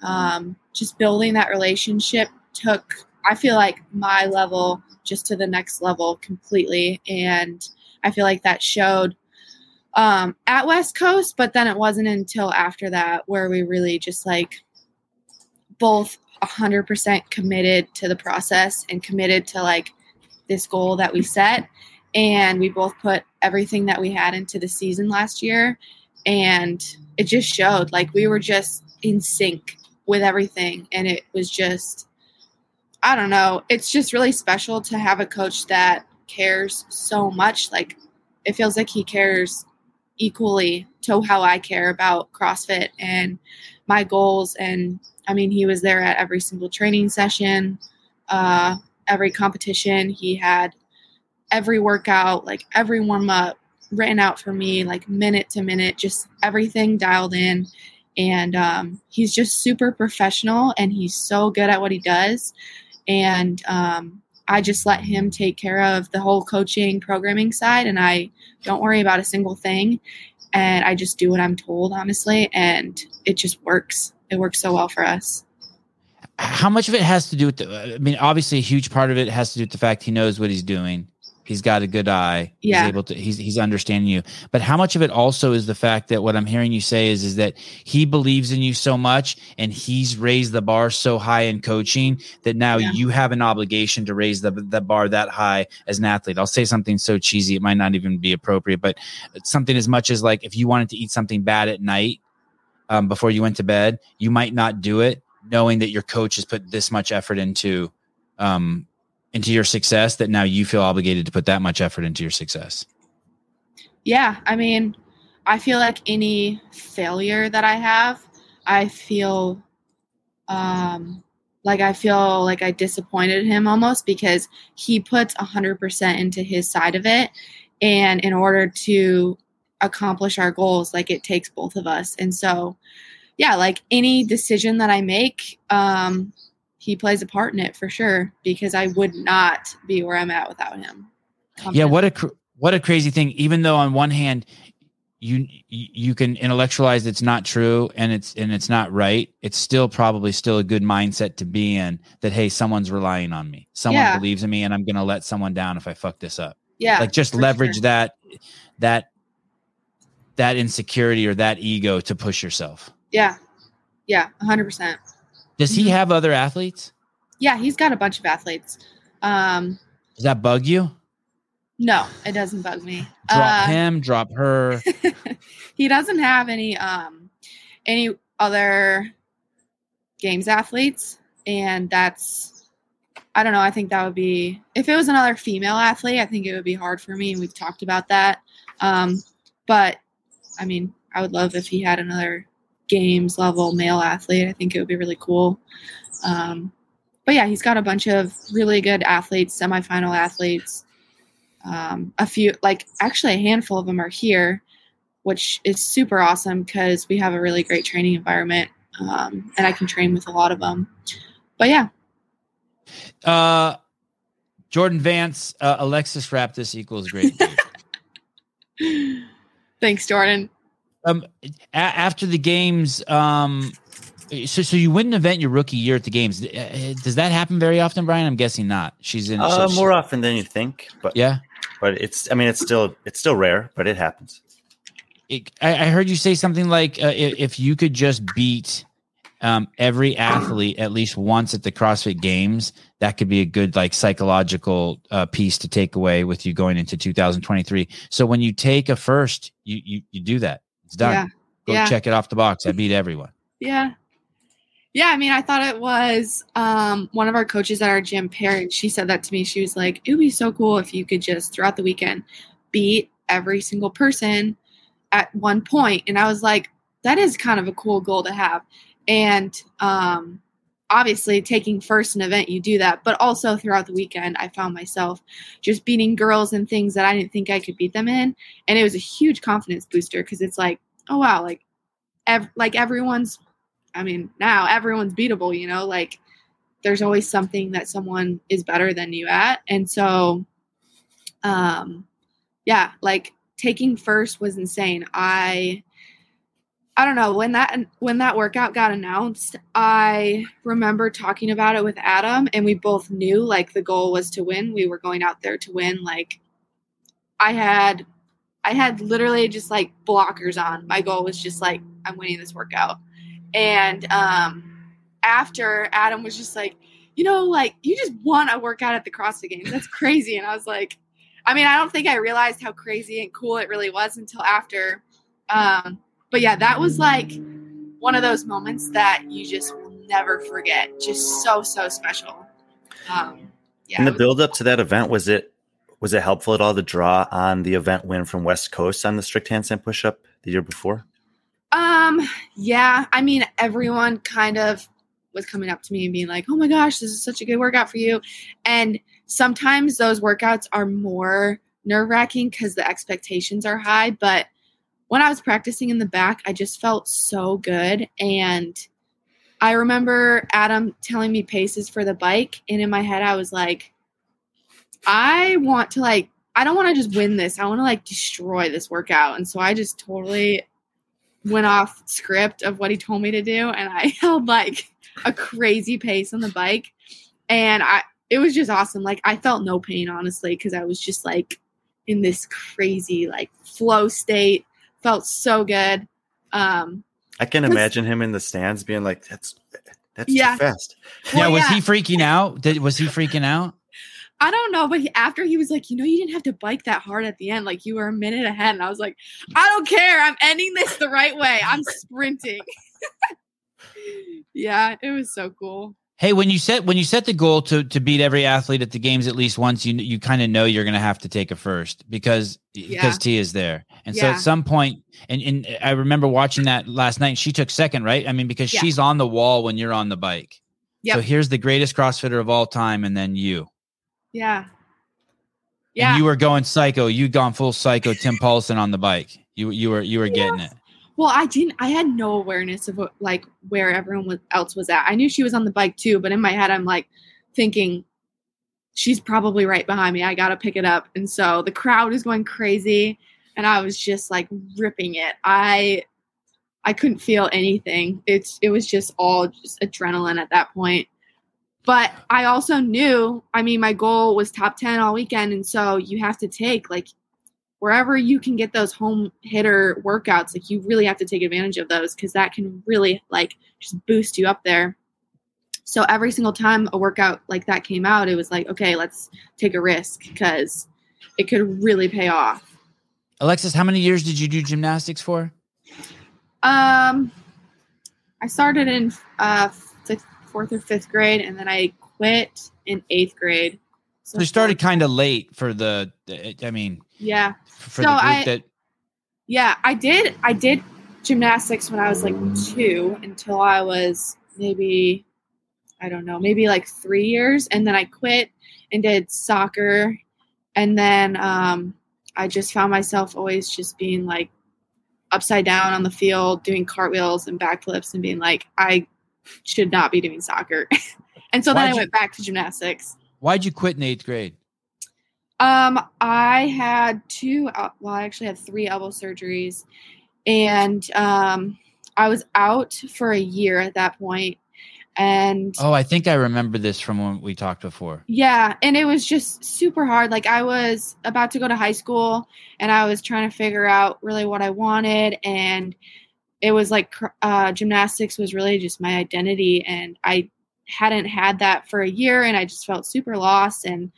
F: um, just building that relationship took i feel like my level just to the next level completely. And i feel like that showed um, at west coast but then it wasn't until after that where we really just like both 100% committed to the process and committed to like this goal that we set. And we both put everything that we had into the season last year and it just showed. Like we were just in sync with everything and it was just i don't know it's just really special to have a coach that cares so much. Like it feels like he cares equally to how i care about crossfit and my goals and I mean, he was there at every single training session, uh, every competition. He had every workout, like every warm up written out for me, like minute to minute, just everything dialed in. And um, he's just super professional and he's so good at what he does. And um, I just let him take care of the whole coaching, programming side, and I don't worry about a single thing. And I just do what I'm told, honestly. And it just works it works so well for us.
A: How much of it has to do with the? I mean, obviously, a huge part of it has to do with the fact he knows what he's doing. He's got a good eye.
F: Yeah.
A: He's able to. He's he's understanding you. But how much of it also is the fact that what I'm hearing you say is is that he believes in you so much, and he's raised the bar so high in coaching that now
F: Yeah.
A: you have an obligation to raise the the bar that high as an athlete. I'll say something so cheesy it might not even be appropriate, but something as much as like if you wanted to eat something bad at night um, before you went to bed, you might not do it knowing that your coach has put this much effort into um, into your success that now you feel obligated to put that much effort into your success.
F: Yeah, I mean, I feel like any failure that I have, I feel um like I feel like I disappointed him almost because he puts 100% into his side of it and in order to accomplish our goals like it takes both of us. And so yeah, like any decision that I make um he plays a part in it for sure because I would not be where I'm at without him.
A: Yeah, what a cr- what a crazy thing. Even though on one hand you you can intellectualize it's not true and it's and it's not right, it's still probably still a good mindset to be in that hey, someone's relying on me. Someone
F: Yeah.
A: believes in me and I'm going to let someone down if I fuck this up.
F: yeah,
A: like just leverage
F: sure.
A: that that that insecurity or that ego to push yourself.
F: Yeah. Yeah, 100%.
A: Does he
F: Mhm.
A: have other athletes?
F: Yeah, he's got a bunch of athletes. Um,
A: Does that bug you?
F: no, it doesn't bug me.
A: Drop
F: Uh,
A: him, drop her.
F: he doesn't have any um any other games athletes and that's i don't know i think that would be if it was another female athlete i think it would be hard for me and we've talked about that um but i mean i would love if he had another games level male athlete i think it would be really cool um but yeah he's got a bunch of really good athletes semifinal athletes um, a few like actually a handful of them are here which is super awesome because we have a really great training environment um, and I can train with a lot of them. But yeah,
A: Uh, Jordan Vance, uh, Alexis Raptis equals great.
F: thanks, Jordan.
A: um, a- after the games, um, so so you win an event your rookie year at the games. Uh, Does that happen very often, Brian? I'm guessing not. She's in.
C: Uh,
A: so-
C: more often than you think, but
A: yeah.
C: but it's I mean it's still it's still rare, but it happens.
A: It, I, I heard you say something like uh, if, if you could just beat um, every athlete at least once at the CrossFit Games, that could be a good like psychological uh, piece to take away with you going into 2023. So when you take a first, you you you do that. It's done.
F: Yeah.
A: Go
F: Yeah.
A: check it off the box. I beat everyone.
F: Yeah. Yeah, I mean, I thought it was um, one of our coaches at our gym, parent. She said that to me. She was like, "It would be so cool if you could just throughout the weekend beat every single person at one point." And I was like, "That is kind of a cool goal to have." And um, obviously, taking first an event, you do that. But also throughout the weekend, I found myself just beating girls in things that I didn't think I could beat them in, and it was a huge confidence booster because it's like, oh wow, like, ev- like everyone's I mean, now everyone's beatable, you know, like there's always something that someone is better than you at. And so um yeah, like taking first was insane. I I don't know, when that when that workout got announced, I remember talking about it with Adam and we both knew like the goal was to win. We were going out there to win like I had I had literally just like blockers on. My goal was just like I'm winning this workout. And um, after Adam was just like, you know, like you just won a workout at the CrossFit Games. That's crazy. And I was like, I mean, I don't think I realized how crazy and cool it really was until after. Um, but yeah, that was like one of those moments that you just will never forget. Just so so special. Um, yeah, it
C: the
F: was-
C: build up to that event, was it was it helpful at all to draw on the event win from West Coast on the strict handstand push up the year before?
F: Um, yeah, I mean, everyone kind of was coming up to me and being like, "Oh my gosh, this is such a good workout for you." And sometimes those workouts are more nerve-wracking because the expectations are high, but when I was practicing in the back, I just felt so good and I remember Adam telling me paces for the bike and in my head I was like I want to like I don't want to just win this. I want to like destroy this workout. And so I just totally went off script of what he told me to do and I held like a crazy pace on the bike and I it was just awesome like I felt no pain honestly cuz I was just like in this crazy like flow state felt so good um
C: I can imagine him in the stands being like, "That's that's
F: Yeah.
C: too fast."
A: yeah, was
F: yeah.
A: he freaking out? Did, was he freaking out?
F: I don't know, but he, after he was like, you know, you didn't have to bike that hard at the end. Like you were a minute ahead. And I was like, I don't care. I'm ending this the right way. I'm sprinting. yeah, it was so cool.
A: Hey, when you set when you set the goal to to beat every athlete at the games at least once, you you kind of know you're going to have to take a first because because T is there, and so at some point, and and I remember watching that last night. She took second, right? I mean, because
F: Yeah.
A: she's on the wall when you're on the bike. So here's the greatest CrossFitter of all time, and then you.
F: Yeah.
A: And
F: Yeah.
A: you were going psycho. You'd gone full psycho. Tim Paulson on the bike. You you were you were getting it.
F: Well, I didn't, I had no awareness of what, like where everyone was, else was at. I knew she was on the bike too, but in my head, I'm like thinking, she's probably right behind me. I got to pick it up. And so the crowd is going crazy. And I was just like ripping it. I, I couldn't feel anything. It's it was just all just adrenaline at that point. But I also knew, I mean, my goal was top 10 all weekend. And so you have to take like wherever you can get those home hitter workouts, like you really have to take advantage of those because that can really like just boost you up there. So every single time a workout like that came out, it was like, okay, let's take a risk because it could really pay off.
A: Alexis, how many years did you do gymnastics for?
F: Um, I started in uh, fifth, fourth or fifth grade, and then I quit in eighth grade.
A: So you started kind of late for the. I mean,
F: yeah. So I-
A: that
F: Yeah, I did. I did gymnastics when I was like two until I was maybe, I don't know, maybe like three years, and then I quit and did soccer, and then um, I just found myself always just being like upside down on the field, doing cartwheels and backflips, and being like, I should not be doing soccer. and so then
A: Why'd
F: I
A: you-
F: went back to gymnastics.
A: Why'd you quit in eighth grade?
F: Um, I had two. Well, I actually had three elbow surgeries, and um, I was out for a year at that point. point, and
A: Oh, I think I remember this from when we talked before.
F: yeah, and it was just super hard. Like I was about to go to high school, and I was trying to figure out really what I wanted, and it was like uh, gymnastics was really just my identity, and I hadn't had that for a year, and I just felt super lost, and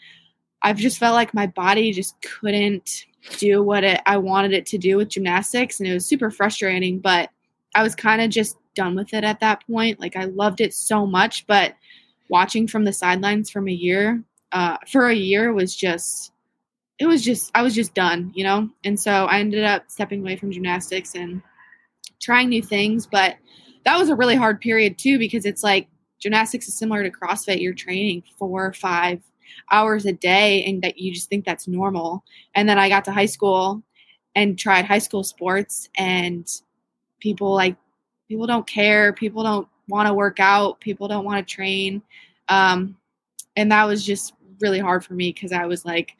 F: I've just felt like my body just couldn't do what it, I wanted it to do with gymnastics, and it was super frustrating. But I was kind of just done with it at that point. Like I loved it so much, but watching from the sidelines from a year uh, for a year was just it was just i was just done you know and so i ended up stepping away from gymnastics and trying new things but that was a really hard period too because it's like gymnastics is similar to crossfit you're training four or five hours a day and that you just think that's normal. And then i got to high school and tried high school sports and people like people don't care. People don't want to work out. People don't want to train. Um, and that was just really hard for me because i was like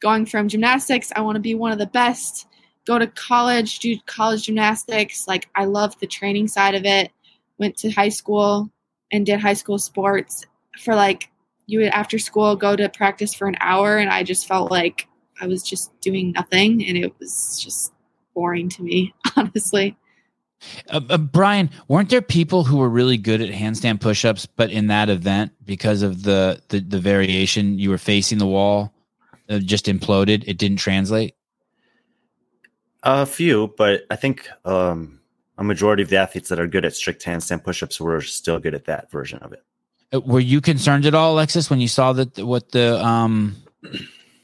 F: going from gymnastics i want to be one of the best go to college do college gymnastics. Like i loved the training side of it. Went to high school and did high school sports for like you would after school go to practice for an hour and i just felt like i was just doing nothing and it was just boring to me honestly
A: Uh, uh, Brian, weren't there people who were really good at handstand push-ups, but in that event, because of the the, the variation, you were facing the wall, uh, just imploded. It didn't translate.
C: A few, but I think um, a majority of the athletes that are good at strict handstand push-ups were still good at that version of it.
A: Uh, Were you concerned at all, Alexis, when you saw that what the um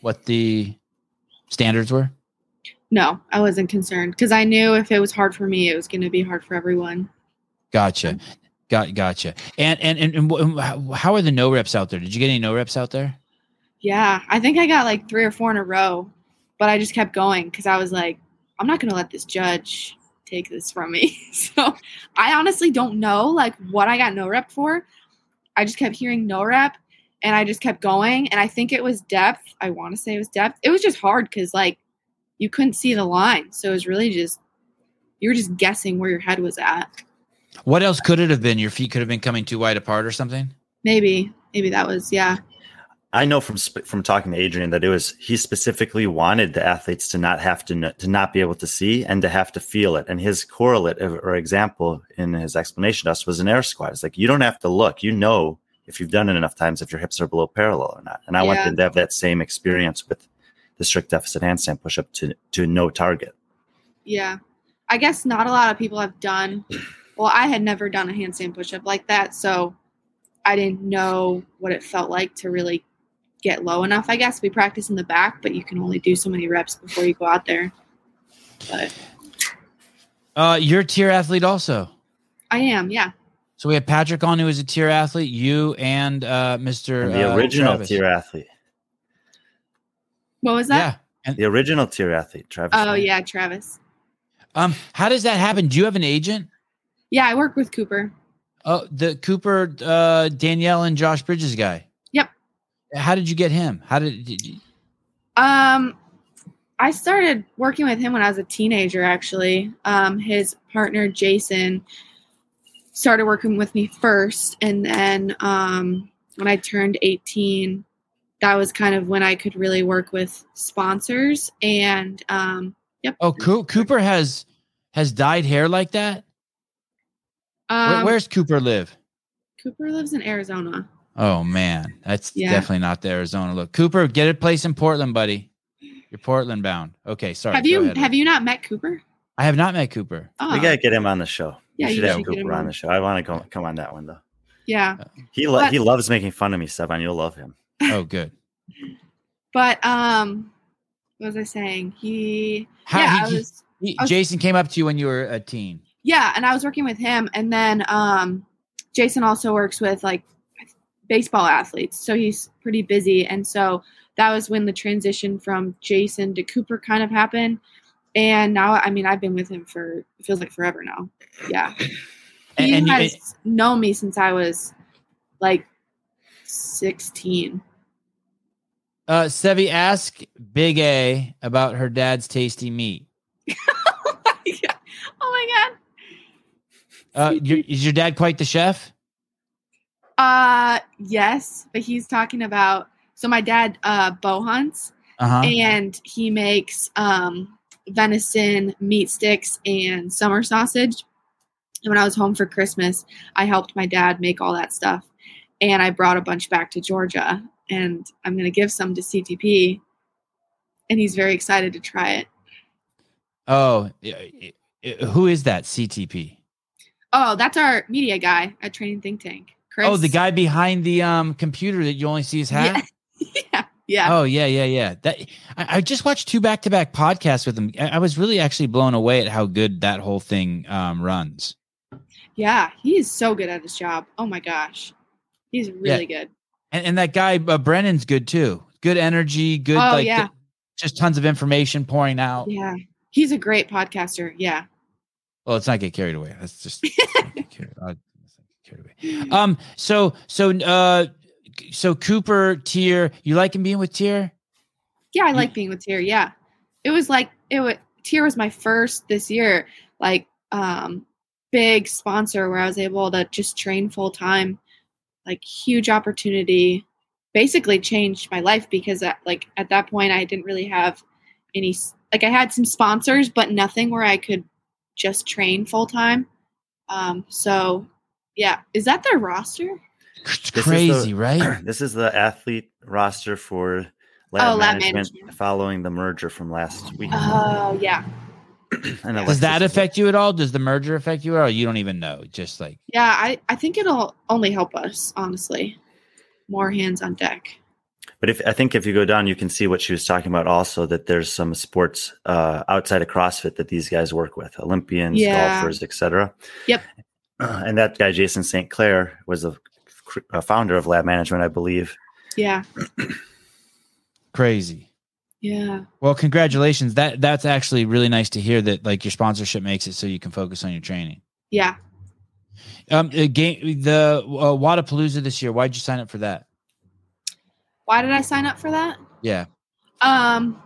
A: what the standards were?
F: no i wasn't concerned because i knew if it was hard for me it was going to be hard for everyone
A: Gotcha. Got gotcha. And and and, and how- how are the no reps out there? Did you get any no reps out there?
F: Yeah, I think I got like three or four in a row, but I just kept going because I was like, I'm not gonna let this judge take this from me. so I honestly don't know like what I got no rep for. I just kept hearing no rep, and I just kept going. And I think it was depth. I want to say it was depth. It was just hard because like you couldn't see the line, so it was really just you were just guessing where your head was at.
A: What else could it have been? Your feet could have been coming too wide apart or something.
F: Maybe, maybe that was yeah.
C: I know from from talking to Adrian that it was he specifically wanted the athletes to not have to to not be able to see and to have to feel it. And his correlate uh, or example in his explanation to us was an air squat. It's like you don't have to look; you know if you've done it enough times if your hips are below parallel or not. And I want them to have that same experience with the strict deficit handstand pushup to to no target.
F: Yeah. I guess not a lot of people have done. Well, I had never done a handstand pushup like that, so I didn't know what it felt like to really get low enough. I guess we practice in the back, but you can only do so many reps before you go out there. But
A: Uh, you're a tier athlete also.
F: I am, yeah.
A: So we have Patrick on who is a tier athlete. You and uh, Mr.
C: And the
A: uh,
C: original
A: Travis.
C: tier athlete,
F: What was that?
A: Yeah. And
C: the original tier athlete, Travis.
F: Oh
C: Knight.
F: yeah, Travis.
A: um, how does that happen? Do you have an agent?
F: Yeah, I work with Cooper.
A: Oh, the Cooper, uh, Danielle, and Josh Bridges guy. How did you get him? How did, did you,
F: Um, I started working with him when I was a teenager. Actually, um, his partner Jason started working with me first, and then um, when I turned eighteen, that was kind of when I could really work with sponsors. And um, yep.
A: Oh, Coo- Cooper has has dyed hair like that. Where,
F: Um,
A: where's Cooper live?
F: Cooper lives in Arizona.
A: Oh man, that's
F: Yeah.
A: definitely not the Arizona look. Cooper, get a place in Portland, buddy. You're Portland bound. Okay, sorry.
F: have you
A: ahead.
F: have you not met Cooper?
A: I have not met Cooper.
F: Oh,
C: We gotta get him on the show.
F: Yeah,
C: we
F: you
C: should have
F: should get him
C: Cooper on
F: on.
C: the show. I want to go come on that one though.
F: yeah.
C: He lo-
F: But-
C: he loves making fun of me, Stefan. You'll love him.
A: Oh, good.
F: But um, what was I saying? He
A: How
F: yeah, I was
A: he-
F: I was-
A: Jason came up to you when you were a teen.
F: yeah, and I was working with him, and then um, Jason also works with like baseball athletes, so he's pretty busy, and so that was when the transition from Jason to Cooper kind of happened. And now, I mean, I've been with him for it feels like forever now. Yeah,
A: And,
F: he
A: and you-
F: has known me since I was like sixteen.
A: uh, Sevi, ask Big A about her dad's tasty meat.
F: oh my god.
A: Uh, your, is your dad quite the chef?
F: Uh yes, but he's talking about so my dad uh bow hunts
A: Uh huh.
F: and he makes um venison meat sticks and summer sausage. And when I was home for Christmas, I helped my dad make all that stuff. And I brought a bunch back to Georgia and I'm going to give some to CTP and he's very excited to try it.
A: Oh, who is that? CTP.
F: Oh, that's our media guy at Training Think Tank. Chris.
A: Oh, the guy behind the um computer that you only see his hat.
F: yeah. Yeah.
A: Oh yeah, yeah, yeah. That I, I just watched two back to back podcasts with him. I, I was really actually blown away at how good that whole thing um, runs.
F: Yeah, he is so good at his job. Oh my gosh, he's really good.
A: And, and that guy uh, Brennan's good too. Good energy. Good.
F: Oh,
A: like
F: yeah.
A: just tons of information pouring out.
F: Yeah, he's a great podcaster. Yeah.
A: Well, let's not get carried away. Let's just let's not get carried, uh, let's not get carried away. Um. So so uh. So Cooper TYR, you like him being with TYR?
F: Yeah, I like being with TYR. Yeah, it was like it was TYR was my first this year, like um, big sponsor where I was able to just train full time, like huge opportunity. Basically changed my life because at, like at that point I didn't really have any like I had some sponsors, but nothing where I could just train full time. Um, so yeah, is that their roster?
A: It's
C: This
A: crazy,
C: the-
A: right?
C: this is the athlete roster for lab,
F: Oh, lab
C: management,
F: management.
C: following the merger from last week.
F: Oh yeah,
C: And
A: Does that affect you at all? Does the merger affect you at all? You don't even know. Just like
F: Yeah, I, I think it'll only help us, honestly. More hands on deck.
C: But if I think if you go down, you can see what she was talking about. Also, that there's some sports uh, outside of CrossFit that these guys work with, Olympians,
F: Yeah.
C: golfers, etc.
F: Yep.
C: Uh, and that guy, Jason St. Clair, was a, a founder of Lab Management, I believe.
F: Yeah.
A: crazy.
F: Yeah.
A: Well, congratulations. That that's actually really nice to hear that like your sponsorship makes it so you can focus on your training.
F: Yeah.
A: Um, the game, the uh, Wodapalooza this year. Why'd you sign up for that?
F: Why did I sign up for that?
A: Yeah.
F: Um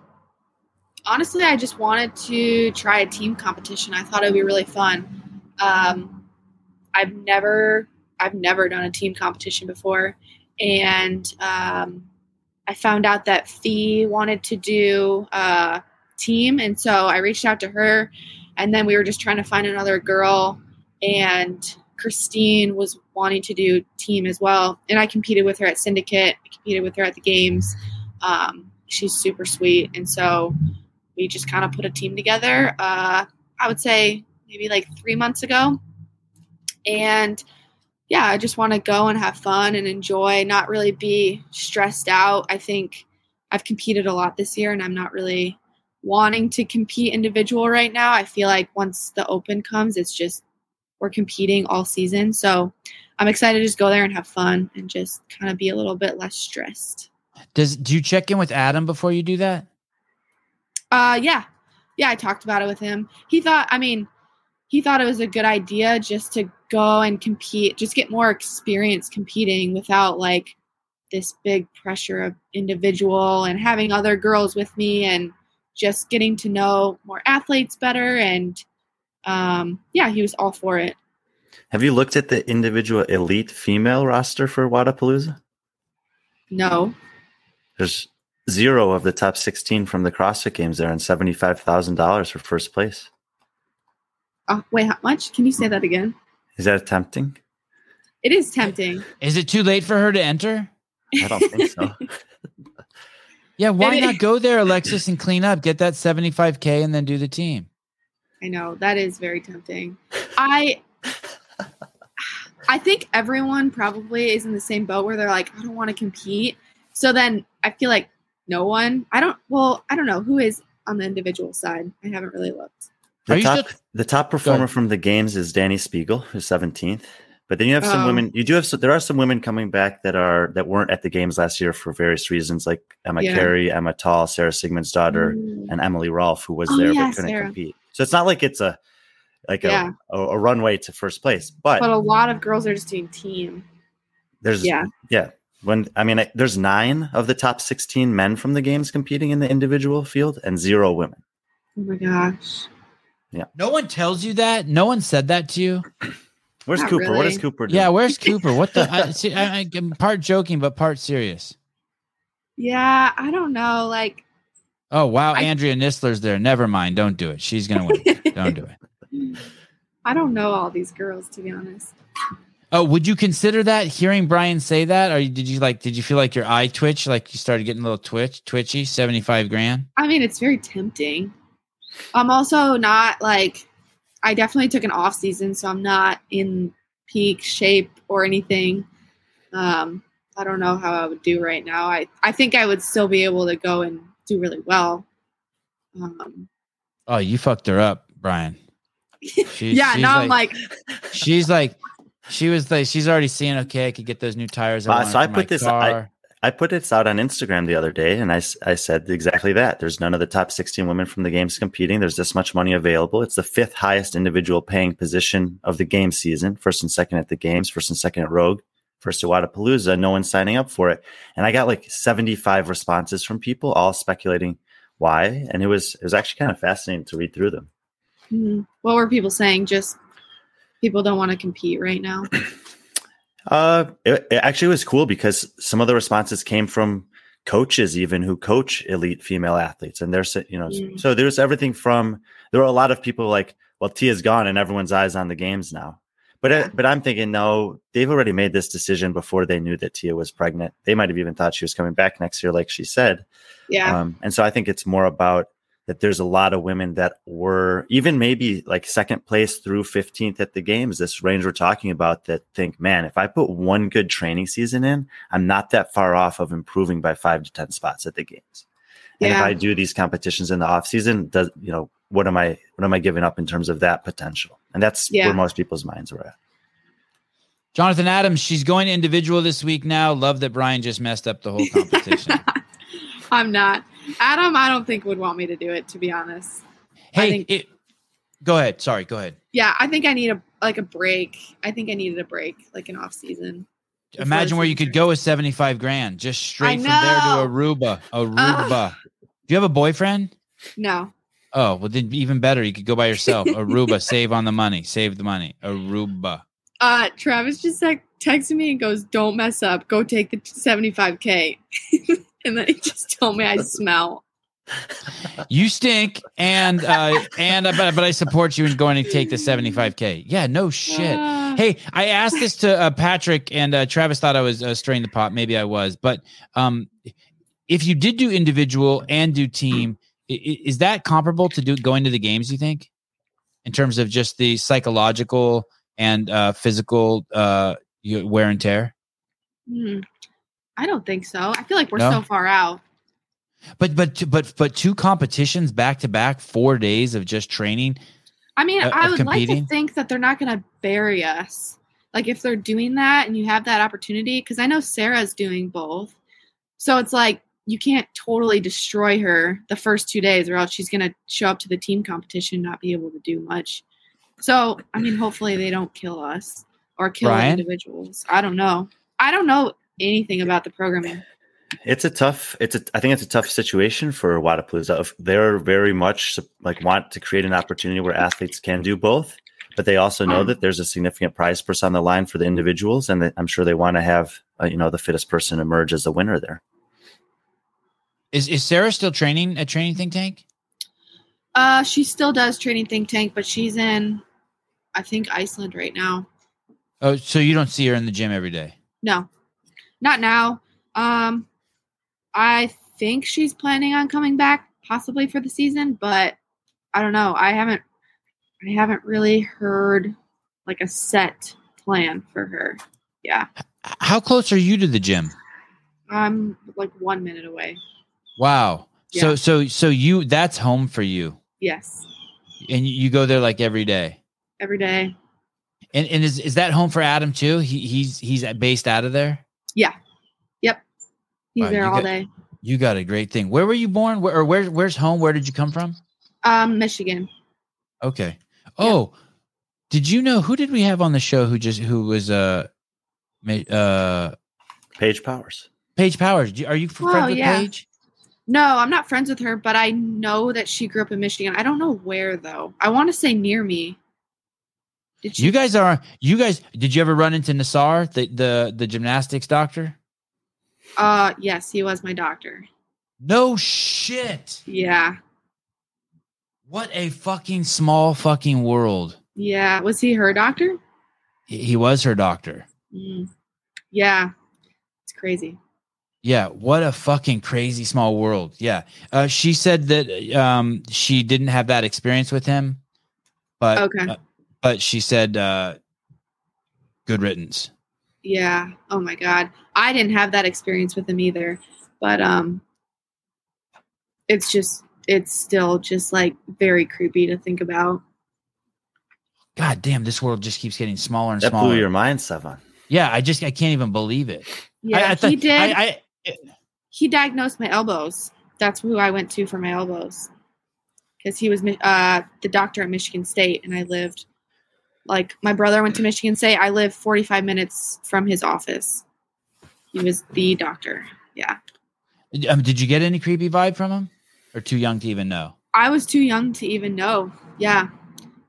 F: honestly, I just wanted to try a team competition. I thought it would be really fun. Um I've never I've never done a team competition before. And um I found out that Fee wanted to do a team. And so I reached out to her and then we were just trying to find another girl. And Christine was wanting to do team as well. And I competed with her at Syndicate. I competed with her at the games. Um, she's super sweet. And so we just kind of put a team together uh, I would say maybe like three months ago and yeah I just want to go and have fun and enjoy not really be stressed out I think I've competed a lot this year and I'm not really wanting to compete individual right now I feel like once the open comes it's just we're competing all season so I'm excited to just go there and have fun and just kind of be a little bit less stressed
A: Does do you check in with Adam before you do that?
F: Uh, yeah, yeah. I talked about it with him. He thought, I mean, he thought it was a good idea just to go and compete, just get more experience competing without like this big pressure of individual and having other girls with me and just getting to know more athletes better. And um, yeah, he was all for it.
C: Have you looked at the individual elite female roster for Wodapalooza?
F: No,
C: There's zero of the top 16 from the CrossFit Games there, and $75,000 for first place.
F: Oh, wait, how much? Can you say that again?
C: Is that tempting?
F: It is tempting.
A: Is it too late for her to enter?
C: I don't think so.
A: Yeah, why not go there, Alexis, and clean up, get that 75K, and then do the team?
F: I know that is very tempting. I I think everyone probably is in the same boat where they're like, I don't want to compete. So then I feel like no one. I don't. Well, I don't know who is on the individual side. I haven't really looked.
A: Are
C: The
A: you
C: top,
A: still-
C: the top performer from the games is Dani Speegle, who's 17th. But then you have some
F: Oh.
C: women. You do have some, there are some women coming back that are that weren't at the games last year for various reasons, like Emma
F: Yeah.
C: Cary, Emma Tall, Sara Sigmundsdottir,
F: Mm.
C: and Emily Rolfe, who was
F: Oh,
C: there
F: yeah,
C: but couldn't
F: Sarah.
C: compete. So it's not like it's a like
F: Yeah.
C: a, a, a runway to first place, but,
F: But a lot of girls are just doing team.
C: there's
F: Yeah.
C: yeah. When I mean, I, there's nine of the top 16 men from the games competing in the individual field, and zero women.
F: Oh my gosh.
A: No one tells you that. No one said that to you.
C: Where's
F: Not
C: Cooper? What
F: really.
C: is Cooper doing?
A: Yeah, where's Cooper? What the? I, see, I, I, am part joking, but part serious.
F: Yeah, I don't know. Like,
A: Oh wow,
F: I-
A: Andrea Nistler's there. Never mind. Don't do it. She's gonna win. Don't do it.
F: I don't know all these girls to be honest.
A: Oh, would you consider that? Hearing Brian say that, or did you like? Did you feel like your eye twitch? Like you started getting a little twitch, twitchy? Seventy five grand.
F: I mean, it's very tempting. I'm also not like I definitely took an off season, so I'm not in peak shape or anything. Um, I don't know how I would do right now. I I think I would still be able to go and do really well. Um,
A: Oh, you fucked her up, Brian. She-
F: yeah,
A: she's
F: now I'm like,
A: she's like, she was like, she's already seeing. Okay, I could get those new tires. I
C: Uh, so I put
A: my
C: this- I-
A: car.
C: I put this out on Instagram the other day, and I, I said exactly that. There's none of the top 16 women from the games competing. There's this much money available. It's the fifth highest individual paying position of the game season. First and second at the games, first and second at Rogue, first at Wodapalooza. No one's signing up for it. And I got like 75 responses from people, all speculating why. And it was it was actually kind of fascinating to read through them.
F: hmm, what were people saying? Just people don't want to compete right now.
C: Uh, it, it actually was cool because some of the responses came from coaches, even who coach elite female athletes, and there's you know,
F: Mm.
C: so there's everything from there were a lot of people like, well, Tia's gone, and everyone's eyes on the games now. But
F: Yeah.
C: uh, but I'm thinking, no, they've already made this decision before they knew that Tia was pregnant. They might have even thought she was coming back next year, like she said.
F: Yeah,
C: Um, and so I think it's more about that there's a lot of women that were even maybe like second place through 15th at the games, this range we're talking about, that think, man, if I put one good training season in, I'm not that far off of improving by five to 10 spots at the games. And if I do these competitions in the off season, does, you know, what am I, what am I giving up in terms of that potential? And that's
F: Yeah.
C: where most people's minds are at.
A: Jonathan Adams, she's going individual this week now. Love that Brian just messed up the whole competition.
F: I'm not. Adam, I don't think would want me to do it. To be honest. I
A: hey,
F: think-
A: it, go ahead. Sorry, go ahead.
F: Yeah, I think I need a like a break. I think I needed a break, like an off season.
A: Imagine where you could go with 75 grand, just straight from there to. Aruba. Aruba. Do you have a boyfriend?
F: No.
A: Oh, well, then even better. You could go by yourself. Aruba, save on the money. Save the money. Aruba.
F: Uh, Travis just like texted me and goes, "Don't mess up. Go take the 75k." and then he just told me I smell.
A: You stink, and uh, and uh, but, but I support you in going to take the 75k. Yeah, no shit.
F: Ah.
A: Hey, I asked this to uh, Patrick, and uh, Travis thought I was uh, stirring the pot. Maybe I was, but um, if you did do individual and do team, is that comparable to do going to the games? You think, in terms of just the psychological and uh, physical uh, wear and tear?
F: Hmm. I don't think so. I feel like we're
A: No?
F: so far out.
A: But but but but two competitions back to back, four days of just training.
F: I mean,
A: Uh,
F: I would like to think that they're not going to bury us. Like if they're doing that and you have that opportunity, because I know Sarah's doing both. So it's like you can't totally destroy her the first two days, or else she's going to show up to the team competition and not be able to do much. So I mean, hopefully they don't kill us or kill
A: Brian?
F: individuals. I don't know. I don't know anything about the programming.
C: It's a tough. It's a. I think it's a tough situation for Wodapalooza. If They're very much like want to create an opportunity where athletes can do both, but they also know that there's a significant prize purse on the line for the individuals, and that I'm sure they want to have uh, you know the fittest person emerge as the winner there.
A: Is is Sarah still training at Training Think Tank?
F: Uh, she still does training think tank, but she's in, I think Iceland right now.
A: Oh, so you don't see her in the gym every day?
F: No, not now. Um, I think she's planning on coming back possibly for the season, but I don't know. I haven't, I haven't really heard like a set plan for her. Yeah,
A: How close are you to the gym?
F: I'm like one minute away.
A: Wow. So
F: Yeah.
A: so so you that's home for you,
F: Yes,
A: and you- you go there like every day.
F: every day.
A: And and is is that home for Adam too? He he's he's based out of there.
F: Yep, he's
A: Wow,
F: there
A: you
F: all
A: got-
F: day.
A: You got a great thing. Where were you born? Where or where where's home? Where did you come from?
F: Um, Michigan.
A: Okay. Oh, did you know who did we have on the show who just who was uh ma- uh
C: Paige Powers.
A: Paige Powers? Are you friends
F: Oh,
A: with
F: yeah.
A: Paige?
F: No, I'm not friends with her, but I know that she grew up in Michigan. I don't know where though. I want to say near me. Did she?
A: You guys are you guys did you ever run into Nassar, the the the gymnastics doctor?
F: uh, yes, he was my doctor.
A: No shit.
F: Yeah,
A: What a fucking small fucking world.
F: yeah. Was he her doctor?
A: He he was her doctor.
F: Mm. Yeah, it's crazy.
A: Yeah, what a fucking crazy small world. Yeah. Uh, she said that um, she didn't have that experience with him, but
F: Okay.
A: uh, but she said uh, good riddance.
F: Yeah. Oh my god, I didn't have that experience with him either, but um, it's just it's still just like very creepy to think about.
A: God damn, this world just keeps getting smaller and
C: That
A: smaller.
C: blew your mind, Sevan.
A: yeah, I just I can't even believe it.
F: Yeah,
A: I, I thought-
F: he did.
A: I, I,
F: he diagnosed my elbows. That's who I went to for my elbows. Because he was uh, the doctor at Michigan State, and I lived like my brother went to Michigan State. I live 45 minutes from his office. He was the doctor. Yeah.
A: um, did you get any creepy vibe from him, or too young to even know?
F: I was too young to even know. Yeah.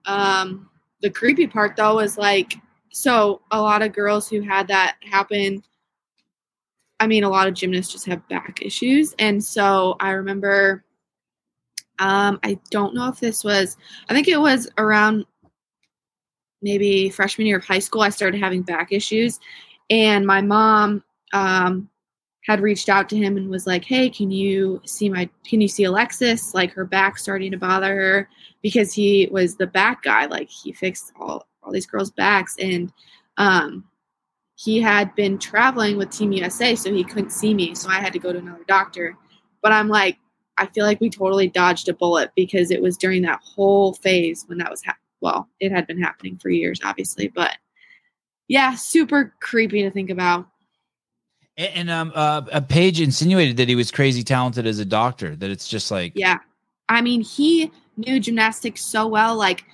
F: Um, the creepy part though was like, so a lot of girls who had that happen. I mean, a lot of gymnasts just have back issues, and so I remember. Um, I don't know if this was. I think it was around maybe freshman year of high school. I started having back issues, and my mom um, had reached out to him and was like, "Hey, can you see my can you see Alexis? Like her back starting to bother her because he was the back guy. Like he fixed all all these girls' backs and um he had been traveling with Team USA, so he couldn't see me. So I had to go to another doctor. But I'm like, I feel like we totally dodged a bullet because it was during that whole phase when that was hap well, it had been happening for years, obviously, but yeah, super creepy to think about.
A: And, and um, uh, uh, Paige insinuated that he was crazy talented as a doctor. That it's just like,
F: Yeah. I mean, he knew gymnastics so well. Like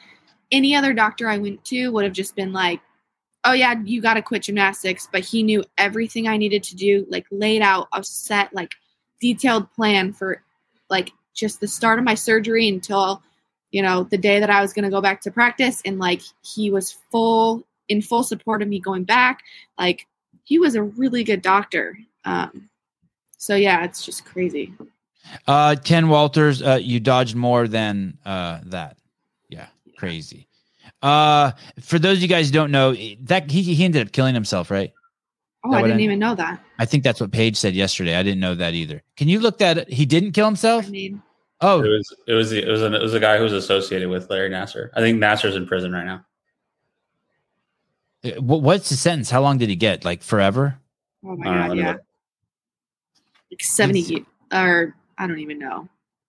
F: any other doctor I went to would have just been like, oh, yeah, you got to quit gymnastics. But he knew everything I needed to do, like laid out a set, like detailed plan for like just the start of my surgery until, you know, the day that I was going to go back to practice. And like he was full, in full support of me going back. Like he was a really good doctor. Um, so yeah, it's just crazy.
A: Uh, Ken Walters, uh, you dodged more than uh, that. Yeah, crazy. Uh, for those of you guys who don't know, that he, he ended up killing himself, right?
F: Oh,
A: That
F: I didn't
A: I-
F: even know that.
A: I think that's what Paige said yesterday. I didn't know that either. Can you look that? He didn't kill himself.
F: I mean,
A: Oh,
B: It was it was it was an, it was a guy who was associated with Larry Nassar. I think Nassar's in prison right now.
A: uh, what's the sentence? How long did he get? Like forever?
F: oh my
B: I don't know,
F: god, yeah, like seventy ye- or I don't even know.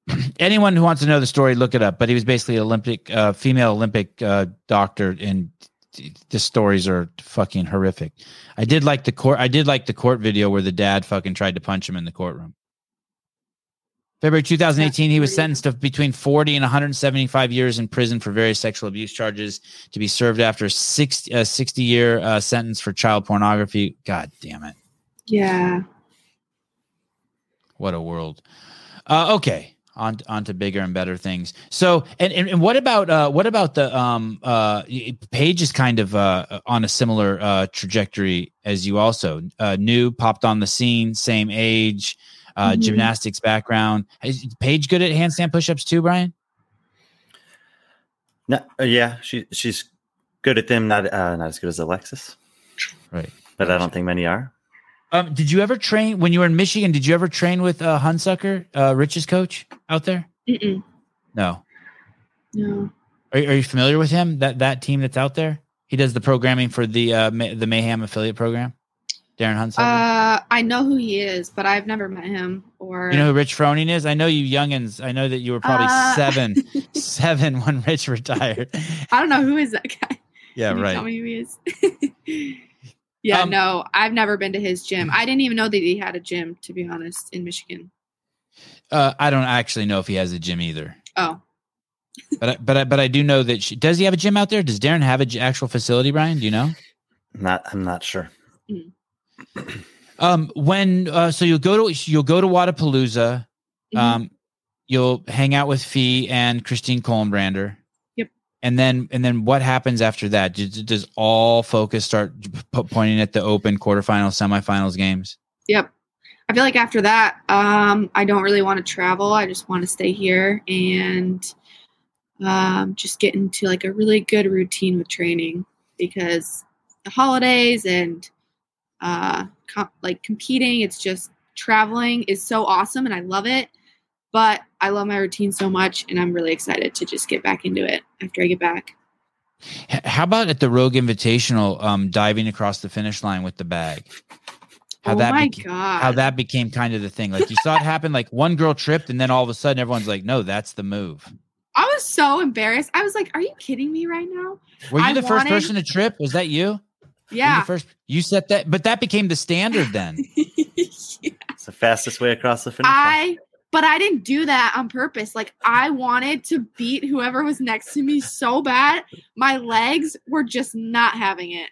A: Anyone who wants to know the story, look it up. But he was basically Olympic, uh, female Olympic uh, doctor, and the stories are fucking horrific. I did like the court. I did like the court video where the dad fucking tried to punch him in the courtroom. February 2018, he was sentenced to between 40 and 175 years in prison for various sexual abuse charges to be served after a 60, uh, 60 year uh, sentence for child pornography. God damn it.
F: Yeah,
A: What a world. Uh, okay, on on to bigger and better things. So, and and, and what about uh, what about the um uh y- is kind of uh on a similar uh trajectory as you also uh new popped on the scene, same age, uh
F: Mhm.
A: gymnastics background. Is Paige good at handstand push-ups too, Brian?
C: No, uh, yeah, she she's Good at them, not uh, not as good as Alexis,
A: Right.
C: but I don't think many are.
A: Um, did you ever train when you were in Michigan? Did you ever train with uh, Hunsucker, uh, Rich's coach out there?
F: Mm-mm,
A: No.
F: no.
A: Are, are you familiar with him? That that team that's out there? He does the programming for the uh, Ma- the Mayhem affiliate program. Darren Hunsucker.
F: Uh, I know who he is, but I've never met him. Or
A: you know who Rich Froning is? I know you youngins. I know that you were probably
F: Uh,
A: seven, seven when Rich retired.
F: I don't know who is that guy.
A: Yeah,
F: Can you
A: right.
F: Tell me who he is. yeah,
A: Um,
F: no, I've never been to his gym. I didn't even know that he had a gym, to be honest, in Michigan.
A: Uh, I don't actually know if he has a gym either,
F: Oh,
A: but I, but I, but I do know that. She, does he have a gym out there? Does Darren have an actual facility? Brian, do you know?
C: Not, I'm not sure.
A: Um, when uh, so you'll go to you'll go to Wodapalooza.
F: Mhm.
A: Um, you'll hang out with Fee and Christine Kolenbrander.
F: Yep.
A: And then and then what happens after that? Does, does all focus start pointing at the open quarterfinals, semifinals games?
F: Yep. I feel like after that, um, I don't really want to travel. I just want to stay here and um, just get into like a really good routine with training because the holidays and uh, com- like competing, it's just traveling is so awesome and I love it. But I love my routine so much and I'm really excited to just get back into it after I get back.
A: How about at the Rogue Invitational, um, diving across the finish line with the bag? How
F: oh
A: that
F: my
A: beca-
F: god!
A: how that became kind of the thing. Like you saw it happen. Like one girl tripped, and then all of a sudden everyone's like, "No, that's the move."
F: I was so embarrassed. I was like, "Are you kidding me right now?"
A: Were you
F: I
A: the first person to trip? Was that you? Were you
F: Yeah.
A: first. You set that, but that became the standard then.
C: It's the fastest way across the finish line.
F: I but I didn't do that on purpose. Like I wanted to beat whoever was next to me so bad. My legs were just not having it.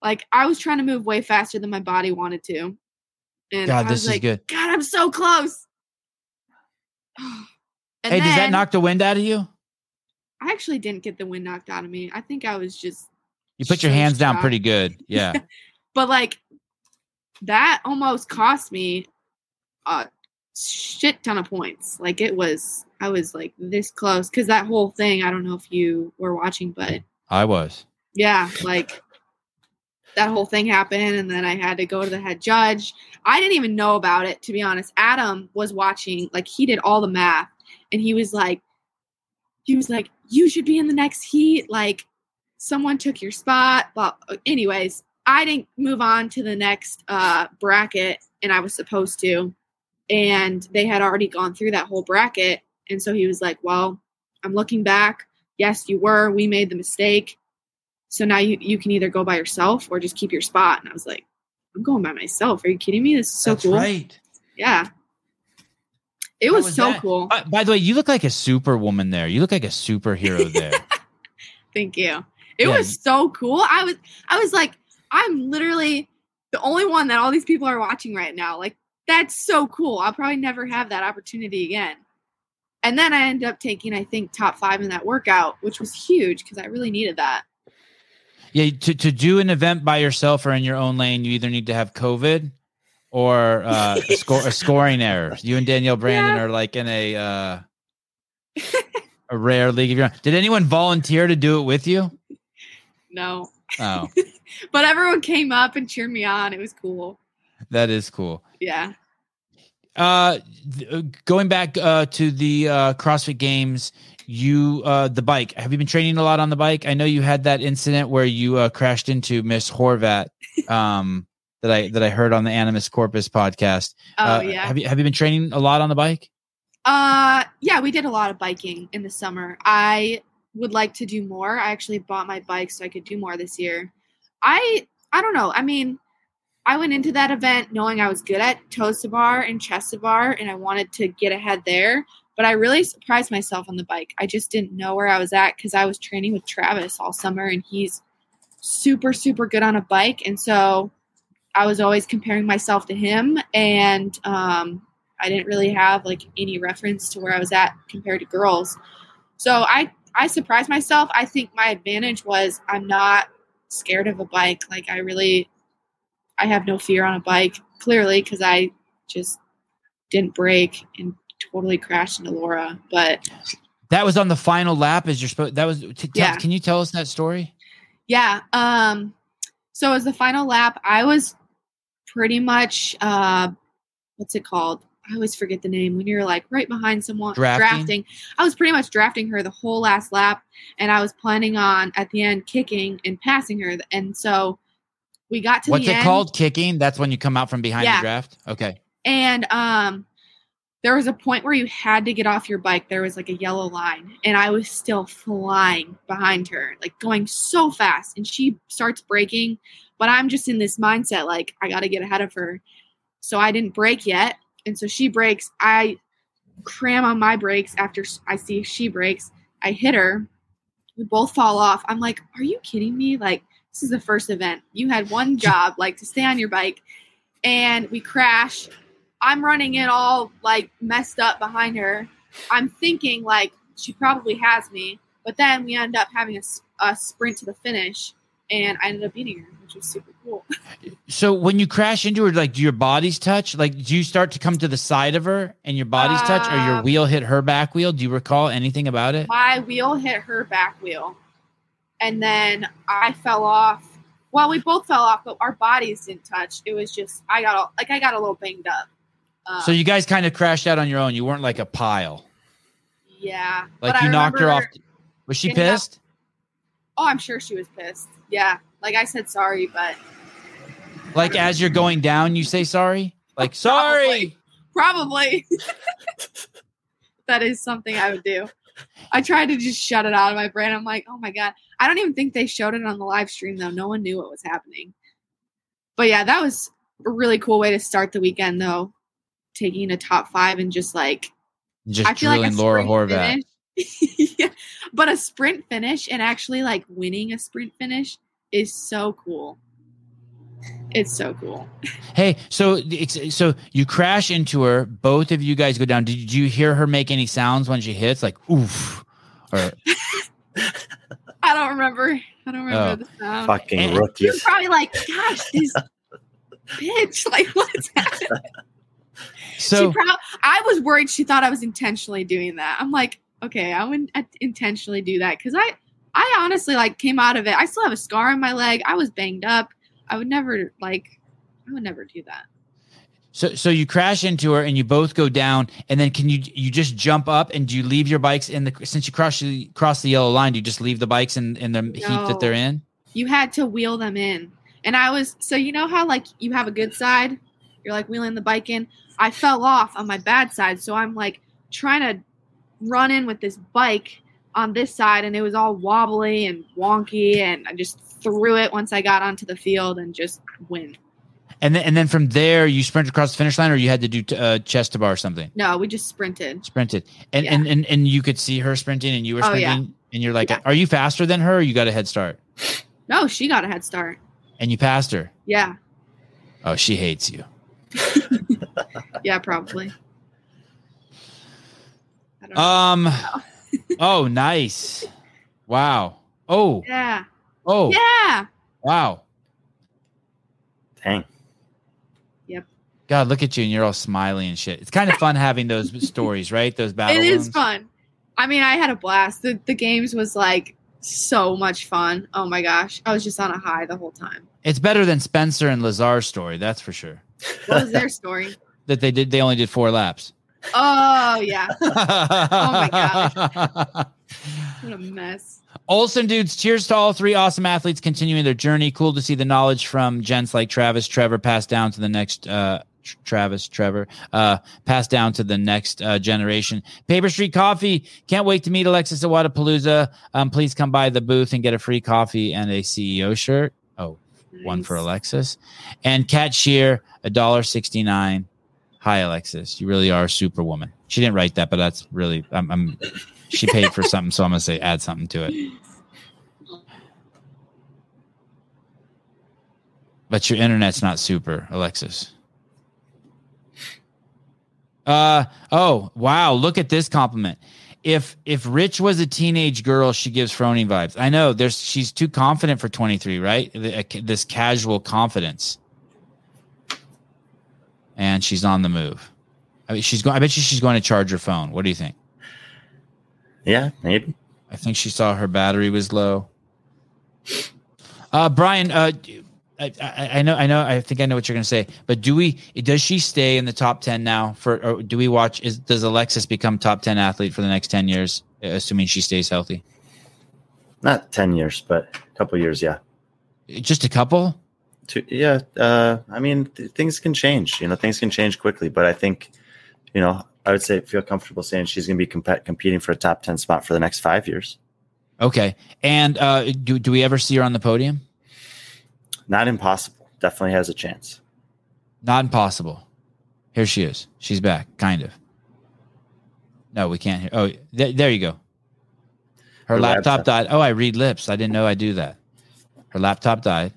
F: Like I was trying to move way faster than my body wanted to. And
A: God,
F: I
A: this
F: was
A: is
F: like,
A: good.
F: God, I'm so close. And
A: hey, does that knock the wind out of you?
F: I actually didn't get the wind knocked out of me. I think I was just
A: You put your hands down pretty good. Yeah.
F: but like that almost cost me a shit ton of points. Like it was, I was like this close because that whole thing. I don't know if you were watching, but
A: I was.
F: yeah, like that whole thing happened, and then I had to go to the head judge. I didn't even know about it to be honest. Adam was watching, like he did all the math, and he was like, he was like, you should be in the next heat. Like someone took your spot. But anyways, I didn't move on to the next uh, bracket, and I was supposed to. And they had already gone through that whole bracket. And so he was like, Well, I'm looking back. Yes, you were. We made the mistake. So now you, you can either go by yourself or just keep your spot. And I was like, I'm going by myself. Are you kidding me? This is so
A: That's
F: cool.
A: right.
F: Yeah. It was,
A: was
F: so
A: that?
F: cool.
A: By, by the way, you look like a superwoman there. You look like a superhero there.
F: Thank you. It
A: Yeah.
F: was so cool. I was I was like, I'm literally the only one that all these people are watching right now. Like, that's so cool. I'll probably never have that opportunity again. And then I ended up taking, I think, top five in that workout, which was huge because I really needed that.
A: yeah. To, to do an event by yourself or in your own lane, you either need to have COVID or uh, a, score, a scoring error. You and Danielle Brandon
F: Yeah.
A: are like in a uh, a rare league of your own. Did anyone volunteer to do it with you?
F: No.
A: Oh,
F: But everyone came up and cheered me on. It was cool.
A: that is cool.
F: Yeah.
A: Uh, th- uh, going back uh, to the uh, CrossFit Games, you uh, the bike. Have you been training a lot on the bike? I know you had that incident where you uh, crashed into Miss Horvath. Um, that I that I heard on the Animus Corpus podcast.
F: Oh
A: Uh,
F: yeah.
A: Have you have you been training a lot on the bike?
F: Uh yeah, we did a lot of biking in the summer. I would like to do more. I actually bought my bike so I could do more this year. I I don't know. I mean, I went into that event knowing I was good at toes to bar and chest bar and I wanted to get ahead there, but I really surprised myself on the bike. I just didn't know where I was at cuz I was training with Travis all summer and he's super super good on a bike and so I was always comparing myself to him and um I didn't really have like any reference to where I was at compared to girls. So I I surprised myself. I think my advantage was I'm not scared of a bike. Like I really I have no fear on a bike clearly cuz I just didn't break and totally crashed into Laura. But
A: That was on the final lap. As you're supposed. That was. T- tell-
F: Yeah.
A: Can you tell us that story?
F: Yeah. Um. So as the final lap, I was pretty much uh, what's it called? I always forget the name when you're like right behind someone
A: Drafting?
F: I was pretty much drafting her the whole last lap, and I was planning on at the end kicking and passing her. And so we got to the What's
A: it
F: end,
A: called? Kicking? That's when you come out from behind
F: Yeah.
A: the draft? Okay.
F: and um, there was a point where you had to get off your bike. There was like a yellow line, and I was still flying behind her, like going so fast. And she starts braking, but I'm just in this mindset like I got to get ahead of her. So I didn't break yet, and so she breaks. I cram on my brakes after I see she breaks. I hit her. We both fall off. I'm like, are you kidding me? Like this is the first event. You had one job, like to stay on your bike, and we crash. I'm running it all like messed up behind her. I'm thinking like she probably has me, but then we end up having a sprint to the finish, and I ended up beating her, which was super cool.
A: So when you crash into her, like, do your bodies touch? Like, do you start to come to the side of her and your bodies touch, or your
F: Um,
A: wheel hit her back wheel? Do you recall anything about it?
F: My wheel hit her back wheel, and then I fell off. Well, we both fell off, but our bodies didn't touch. It was just I got all, like I got a little banged up. Um,
A: So you guys kind of crashed out on your own. You weren't like a pile.
F: yeah,
A: Like you
F: I
A: knocked her off. Was she
F: getting up-
A: pissed?
F: Oh, I'm sure she was pissed. Yeah, like I said sorry, but
A: Like as you're going down, you say sorry. Like sorry.
F: Probably. that is something I would do. I tried to just shut it out of my brain. I'm like, oh my god. I don't even think they showed it on the live stream though. No one knew what was happening. But yeah, that was a really cool way to start the weekend though. Taking a top five and just like
A: Just
F: I feel like
A: drilling
F: a
A: Laura Horvath.
F: finish. yeah, but a sprint finish and actually like winning a sprint finish is so cool. It's so cool.
A: Hey, so it's- so you crash into her. Both of you guys go down. Did you hear her make any sounds when she hits? Like oof, or
F: I don't remember. I don't remember
A: Oh.
F: the sound.
C: Fucking
A: And-
F: She was
C: rookies.
F: probably like, "Gosh, this bitch! Like, what's happening?"
A: so.
F: she prob- I was worried she thought I was intentionally doing that. I'm like, okay, I wouldn't intentionally do that because I, I honestly like came out of it. I still have a scar on my leg. I was banged up. I would never like, I would never do that.
A: So, so you crash into her and you both go down, and then can you you just jump up and do you leave your bikes in the since you cross the cross the yellow line? Do you just leave the bikes in in the heap that they're in?
F: You had to wheel them in, and I was so you know how like you have a good side, you're like wheeling the bike in. I fell off on my bad side, so I'm like trying to run in with this bike on this side, and it was all wobbly and wonky, and I just threw it once I got onto the field and just win.
A: And then and then from there you sprinted across the finish line, or you had to do t- uh, chest to bar or something.
F: No, we just sprinted.
A: Sprinted, and,
F: Yeah.
A: and and and you could see her sprinting, and you were
F: Oh, yeah.
A: sprinting, and you're like,
F: Yeah.
A: "Are you faster than her? or You got a head start,
F: No, she got a head start.
A: and you passed her.
F: Yeah,
A: Oh, she hates you.
F: yeah, probably. I don't know.
A: Um. oh, nice. Wow. Oh.
F: yeah,
A: Oh.
F: yeah.
A: Wow.
C: Dang. Yep.
A: God, look at you, and you're all smiley and shit. It's kind of fun having those stories, right? Those battles.
F: It is
A: wounds.
F: fun. I mean, I had a blast. The the games was like so much fun. Oh my gosh, I was just on a high the whole time.
A: It's better than Spencer and Lazar's story, that's for sure.
F: What was their story?
A: That they did, they only did four laps.
F: Oh yeah,
A: oh
F: my gosh. what a mess.
A: Olson dudes, cheers to all three awesome athletes continuing their journey. Cool to see the knowledge from gents like Travis, Trevor passed down to the next uh Travis, Trevor, uh, passed down to the next uh, generation. Paper Street Coffee. Can't wait to meet Alexis at Wodapalooza. Um, please come by the booth and get a free coffee and a CEO shirt. Oh, one for Alexis. And Cat Shear, a dollar sixty nine. Hi, Alexis. You really are a superwoman. She didn't write that, but that's really I'm, I'm she paid for something, so I'm gonna say add something to it. But your internet's not super, Alexis. Uh oh, wow, look at this compliment. If if Rich was a teenage girl, she gives Frony vibes. I know there's she's too confident for 23, right? The- This casual confidence. And she's on the move. I mean, she's going. I bet you she's going to charge her phone. What do you think?
C: Yeah, maybe.
A: I think she saw her battery was low. Uh, Brian, uh, I, I, I know, I know, I think I know what you're going to say, but do we? Does she stay in the top ten now? For or do we watch? Is does Alexis become top ten athlete for the next ten years, assuming she stays healthy?
C: Not ten years, but a couple years. Yeah.
A: Just a couple.
C: To, yeah. Uh, I mean, th- things can change. You know, things can change quickly. But I think, you know, I would say feel comfortable saying she's going to be comp- competing for a top ten spot for the next five years.
A: Okay. And uh, do do we ever see her on the podium?
C: Not impossible. Definitely has a chance.
A: Not impossible. Here she is. She's back, kind of. No, we can't hear. Oh, th- there you go. Her,
C: Her
A: laptop,
C: laptop.
A: died. Oh, I read lips. I didn't know I do that. Her laptop died.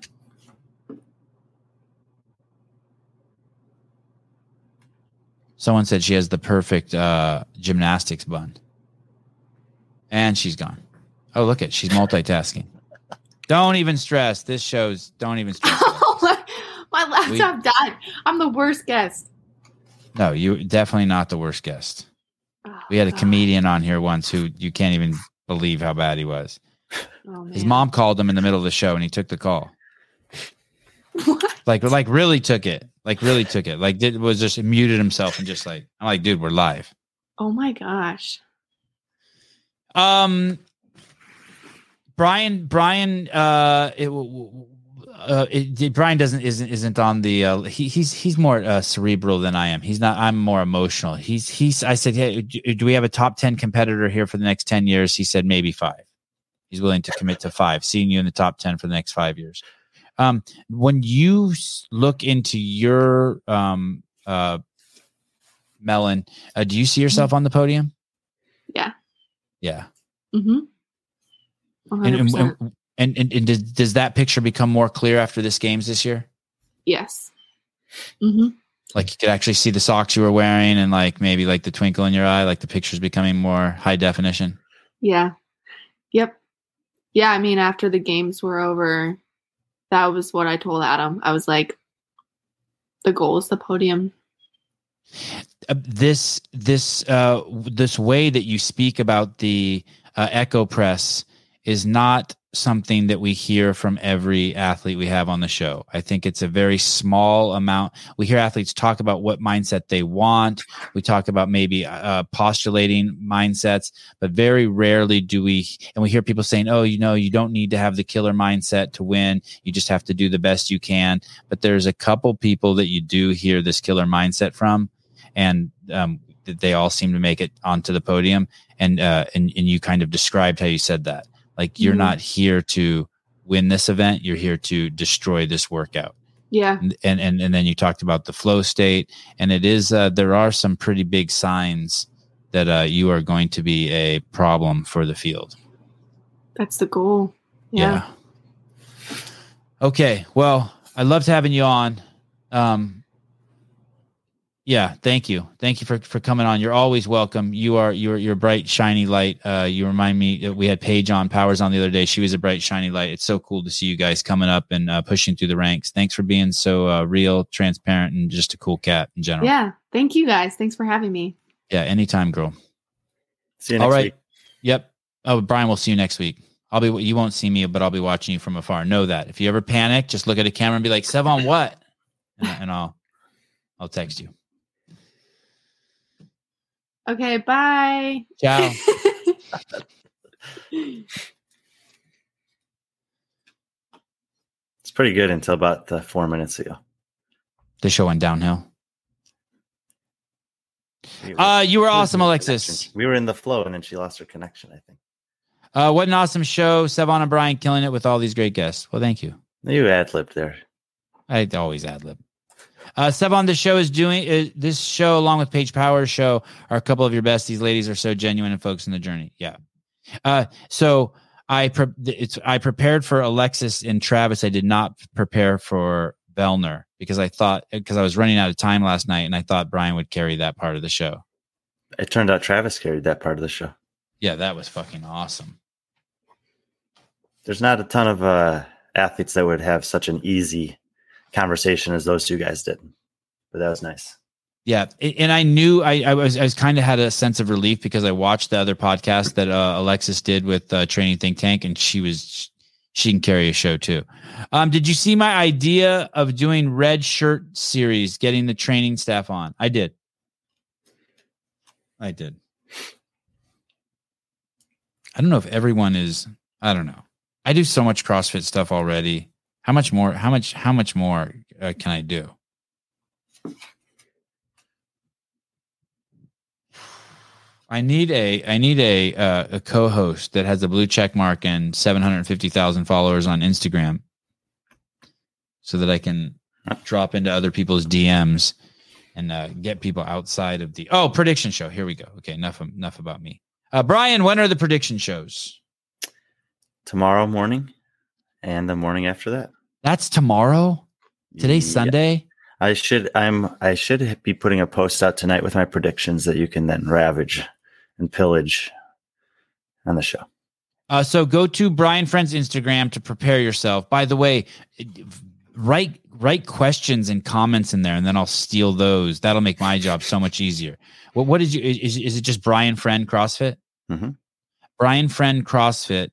A: Someone said she has the perfect uh, gymnastics bun. And she's gone. Oh, look at she's multitasking. don't even stress. This shows. Don't even stress.
F: my laptop died. I'm the worst guest.
A: No, you definitely not the worst guest.
F: Oh,
A: We had a
F: God.
A: comedian on here once who you can't even believe how bad he was.
F: Oh,
A: His mom called him in the middle of the show and he took the call.
F: What?
A: Like like really took it. Like really took it. Like did was just muted himself and just like I'm like, dude, we're live.
F: Oh my gosh.
A: Um Brian Brian uh it, uh, it, Brian doesn't isn't isn't on the uh, he, he's he's more uh, cerebral than I am. He's not. I'm more emotional. He's he's. I said, hey, do, do we have a top ten competitor here for the next ten years? He said maybe five. He's willing to commit to five. Seeing you in the top ten for the next five years. Um, when you look into your um uh melon, uh, do you see yourself on the podium?
F: Yeah.
A: Yeah.
F: Mm-hmm.
A: And and, and, and, and, and does, does that picture become more clear after this games this year?
F: yes. Mm-hmm.
A: Like you could actually see the socks you were wearing and like maybe like the twinkle in your eye, like the picture's becoming more high definition.
F: Yeah. Yep. Yeah, I mean, after the games were over, that was what I told Adam. I was like, the goal is the podium.
A: Uh, this this uh this way that you speak about the uh, echo press is not something that we hear from every athlete we have on the show. I think it's a very small amount. We hear athletes talk about what mindset they want. We talk about maybe uh, postulating mindsets, but very rarely do we. And we hear people saying, "Oh, you know, you don't need to have the killer mindset to win. You just have to do the best you can." But there's a couple people that you do hear this killer mindset from, and um, they all seem to make it onto the podium. And uh, and and you kind of described how you said that. Like you're
F: Mhm.
A: not here to win this event. You're here to destroy this workout.
F: Yeah.
A: And, and and then you talked about the flow state, and it is uh, there are some pretty big signs that uh, you are going to be a problem for the field.
F: That's the goal. Yeah.
A: Okay. Well, I loved having you on. Um, yeah, thank you. Thank you for, for coming on. You're always welcome. You are you're you're a bright, shiny light. Uh, you remind me that we had Paige on Powers on the other day. She was a bright, shiny light. It's so cool to see you guys coming up and uh, pushing through the ranks. Thanks for being so uh, real, transparent, and just a cool cat in general.
F: Yeah. Thank you guys. Thanks for having me.
A: Yeah, anytime, girl.
C: See you next
A: All right.
C: week.
A: Yep. Oh, Brian, we'll see you next week. I'll be. You won't see me, but I'll be watching you from afar. Know that. If you ever panic, just look at a camera and be like, "Sevan, what?" And, and I'll, I'll text you.
F: Okay. Bye.
A: Ciao.
C: It's pretty good until about the four minutes ago.
A: the show went downhill.
C: We were-
A: Uh, you were
C: losing
A: awesome, Alexis.
C: connection. We were in the flow, and then she lost her connection. I think
A: Uh, what an awesome show. Sevan and Brian killing it with all these great guests. Well, thank you.
C: you ad libbed there.
A: I always ad lib. Uh, sub on the show is doing uh, this show along with Paige Powers show are a couple of your best. These ladies are so genuine and folks in the journey. Yeah. Uh, so I pre- it's I prepared for Alexis and Travis. I did not prepare for Vellner because I thought because I was running out of time last night and I thought Brian would carry that part of the show.
C: It turned out Travis carried that part of the show.
A: Yeah, that was fucking awesome.
C: There's not a ton of uh, athletes that would have such an easy conversation as those two guys did, but that was nice.
A: Yeah, and I knew I, I was I was kind of had a sense of relief because I watched the other podcast that uh, Alexis did with uh, Training Think Tank, and she was she can carry a show too. Um, did you see my idea of doing red shirt series, getting the training staff on? I did. I did. I don't know if everyone is. I don't know. I do so much CrossFit stuff already. How much more? How much? How much more uh, can I do? I need a I need a uh, a co-host that has a blue check mark and 750,000 followers on Instagram so that I can drop into other people's DMs and uh, get people outside of the Oh, prediction show. Here we go. Okay, enough enough about me. Uh, Brian, when are the prediction shows?
C: Tomorrow morning and the morning after that.
A: That's tomorrow. Today's
C: Yeah.
A: Sunday.
C: I should I'm I should be putting a post out tonight with my predictions that you can then ravage and pillage on the show.
A: Uh, so go to Brian Friend's Instagram to prepare yourself. By the way, write write questions and comments in there, and then I'll steal those. That'll make my job so much easier. What what did you? Is, is it just Brian Friend CrossFit?
C: Mhm.
A: Brian Friend CrossFit,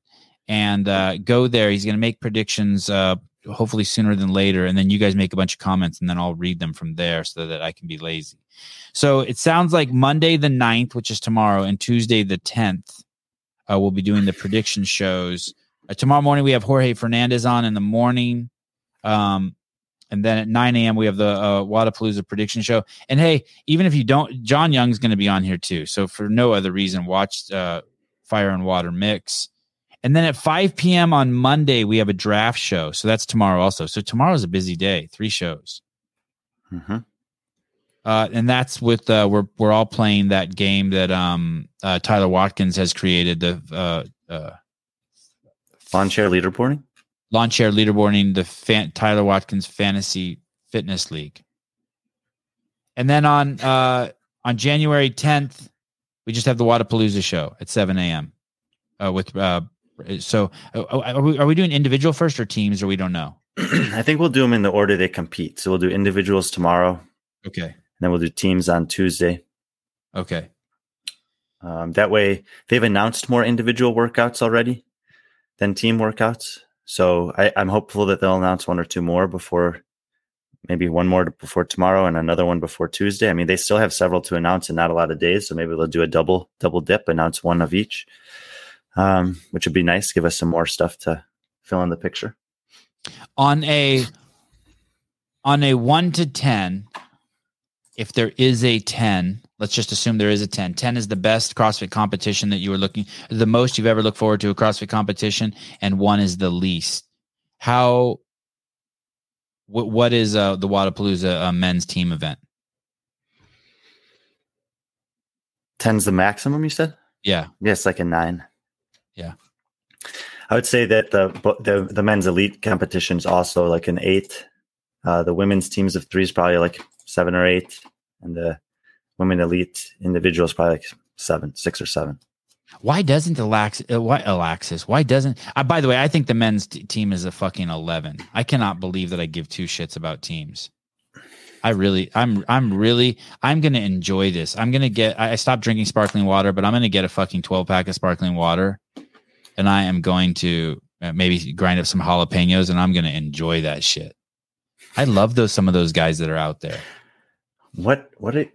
A: and uh, go there. He's going to make predictions. Uh, hopefully sooner than later, and then you guys make a bunch of comments, and then I'll read them from there so that I can be lazy. So it sounds like Monday the 9th, which is tomorrow, and Tuesday the 10th uh, we'll be doing the prediction shows. Uh, tomorrow morning, we have Jorge Fernandez on in the morning. Um, and then at 9 a.m., we have the uh, Wodapalooza prediction show. And hey, even if you don't, John Young's going to be on here too. So for no other reason, watch uh, Fire and Water Mix. And then at 5 p.m. on Monday, we have a draft show. So that's tomorrow also. So tomorrow's a busy day, three shows.
C: hmm
A: Uh, and that's with uh, we're we're all playing that game that um uh, Tyler Watkins has created the uh, uh,
C: Lawn chair leaderboarding.
A: lawn chair leaderboarding the fan- Tyler Watkins Fantasy Fitness League. And then on uh, on January 10th, we just have the Wodapalooza show at 7 a.m. Uh, with uh, so uh, are we, are we doing individual first or teams or we don't know?
C: I think we'll do them in the order they compete. So we'll do individuals tomorrow,
A: Okay.
C: and then we'll do teams on Tuesday.
A: Okay.
C: Um, that way, they've announced more individual workouts already than team workouts. So I, I'm hopeful that they'll announce one or two more before, maybe one more before tomorrow and another one before Tuesday. I mean, they still have several to announce and not a lot of days, so maybe they'll do a double double dip, announce one of each, um, which would be nice. Give us some more stuff to fill in the picture.
A: on a on a 1 to 10 if there is a 10 let's just assume there is a 10 10 is the best crossfit competition that you were looking the most you've ever looked forward to a crossfit competition and one is the least how what, what is uh, the Wodapalooza uh, men's team event
C: Ten's the maximum, you said?
A: yeah
C: yeah it's like a nine.
A: Yeah.
C: I would say that the the the men's elite competition is also like an eight. Uh, the women's teams of three is probably like seven or eight, and the women elite individuals probably like seven, six or seven.
A: why doesn't Alax, uh, why Alexis? Why doesn't? Uh, by the way, I think the men's t- team is a fucking eleven. I cannot believe that I give two shits about teams. I really, I'm, I'm really, I'm gonna enjoy this. I'm gonna get. I I stopped drinking sparkling water, but I'm gonna get a fucking twelve pack of sparkling water, and I am going to uh, maybe grind up some jalapenos, and I'm gonna enjoy that shit. I love those some of those guys that are out there.
C: What what it?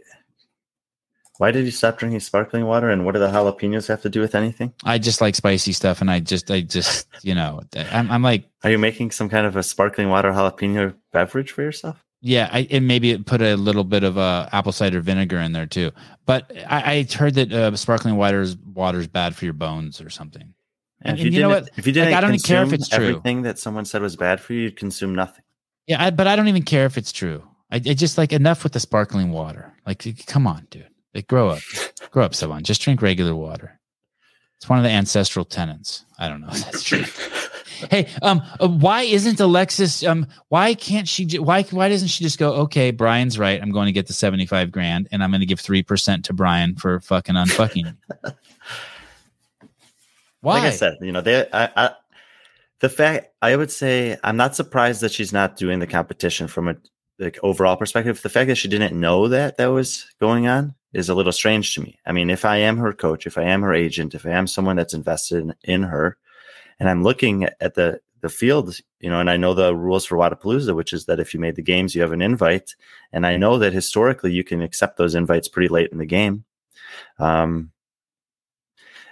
C: Why did you stop drinking sparkling water? And what do the jalapenos have to do with anything?
A: I just like spicy stuff, and I just, I just, you know, I'm, I'm like.
C: Are you making some kind of a sparkling water jalapeno beverage for yourself?
A: Yeah, I, and maybe it put a little bit of uh, apple cider vinegar in there too. But I, I heard that uh, sparkling water is water is bad for your bones or something. And-
C: if
A: and you know what?
C: If you didn't,
A: Like, I don't even care if it's true.
C: Everything that someone said was bad for you, you'd consume nothing.
A: Yeah, I, but I don't even care if it's true. I, I just like enough with the sparkling water. Like, come on, dude. Like, grow up, grow up, someone. Just drink regular water. It's one of the ancestral tenets. I don't know if that's true. hey, um, uh, why isn't Alexis? Um, why can't she? Why why doesn't she just go? Okay, Brian's right. I'm going to get the seventy five grand, and I'm going to give three percent to Brian for fucking unfucking. me." why?
C: Like I said, you know, they, I, I, the fact I would say I'm not surprised that she's not doing the competition from a like overall perspective. The fact that she didn't know that that was going on is a little strange to me. I mean, if I am her coach, if I am her agent, if I am someone that's invested in, in her, and I'm looking at the the field, you know, and I know the rules for Wodapalooza, which is that if you made the games, you have an invite, and I know that historically you can accept those invites pretty late in the game. Um,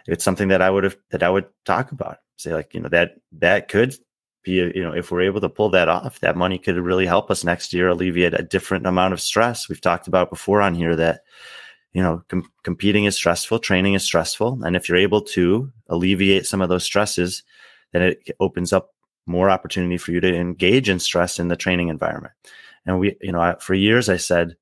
C: it's something that I would have that I would talk about. Say like, you know, that that could be, you know, if we're able to pull that off, that money could really help us next year alleviate a different amount of stress. We've talked about before on here that you know com- competing is stressful training is stressful and if you're able to alleviate some of those stresses then it opens up more opportunity for you to engage in stress in the training environment. And we you know I, for years i said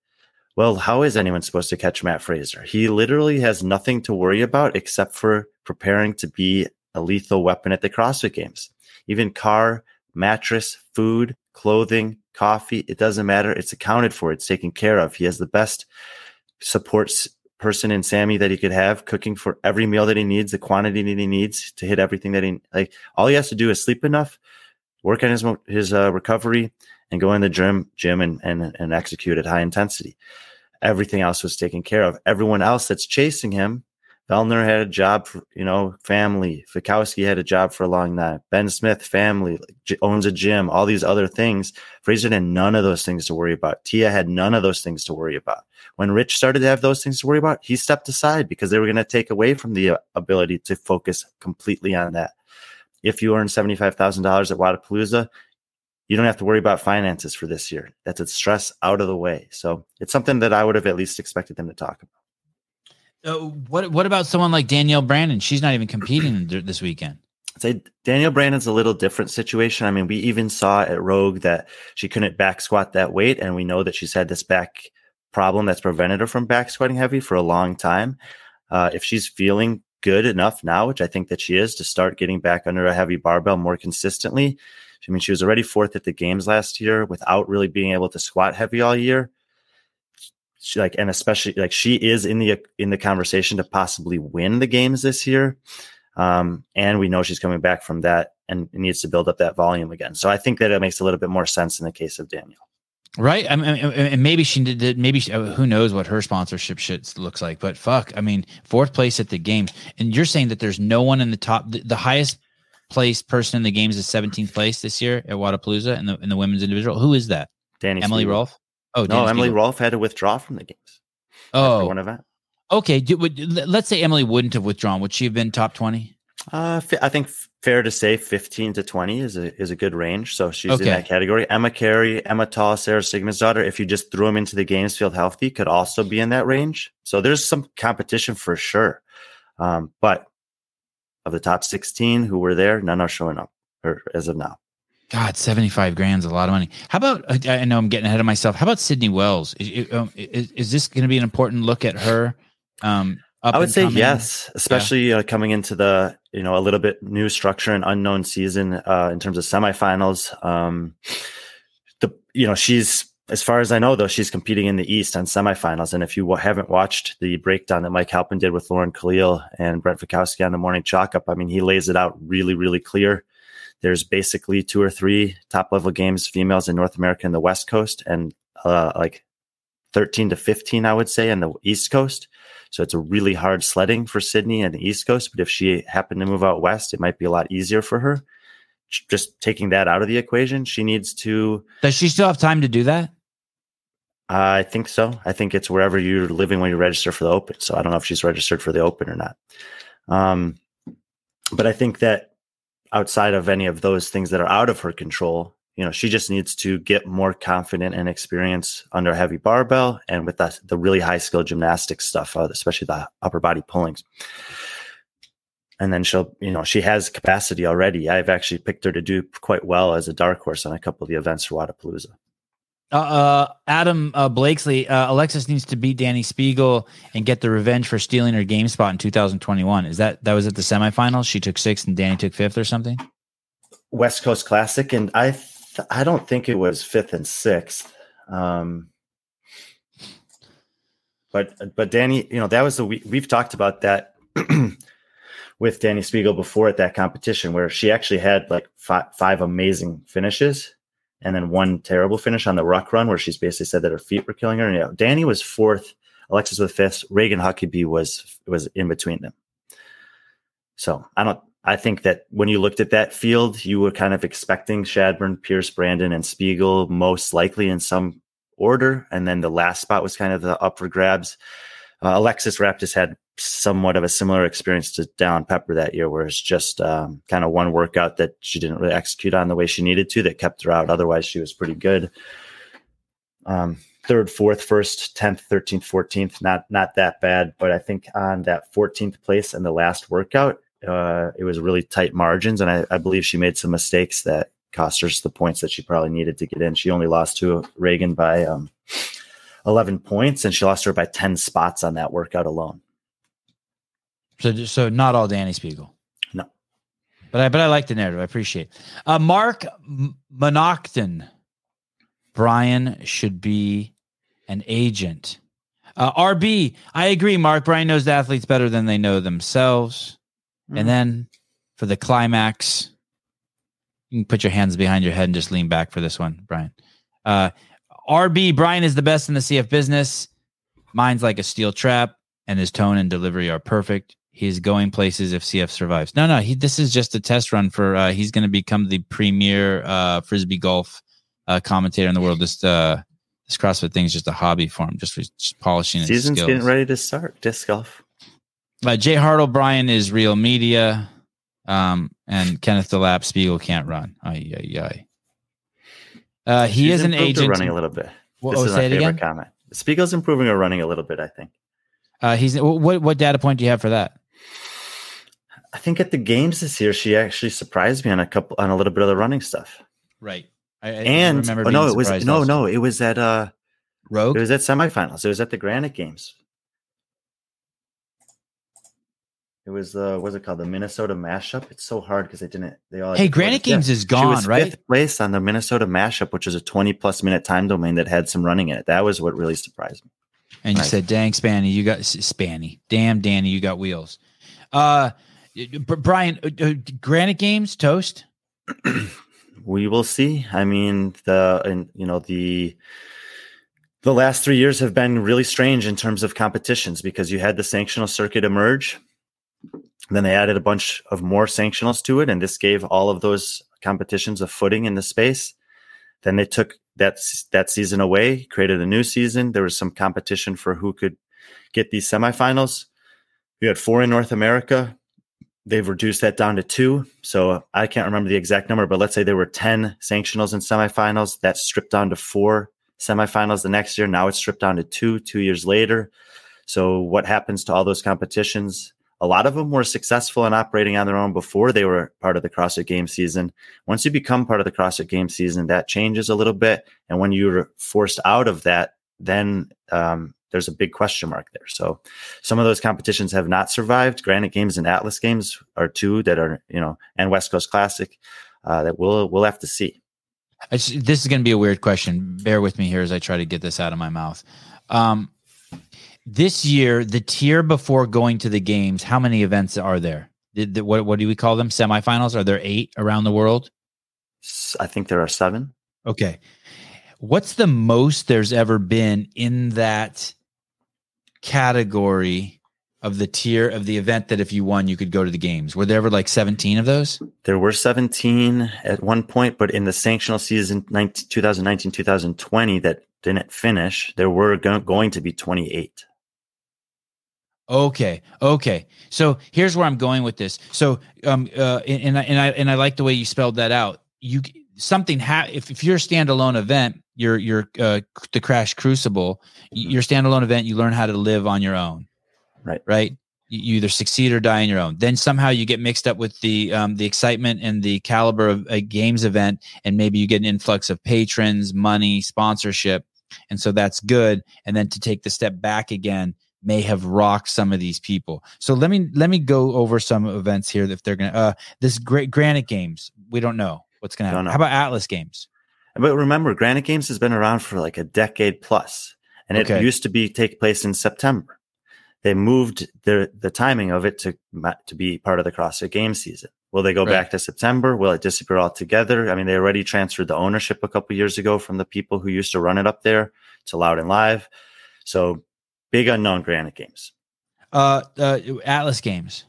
C: well how is anyone supposed to catch mat fraser? He literally has nothing to worry about except for preparing to be a lethal weapon at the crossfit games. Even car mattress food clothing coffee it doesn't matter. It's accounted for. It's taken care of. He has the best supports person in Sammy that he could have cooking for every meal that he needs, the quantity that he needs to hit everything that he like. All he has to do is sleep enough, work on his his uh, recovery, and go in the gym gym and, and and execute at high intensity. Everything else was taken care of. Everyone else that's chasing him Vellner had a job for, you know, family. Fikowski had a job for a long time. Ben Smith, family, owns a gym, all these other things. Fraser had none of those things to worry about. Tia had none of those things to worry about. When Rich started to have those things to worry about, he stepped aside because they were going to take away from the uh, ability to focus completely on that. If you earn $75,000 at Wodapalooza, you don't have to worry about finances for this year. That's a stress out of the way. So it's something that I would have at least expected them to talk about.
A: Uh, what What about someone like Danielle Brandon? She's not even competing this weekend.
C: Say Danielle Brandon's a little different situation. I mean, we even saw at Rogue that she couldn't back squat that weight, and we know that she's had this back problem that's prevented her from back squatting heavy for a long time. Uh, if she's feeling good enough now, which I think that she is, to start getting back under a heavy barbell more consistently. I mean, she was already fourth at the games last year without really being able to squat heavy all year she like and especially like she is in the in the conversation to possibly win the games this year. Um, and we know she's coming back from that and needs to build up that volume again. So i think that it makes a little bit more sense in the case of danielle.
A: Right. I mean, and maybe she did maybe she, uh, who knows what her sponsorship shit looks like but fuck i mean fourth place at the games. And you're saying that there's no one in the top the, the highest placed person in the games is 17th place this year at Wodapalooza in the in the women's individual. Who is that?
C: Dani
A: emily
C: Speegle.
A: rolfe Oh,
C: no, Emily Rolfe had to withdraw from the games.
A: Oh,
C: one event.
A: Okay, do, would, let's say Emily wouldn't have withdrawn. Would she have been top twenty?
C: Uh, I think fair to say fifteen to twenty is a is a good range. So she's
A: Okay.
C: in that category. Emma Cary, Emma Tall, Sara Sigmundsdottir. If you just threw them into the games field healthy, could also be in that range. So there's some competition for sure. Um, but of the top sixteen who were there, none are showing up or as of now.
A: God, seventy five grand's a lot of money. How about? I know I'm getting ahead of myself. How about Sydney Wells? Is, um, is, is this going to be an important look at her? Um, up
C: I would say
A: coming?
C: yes, especially uh, coming into the you know a little bit new structure and unknown season uh, in terms of semifinals. Um, the you know she's as far as I know though she's competing in the East on semifinals, and if you haven't watched the breakdown that Mike Halpin did with Lauren Khalil and Brent Fikowski on the morning chalk up, I mean he lays it out really really clear. There's basically two or three top level games females in North America and the West Coast, and uh, like 13 to 15, I would say, on the East Coast. So it's a really hard sledding for Sydney and the East Coast. But if she happened to move out west, it might be a lot easier for her. Just taking that out of the equation, she needs to.
A: Does she still have time to do that?
C: I think so. I think it's wherever you're living when you register for the Open. So I don't know if she's registered for the Open or not. Um, but I think that outside of any of those things that are out of her control, you know, she just needs to get more confident and experience under a heavy barbell and with that the really high skill gymnastics stuff, uh, especially the upper body pullings. And then she'll, you know, she has capacity already. I've actually picked her to do quite well as a dark horse on a couple of the events for Wodapalooza.
A: Uh, uh, Adam uh, Blakesley, uh, Alexis needs to beat Dani Speegle and get the revenge for stealing her game spot in 2021. Is that that was at the semifinals? She took sixth and Dani took fifth or something.
C: West Coast Classic, and I th- I don't think it was fifth and sixth. Um, but but Dani, you know that was the we, we've talked about that with Dani Speegle before at that competition where she actually had like five, five amazing finishes and then one terrible finish on the ruck run where she's basically said that her feet were killing her. And you know, Dani was fourth, Alexis was fifth, Reagan Huckaby was was in between them. So I don't I think that when you looked at that field, you were kind of expecting Shadburn, Pierce, Brandon, and Speegle most likely in some order, and then the last spot was kind of the up for grabs. Uh, Alexis Raptis had somewhat of a similar experience to Dallin Pepper that year, where it's just um, kind of one workout that she didn't really execute on the way she needed to that kept her out. Otherwise, she was pretty good. Um, third, fourth, first, tenth, thirteenth, fourteenth, not not that bad. But I think on that fourteenth place in the last workout, uh, it was really tight margins, and I, I, believe she made some mistakes that cost her the points that she probably needed to get in. She only lost to Reagan by um, 11 points, and she lost her by 10 spots on that workout alone.
A: So, so not all Dani Speegle.
C: No,
A: but I but I like the narrative. I appreciate. It. Uh, Mark Monocton, Brian should be an agent. Uh, RB, I agree. Mark Brian knows the athletes better than they know themselves. Mm-hmm. And then for the climax, you can put your hands behind your head and just lean back for this one, Brian. Uh, RB, Brian is the best in the CF business. Mine's like a steel trap, and his tone and delivery are perfect. He's going places if CF survives. No, no, he, this is just a test run for. Uh, he's going to become the premier uh, frisbee golf uh, commentator in the world. This uh, this CrossFit thing is just a hobby for him, just, just polishing.
C: His Season's getting ready to start. Disc golf.
A: Uh, Jay Hart O'Brien is real media, um, and Kenneth Delap Speegle can't run. Ay, ay, ay. Uh, he
C: She's
A: is an agent.
C: Running a little bit.
A: Well,
C: this
A: oh,
C: is my favorite again? comment. Speegle's improving or running a little bit. I think.
A: Uh, he's what? What data point do you have for that?
C: I think at the games this year, she actually surprised me on a couple on a little bit of the running stuff.
A: Right. I, I
C: and oh, no, it was no, also. no, it was at uh,
A: Rogue.
C: It was at semifinals. It was at the Granite Games. It was the what's it called? The Minnesota mashup. It's so hard because they didn't. They all.
A: Hey, Granite Games is gone, right? Fifth
C: place on the Minnesota mashup, which is a twenty plus minute time domain that had some running in it. That was what really surprised me.
A: And you said, "Dang, Spanny, you got Spanny. Damn, Dani, you got wheels." Uh, Brian, uh, uh, Granite Games toast.
C: we will see. I mean, the and you know the the last three years have been really strange in terms of competitions because you had the sanctional circuit emerge then they added a bunch of more sanctionals to it, and this gave all of those competitions a footing in the space. Then they took that that season away, created a new season. There was some competition for who could get these semifinals. We had four in North America. They've reduced that down to two. So uh, I can't remember the exact number, but let's say there were 10 sanctionals and semifinals. That's stripped down to four semifinals the next year. Now it's stripped down to two, two years later. So what happens to all those competitions? A lot of them were successful in operating on their own before they were part of the CrossFit game season. Once you become part of the CrossFit game season, that changes a little bit. And when you're forced out of that, then um, there's a big question mark there. So some of those competitions have not survived. Granite Games and Atlas Games are two that are, you know, and West Coast Classic uh, that we'll we'll have to see.
A: this is going to be a weird question. Bear with me here as I try to get this out of my mouth. Um, this year, the tier before going to the games, how many events are there? The, the, what, what do we call them? Semifinals? Are there eight around the world?
C: I think there are seven.
A: Okay. What's the most there's ever been in that category of the tier of the event that if you won, you could go to the games? Were there ever like 17 of those?
C: There were 17 at one point, but in the sanctional season 2019 2020 that didn't finish, there were going to be 28.
A: Okay. Okay. So here's where I'm going with this. So um uh and, and I and I and I like the way you spelled that out. You something ha- if, if you're a standalone event, you're you're uh the crash crucible, mm-hmm. your standalone event, you learn how to live on your own.
C: Right.
A: Right. You either succeed or die on your own. Then somehow you get mixed up with the um, the excitement and the caliber of a games event, and maybe you get an influx of patrons, money, sponsorship, and so that's good. And then to take the step back again, may have rocked some of these people. So let me let me go over some events here if they're gonna uh this great Granite Games. We don't know what's gonna happen. How about Atlas Games?
C: But remember, Granite Games has been around for like a decade plus, and it used to be take place in September. They moved the the timing of it to to be part of the CrossFit Games season. Will they go right. back to September? Will it disappear altogether? I mean, they already transferred the ownership a couple years ago from the people who used to run it up there to Loud and Live. So big unknown Granite Games.
A: Uh, uh, Atlas Games.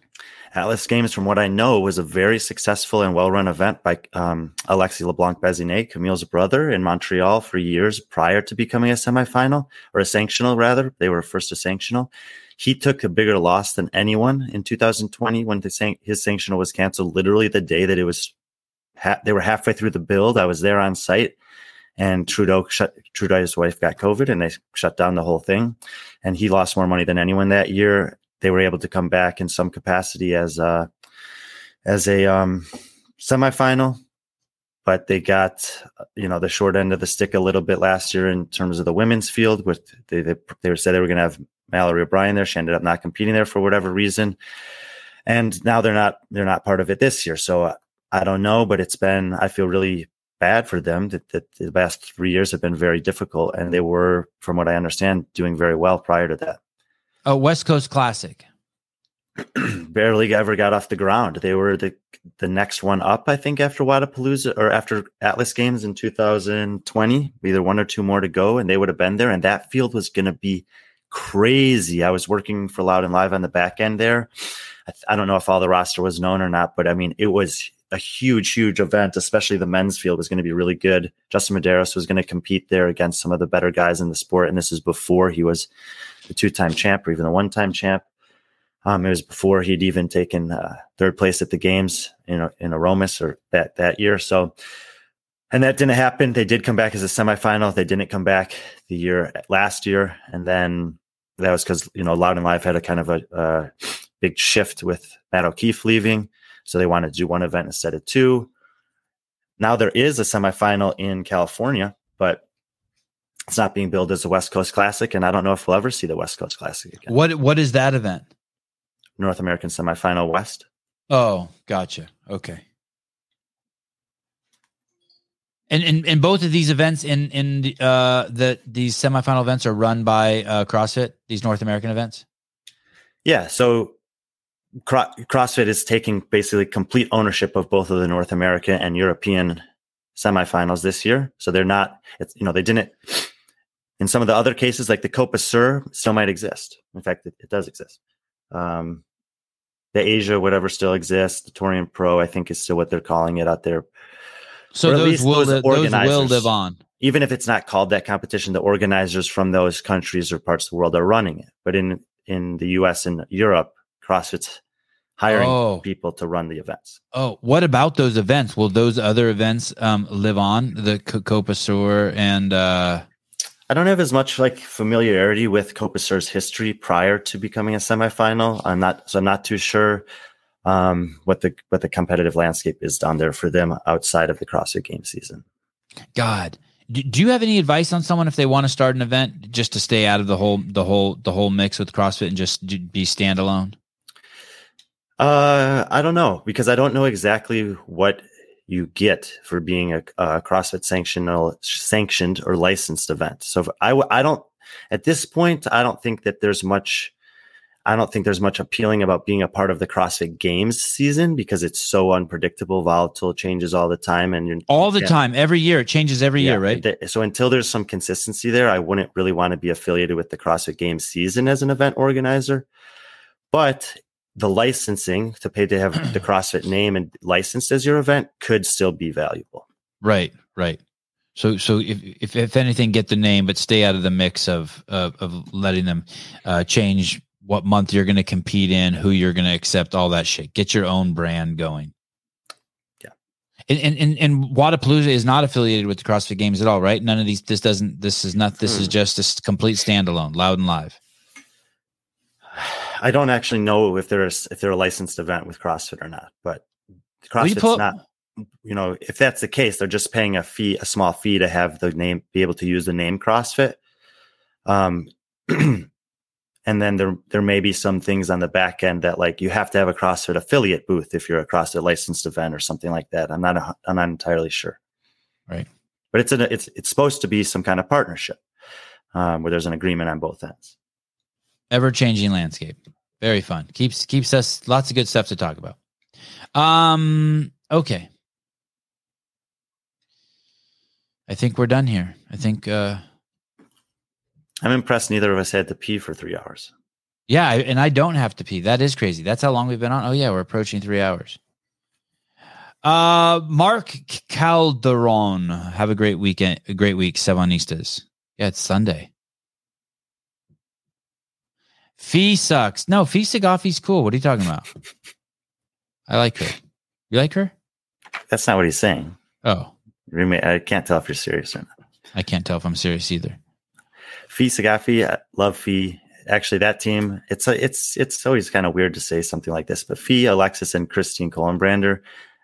C: Atlas Games, from what I know, was a very successful and well-run event by um, Alexis LeBlanc Bazinet, Camille's brother, in Montreal for years prior to becoming a semifinal or a sanctional. Rather, they were first a sanctional. He took a bigger loss than anyone in 2020 when the san- his sanctional was canceled. Literally the day that it was, ha- they were halfway through the build. I was there on site, and Trudeau shut Trudeau's wife got COVID, and they shut down the whole thing. And he lost more money than anyone that year they were able to come back in some capacity as a as a um, semifinal, but they got you know the short end of the stick a little bit last year in terms of the women's field. With they they, they said they were going to have Mallory O'Brien there. She ended up not competing there for whatever reason, and now they're not they're not part of it this year. So uh, I don't know, but it's been I feel really bad for them that, that the last three years have been very difficult, and they were, from what I understand, doing very well prior to that.
A: Oh, West Coast Classic.
C: barely ever got off the ground. They were the the next one up, I think, after Wodapalooza or after Atlas Games in 2020. Either one or two more to go, and they would have been there. And that field was going to be crazy. I was working for Loud and Live on the back end there. I, I don't know if all the roster was known or not, but I mean, it was a huge, huge event. Especially the men's field was going to be really good. Justin Medeiros was going to compete there against some of the better guys in the sport, and this is before he was the two-time champ or even the one-time champ. Um, it was before he'd even taken uh, third place at the games in in Aromas or that that year. So, and that didn't happen. They did come back as a semifinal. They didn't come back the year last year, and then that was because you know Loud and Live had a kind of a, a big shift with Matt O'Keefe leaving, so they want to do one event instead of two. Now there is a semifinal in California, but it's not being billed as a West Coast Classic, and I don't know if we'll ever see the West Coast Classic again.
A: What what is that event?
C: North American Semifinal West.
A: Oh, gotcha. Okay. And and, and both of these events in in uh the these semifinal events are run by uh, CrossFit. These North American events.
C: Yeah. So CrossFit is taking basically complete ownership of both of the North American and European semifinals this year. So they're not. It's you know they didn't. In some of the other cases, like the Copa Sur, still might exist. In fact, it, it does exist. Um, the Asia, whatever still exists, the Torian Pro, I think is still what they're calling it out there.
A: So those will, those, those will live on.
C: Even if it's not called that competition, the organizers from those countries or parts of the world are running it. But in in the US and Europe, CrossFit's hiring oh. people to run the events.
A: Oh, what about those events? Will those other events um, live on? The Sur and uh,
C: I don't have as much like familiarity with Copa Sur's history prior to becoming a semifinal. I'm not, so I'm not too sure um, what the what the competitive landscape is down there for them outside of the CrossFit game season.
A: God, do, do you have any advice on someone if they want to start an event just to stay out of the whole the whole the whole mix with CrossFit and just be standalone?
C: Uh, I don't know because I don't know exactly what you get for being a, a CrossFit sanctioned, sanctioned or licensed event. So I, I don't, at this point, I don't think that there's much, I don't think there's much appealing about being a part of the CrossFit Games season because it's so unpredictable, volatile, changes all the time, and you're
A: all the time, every year it changes every yeah, year, right?
C: Th- so until there's some consistency there, I wouldn't really want to be affiliated with the CrossFit Games season as an event organizer. But the licensing to pay to have the CrossFit name and licensed as your event could still be valuable.
A: Right, right. So, so if, if, if anything, get the name, but stay out of the mix of of, of letting them uh, change what month you're going to compete in, who you're going to accept, all that shit. Get your own brand going.
C: Yeah.
A: And and and, and Wodapalooza is not affiliated with the CrossFit Games at all, right? None of these. This doesn't. This is not. This is hmm. just a complete standalone, loud and live.
C: I don't actually know if there's if they're a licensed event with CrossFit or not, but CrossFit's pull- not. You know, if that's the case, they're just paying a fee, a small fee to have the name, be able to use the name CrossFit. Um, and then there there may be some things on the back end that like you have to have a CrossFit affiliate booth if you're a CrossFit licensed event or something like that. I'm not a, I'm not entirely sure.
A: Right,
C: but it's a, it's it's supposed to be some kind of partnership um, where there's an agreement on both ends
A: ever changing landscape. Very fun. Keeps keeps us lots of good stuff to talk about. Um. Okay. I think we're done here. I think. uh
C: I'm impressed. Neither of us had to pee for three hours.
A: Yeah, I- and I don't have to pee. That is crazy. That's how long we've been on. Oh yeah, we're approaching three hours. Uh, Mark Calderon, have a great weekend. A great week, Sevanistas. Yeah, it's Sunday. Fee sucks. No, Fee Saghafi's cool. What are you talking about? I like her. You like her?
C: That's not what he's saying.
A: Oh,
C: I can't tell if you're serious or not.
A: I can't tell if I'm serious either.
C: Fee Sagafi, I love Fee. Actually, that team, it's a, it's it's always kind of weird to say something like this, but Fee, Alexis, and Christine Kolenbrander,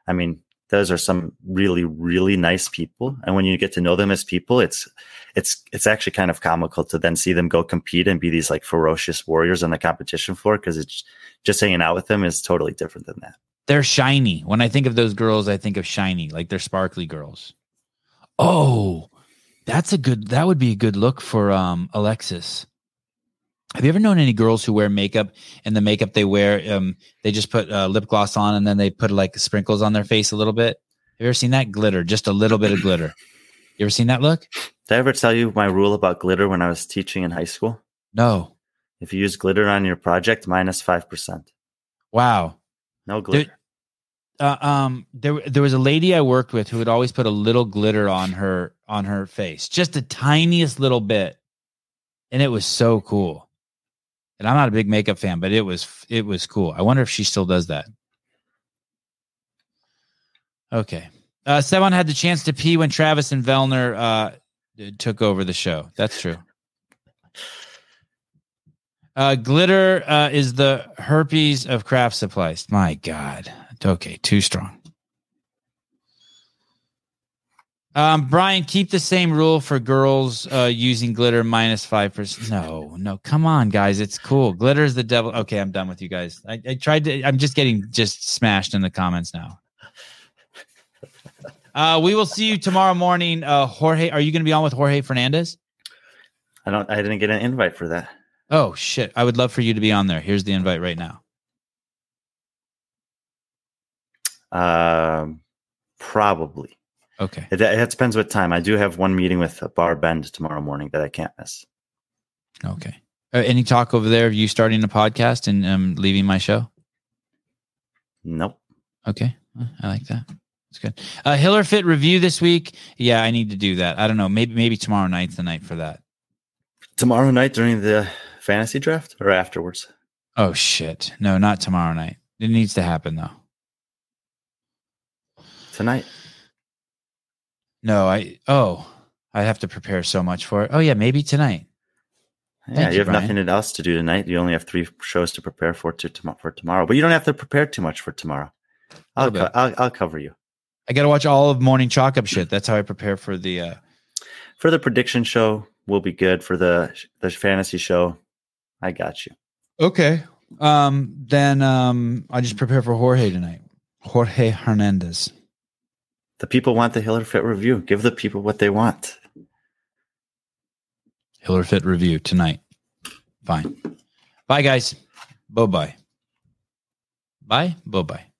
C: I mean, those are some really really nice people, and when you get to know them as people, it's it's it's actually kind of comical to then see them go compete and be these like ferocious warriors on the competition floor because it's just hanging out with them is totally different than that.
A: They're shiny. When I think of those girls, I think of shiny, like they're sparkly girls. Oh, that's a good. That would be a good look for um Alexis. Have you ever known any girls who wear makeup and the makeup they wear, um, they just put uh, lip gloss on and then they put like sprinkles on their face a little bit? Have you ever seen that glitter? Just a little bit of glitter. You ever seen that look?
C: Did I ever tell you my rule about glitter when I was teaching in high school?
A: No.
C: If you use glitter on your project, minus five percent.
A: Wow.
C: No glitter.
A: uh, um there there was a lady I worked with who would always put a little glitter on her on her face, just the tiniest little bit, and it was so cool. And I'm not a big makeup fan, but it was it was cool. I wonder if she still does that. Okay, uh, Sevan had the chance to pee when Travis and Vellner uh, took over the show. That's true. Uh, glitter uh, is the herpes of craft supplies. My God. Okay, too strong. Um, Brian, keep the same rule for girls uh, using glitter minus five percent. No, no, come on, guys, it's cool. Glitter is the devil. Okay, I'm done with you guys. I, I tried to. I'm just getting just smashed in the comments now. Uh, we will see you tomorrow morning. Uh, Jorge, are you going to be on with Jorge Fernandez?
C: I don't. I didn't get an invite for that.
A: Oh shit! I would love for you to be on there. Here's the invite right now.
C: Um, probably.
A: Okay.
C: It, it depends what time. I do have one meeting with BarBend tomorrow morning that I can't miss.
A: Okay. Uh, any talk over there of you starting a podcast and um, leaving my show?
C: Nope.
A: Okay. I like that. That's good. Uh, Hiller Fit review this week. Yeah, I need to do that. I don't know. Maybe maybe tomorrow night's the night for that.
C: Tomorrow night during the fantasy draft or afterwards?
A: Oh shit! No, not tomorrow night. It needs to happen though.
C: Tonight.
A: No, I. Oh, I have to prepare so much for it. Oh yeah, maybe tonight.
C: Yeah, you,
A: you,
C: have
A: Brian.
C: nothing else to do tonight. You only have three shows to prepare for to tomorrow for tomorrow. But you don't have to prepare too much for tomorrow. I'll co- I'll, I'll cover you
A: I got to watch all of morning chalk up shit. That's how I prepare for the. uh
C: for the prediction show. Will be good for the the fantasy show. I got you.
A: Okay. Um. Then um. I just prepare for Jorge tonight. Jorge Hernandez.
C: The people want the Hiller Fit review. Give the people what they want.
A: Hiller Fit review tonight. Fine. Bye, guys. Bye bye. Bye. Bye bye.